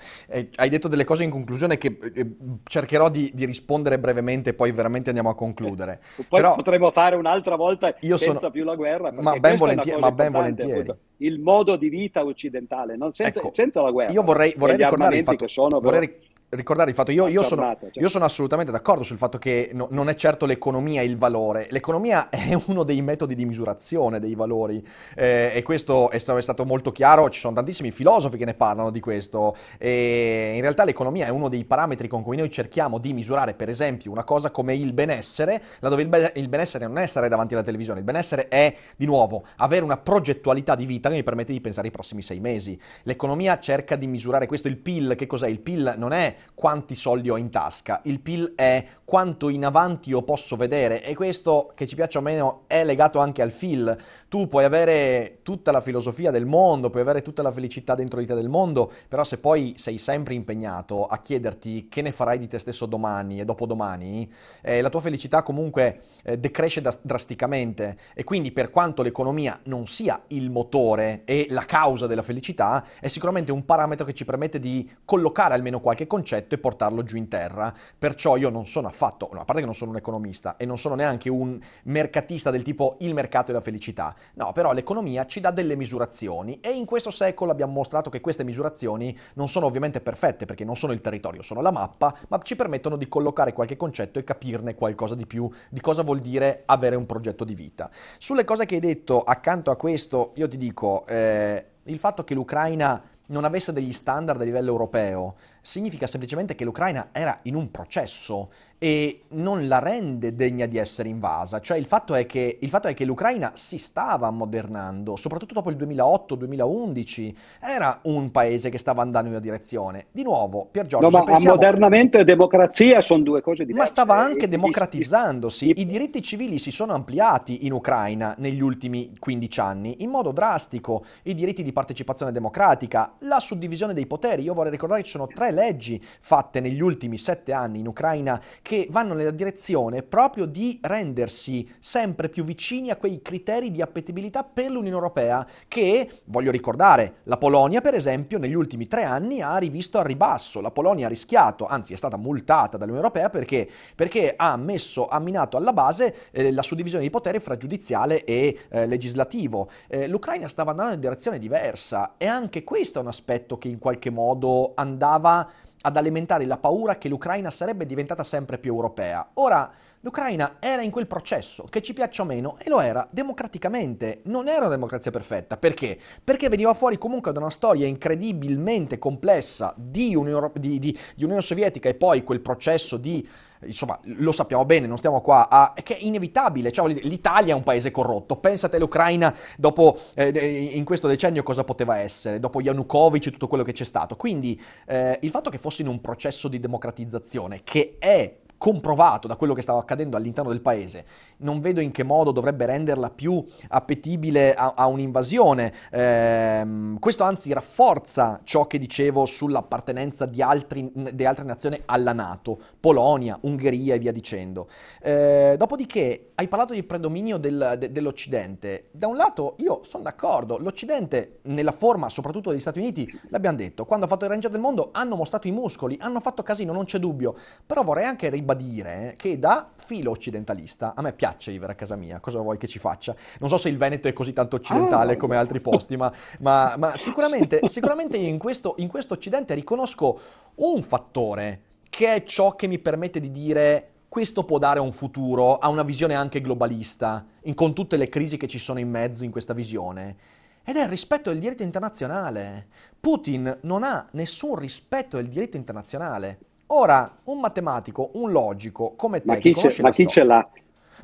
hai detto delle cose in conclusione che eh, cercherò di, di, rispondere brevemente, poi veramente andiamo a concludere. poi Però, potremo fare un'altra volta io senza sono... più la guerra. Ma ben, volentieri, ma ben volentieri. Appunto, il modo di vita occidentale, senza, ecco, senza la guerra. Io vorrei, vorrei ricordare il fatto... Sono, vorrei, ricordare il fatto, io, io, sono, cioè. io, sono, assolutamente d'accordo sul fatto che no, non è certo l'economia il valore, l'economia [LAUGHS] è uno dei metodi di misurazione dei valori eh, e questo è stato molto chiaro, ci sono tantissimi filosofi che ne parlano di questo e in realtà l'economia è uno dei parametri con cui noi cerchiamo di misurare per esempio una cosa come il benessere, laddove il, be- il benessere non è stare davanti alla televisione, il benessere è di nuovo avere una progettualità di vita che mi permette di pensare ai prossimi sei mesi. L'economia cerca di misurare questo, il PIL, che cos'è? Il PIL non è quanti soldi ho in tasca, il PIL è quanto in avanti io posso vedere e questo, che ci piaccia o meno, è legato anche al FIL. Tu puoi avere tutta la filosofia del mondo, puoi avere tutta la felicità dentro di te del mondo, però se poi sei sempre impegnato a chiederti che ne farai di te stesso domani e dopodomani, eh, la tua felicità comunque eh, decresce da- drasticamente e quindi per quanto l'economia non sia il motore e la causa della felicità, è sicuramente un parametro che ci permette di collocare almeno qualche concetto e portarlo giù in terra. Perciò io non sono affatto, no, a parte che non sono un economista e non sono neanche un mercatista del tipo il mercato e la felicità, No, però l'economia ci dà delle misurazioni e in questo secolo abbiamo mostrato che queste misurazioni non sono ovviamente perfette perché non sono il territorio, sono la mappa, ma ci permettono di collocare qualche concetto e capirne qualcosa di più di cosa vuol dire avere un progetto di vita. Sulle cose che hai detto accanto a questo, io ti dico, eh, il fatto che l'Ucraina non avesse degli standard a livello europeo significa semplicemente che l'Ucraina era in un processo e non la rende degna di essere invasa. Cioè il fatto è che, fatto è che l'Ucraina si stava ammodernando, soprattutto dopo il 2008-2011, era un paese che stava andando in una direzione. Di nuovo, Pier Giorgio... No, ma pensiamo... ammodernamento e democrazia sono due cose diverse. Ma stava anche democratizzandosi. I diritti civili si sono ampliati in Ucraina negli ultimi 15 anni, in modo drastico. I diritti di partecipazione democratica, la suddivisione dei poteri. Io vorrei ricordare che ci sono tre leggi fatte negli ultimi sette anni in Ucraina che vanno nella direzione proprio di rendersi sempre più vicini a quei criteri di appetibilità per l'Unione Europea che, voglio ricordare, la Polonia per esempio negli ultimi tre anni ha rivisto al ribasso. La Polonia ha rischiato, anzi è stata multata dall'Unione Europea perché, perché ha messo, ha minato alla base eh, la suddivisione di potere fra giudiziale e eh, legislativo. Eh, L'Ucraina stava andando in direzione diversa e anche questo è un aspetto che in qualche modo andava ad alimentare la paura che l'Ucraina sarebbe diventata sempre più europea. Ora, L'Ucraina era in quel processo, che ci piaccia o meno, e lo era democraticamente. Non era una democrazia perfetta. Perché? Perché veniva fuori comunque da una storia incredibilmente complessa di Unione, di, di, di Unione Sovietica e poi quel processo di insomma, lo sappiamo bene, non stiamo qua a... che è inevitabile, cioè, l'Italia è un paese corrotto, pensate l'Ucraina dopo, eh, in questo decennio cosa poteva essere, dopo Yanukovych e tutto quello che c'è stato, quindi eh, il fatto che fosse in un processo di democratizzazione, che è comprovato da quello che stava accadendo all'interno del paese, non vedo in che modo dovrebbe renderla più appetibile a, a un'invasione. Eh, questo anzi rafforza ciò che dicevo sull'appartenenza di, altri, di altre nazioni alla Nato, Polonia, Ungheria e via dicendo. Eh, dopodiché hai parlato di predominio del, de, dell'Occidente. Da un lato io sono d'accordo, l'Occidente nella forma soprattutto degli Stati Uniti, l'abbiamo detto, quando ha fatto il Ranger del Mondo hanno mostrato i muscoli, hanno fatto casino, non c'è dubbio, però vorrei anche ribadire ribadire che da filo occidentalista a me piace vivere a casa mia, cosa vuoi che ci faccia? Non so se il Veneto è così tanto occidentale oh. come altri posti, ma, ma, ma sicuramente, [LAUGHS] sicuramente in, questo, in questo occidente riconosco un fattore che è ciò che mi permette di dire questo può dare un futuro a una visione anche globalista, in, con tutte le crisi che ci sono in mezzo in questa visione. Ed è il rispetto del diritto internazionale. Putin non ha nessun rispetto del diritto internazionale. Ora, un matematico, un logico come te, ma chi, ce, ma chi ce l'ha?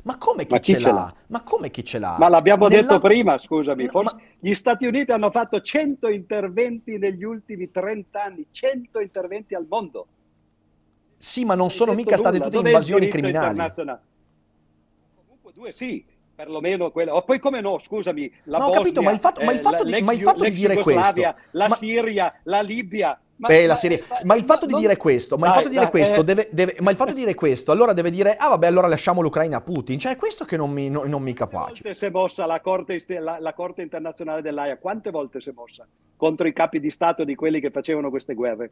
Ma come chi, chi ce, l'ha? l'ha? Ma come chi ce l'ha? Ma l'abbiamo Nella... detto prima, scusami. Forse ma... Gli Stati Uniti hanno fatto 100 interventi negli ultimi 30 anni, 100 interventi al mondo. Sì, ma non Hai sono mica state tutte Dov'è invasioni criminali. Comunque due sì, perlomeno quella. O poi come no, scusami, la ma ho Bosnia, capito, ma il fatto, ma il fatto, eh, di, ma il fatto di dire questo... La ma... Siria, la Libia ma, la serie... ma il fatto di dire questo, ma il fatto di dire questo, deve, deve, ma il fatto di dire questo, allora deve dire, ah vabbè, allora lasciamo l'Ucraina a Putin. Cioè, è questo che non mi, no, non mi capace. Quante volte si è mossa la Corte, la, la Corte internazionale dell'AIA? Quante volte si è mossa contro i capi di Stato di quelli che facevano queste guerre?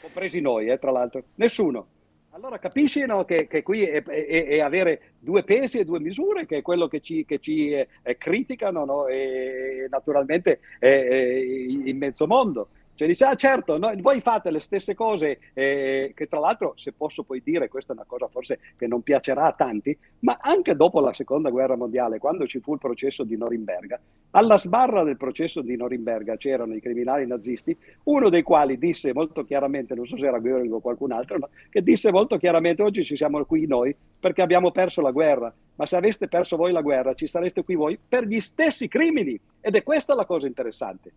Compresi noi, eh, tra l'altro. Nessuno. Allora capisci no, che, che, qui è, è, è, avere due pesi e due misure, che è quello che ci, che ci eh, criticano no? e naturalmente in mezzo mondo. Cioè dice, ah certo, no, voi fate le stesse cose, eh, che tra l'altro, se posso poi dire, questa è una cosa forse che non piacerà a tanti, ma anche dopo la seconda guerra mondiale, quando ci fu il processo di Norimberga, alla sbarra del processo di Norimberga c'erano i criminali nazisti, uno dei quali disse molto chiaramente, non so se era Göring o qualcun altro, no, che disse molto chiaramente, oggi ci siamo qui noi perché abbiamo perso la guerra, ma se aveste perso voi la guerra ci sareste qui voi per gli stessi crimini. Ed è questa la cosa interessante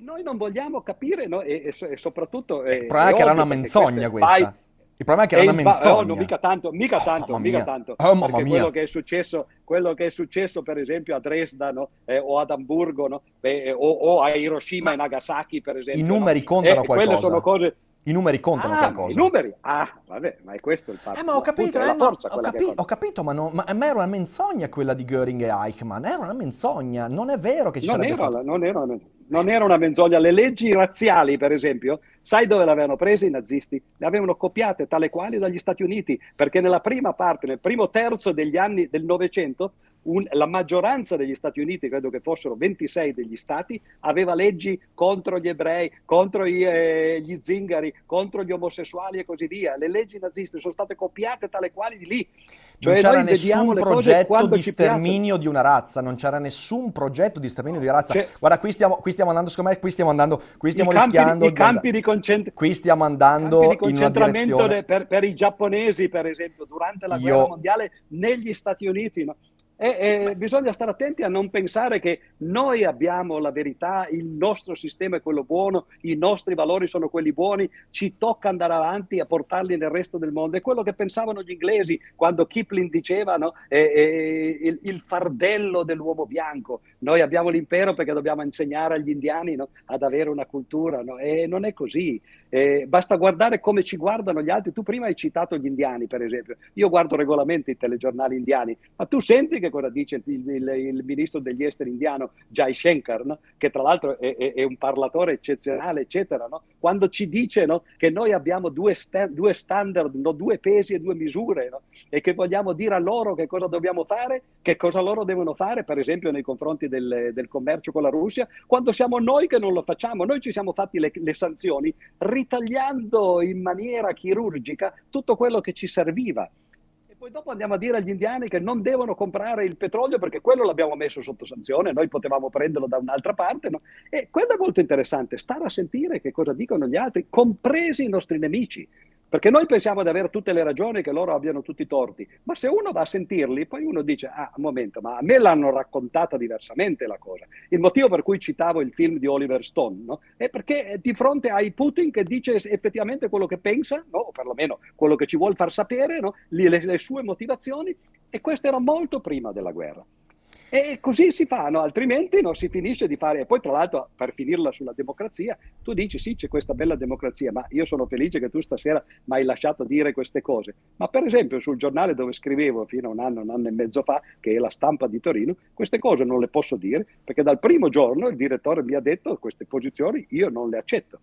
noi non vogliamo capire, no? e, e, e, soprattutto... Eh, il problema è che era una menzogna questa. Vai, il problema è che era una menzogna. Oh, no, mica tanto, mica oh, tanto, oh, mica tanto. Oh, mamma mia. Quello che, è successo, quello che è successo, per esempio, a Dresda no? eh, o ad Amburgo no? eh, o, o, a Hiroshima Ma e Nagasaki, per esempio. I numeri contano eh, qualcosa. Sono cose i numeri contano ah, qualcosa. I numeri? Ah, vabbè, ma è questo il fatto. Eh, ma ho capito, eh, ma, ho, capi- ho, capito, ma, non, ma, ma, era una menzogna quella di Göring e Eichmann. Era una menzogna. Non è vero che ci non sarebbe era, stato... Non era, non era una menzogna. Le leggi razziali, per esempio, sai dove le avevano prese i nazisti? Le avevano copiate tale quali dagli Stati Uniti, perché nella prima parte, nel primo terzo degli anni del Novecento, un, la maggioranza degli Stati Uniti, credo che fossero 26 degli stati, aveva leggi contro gli ebrei, contro gli, eh, gli zingari, contro gli omosessuali e così via. Le leggi naziste sono state copiate tale quali di lì. Cioè, non c'era nessun progetto di sterminio di una razza, non c'era nessun progetto di sterminio di una razza. Cioè, Guarda, qui stiamo, qui stiamo andando, secondo me, qui stiamo andando, qui stiamo rischiando. Campi di, concent- qui stiamo andando di in una direzione. Per, per, i giapponesi, per esempio, durante la Io... guerra mondiale negli Stati Uniti. No? E, e bisogna stare attenti a non pensare che noi abbiamo la verità, il nostro sistema è quello buono, i nostri valori sono quelli buoni, ci tocca andare avanti a portarli nel resto del mondo. È quello che pensavano gli inglesi quando Kipling diceva no? e, e, il, il, fardello dell'uomo bianco. Noi abbiamo l'impero perché dobbiamo insegnare agli indiani no? ad avere una cultura no? e non è così. Eh, basta guardare come ci guardano gli altri. Tu prima hai citato gli indiani, per esempio. Io guardo regolarmente i telegiornali indiani, ma tu senti che cosa dice il, il, il ministro degli esteri indiano Jai Shankar, no? che tra l'altro è, è, è, un parlatore eccezionale, eccetera, quando ci dice che noi abbiamo due, sta- due standard, due pesi e due misure, e che vogliamo dire a loro che cosa dobbiamo fare, che cosa loro devono fare, per esempio nei confronti del, del commercio con la Russia, quando siamo noi che non lo facciamo. Noi ci siamo fatti le, le sanzioni ritagliando in maniera chirurgica tutto quello che ci serviva. poi dopo andiamo a dire agli indiani che non devono comprare il petrolio perché quello l'abbiamo messo sotto sanzione, noi potevamo prenderlo da un'altra parte. No? E quello è molto interessante, stare a sentire che cosa dicono gli altri, compresi i nostri nemici. Perché noi pensiamo di avere tutte le ragioni, che loro abbiano tutti i torti, ma se uno va a sentirli, poi uno dice, ah, un momento, ma a me l'hanno raccontata diversamente la cosa. Il motivo per cui citavo il film di Oliver Stone no? è perché di fronte ai Putin che dice effettivamente quello che pensa, no? o perlomeno quello che ci vuole far sapere, no? le, le sue motivazioni, e questo era molto prima della guerra. E così si fanno, altrimenti non si finisce di fare. E poi, tra l'altro, per finirla sulla democrazia, tu dici sì, c'è questa bella democrazia, ma io sono felice che tu stasera mi hai lasciato dire queste cose. Ma per esempio, sul giornale dove scrivevo fino a un anno, un anno e mezzo fa, che è la stampa di Torino, queste cose non le posso dire perché dal primo giorno il direttore mi ha detto queste posizioni io non le accetto.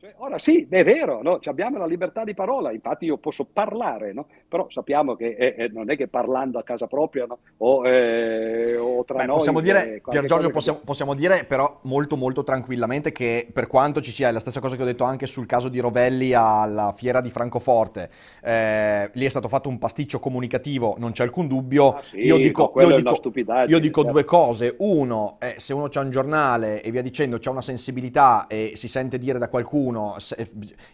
Cioè, ora sì, è vero, no? abbiamo la libertà di parola, infatti io posso parlare, no? però sappiamo che è, è, non è che parlando a casa propria no? o, eh, o, tra Beh, noi... Possiamo dire, Pier Giorgio, possiamo, possiamo, dire però molto molto tranquillamente che per quanto ci sia, la stessa cosa che ho detto anche sul caso di Rovelli alla fiera di Francoforte, eh, lì è stato fatto un pasticcio comunicativo, non c'è alcun dubbio, ah, sì, io dico, io dico, io dico certo. due cose, uno, eh, se uno c'ha un giornale e via dicendo, c'ha una sensibilità e si sente dire da qualcuno qualcuno.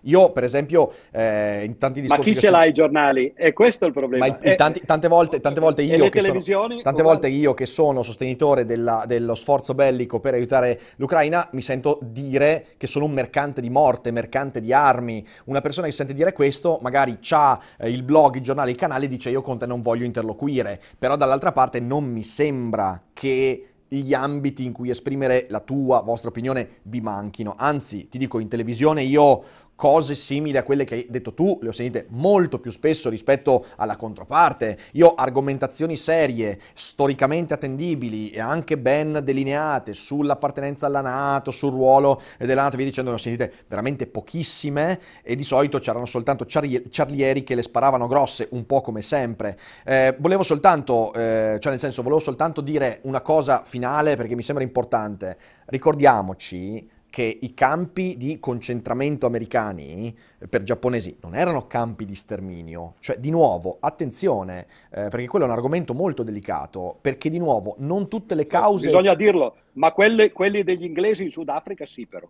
Io, per esempio, eh, in tanti discorsi. Ma chi ce l'ha i giornali? E questo è il problema. Ma in tanti, tante, volte, tante volte io, che sono, tante volte io che sono sostenitore della, dello sforzo bellico per aiutare l'Ucraina, mi sento dire che sono un mercante di morte, mercante di armi. Una persona che sente dire questo, magari ha eh, il blog, il giornale, il canale, dice io con te non voglio interloquire. Però dall'altra parte non mi sembra che gli ambiti in cui esprimere la tua, vostra opinione vi manchino. Anzi, ti dico, in televisione io cose simili a quelle che hai detto tu, le ho sentite molto più spesso rispetto alla controparte. Io argomentazioni serie, storicamente attendibili e anche ben delineate sull'appartenenza alla Nato, sul ruolo della Nato, vi dicendo, ne ho sentite veramente pochissime e di solito c'erano soltanto ciarlieri che le sparavano grosse, un po' come sempre. Eh, volevo soltanto, eh, cioè nel senso, volevo soltanto dire una cosa finale perché mi sembra importante. Ricordiamoci che i campi di concentramento americani eh, per giapponesi non erano campi di sterminio. Cioè, di nuovo, attenzione, eh, perché quello è un argomento molto delicato, perché di nuovo non tutte le cause... Bisogna dirlo, ma quelle, quelli degli inglesi in Sudafrica sì però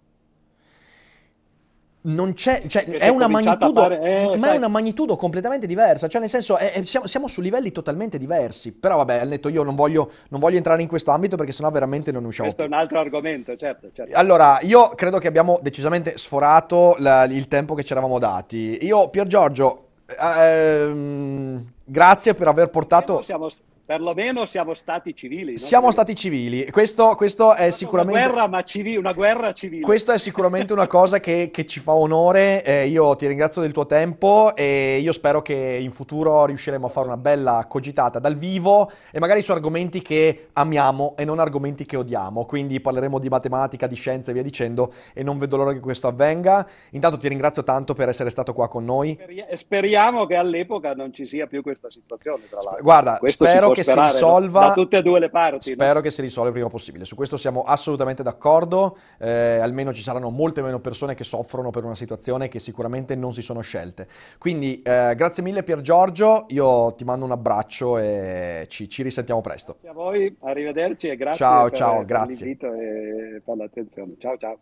non c'è, cioè, è una, magnitudo, fare, eh, ma è una magnitudo completamente diversa, cioè nel senso è, è, siamo, siamo, su livelli totalmente diversi, però vabbè, al netto io non voglio, non voglio entrare in questo ambito perché sennò veramente non usciamo. Questo più. è un altro argomento, certo, certo. Allora, io credo che abbiamo decisamente sforato la, il tempo che ci eravamo dati. Io, Pier Giorgio, ehm, grazie per aver portato... Siamo, perlomeno siamo stati civili. No? Siamo stati civili. Questo, questo è sicuramente. Una guerra, ma civile, una guerra civile. Questo è sicuramente una cosa che, che ci fa onore. Eh, io ti ringrazio del tuo tempo e io spero che in futuro riusciremo a fare una bella cogitata dal vivo e magari su argomenti che amiamo e non argomenti che odiamo. Quindi parleremo di matematica, di scienze e via dicendo. E non vedo l'ora che questo avvenga. Intanto ti ringrazio tanto per essere stato qua con noi. Speriamo che all'epoca non ci sia più questa situazione. Tra l'altro. Guarda, questo spero che si risolva. Da tutte e due le parti. Spero no? che si risolva il prima possibile. Su questo siamo assolutamente d'accordo. Eh, almeno ci saranno molte meno persone che soffrono per una situazione che sicuramente non si sono scelte. Quindi eh, grazie mille Pier Giorgio, io ti mando un abbraccio e ci, ci risentiamo presto. Grazie a voi, arrivederci e grazie ciao, per, ciao, per grazie. l'invito e per l'attenzione. Ciao ciao.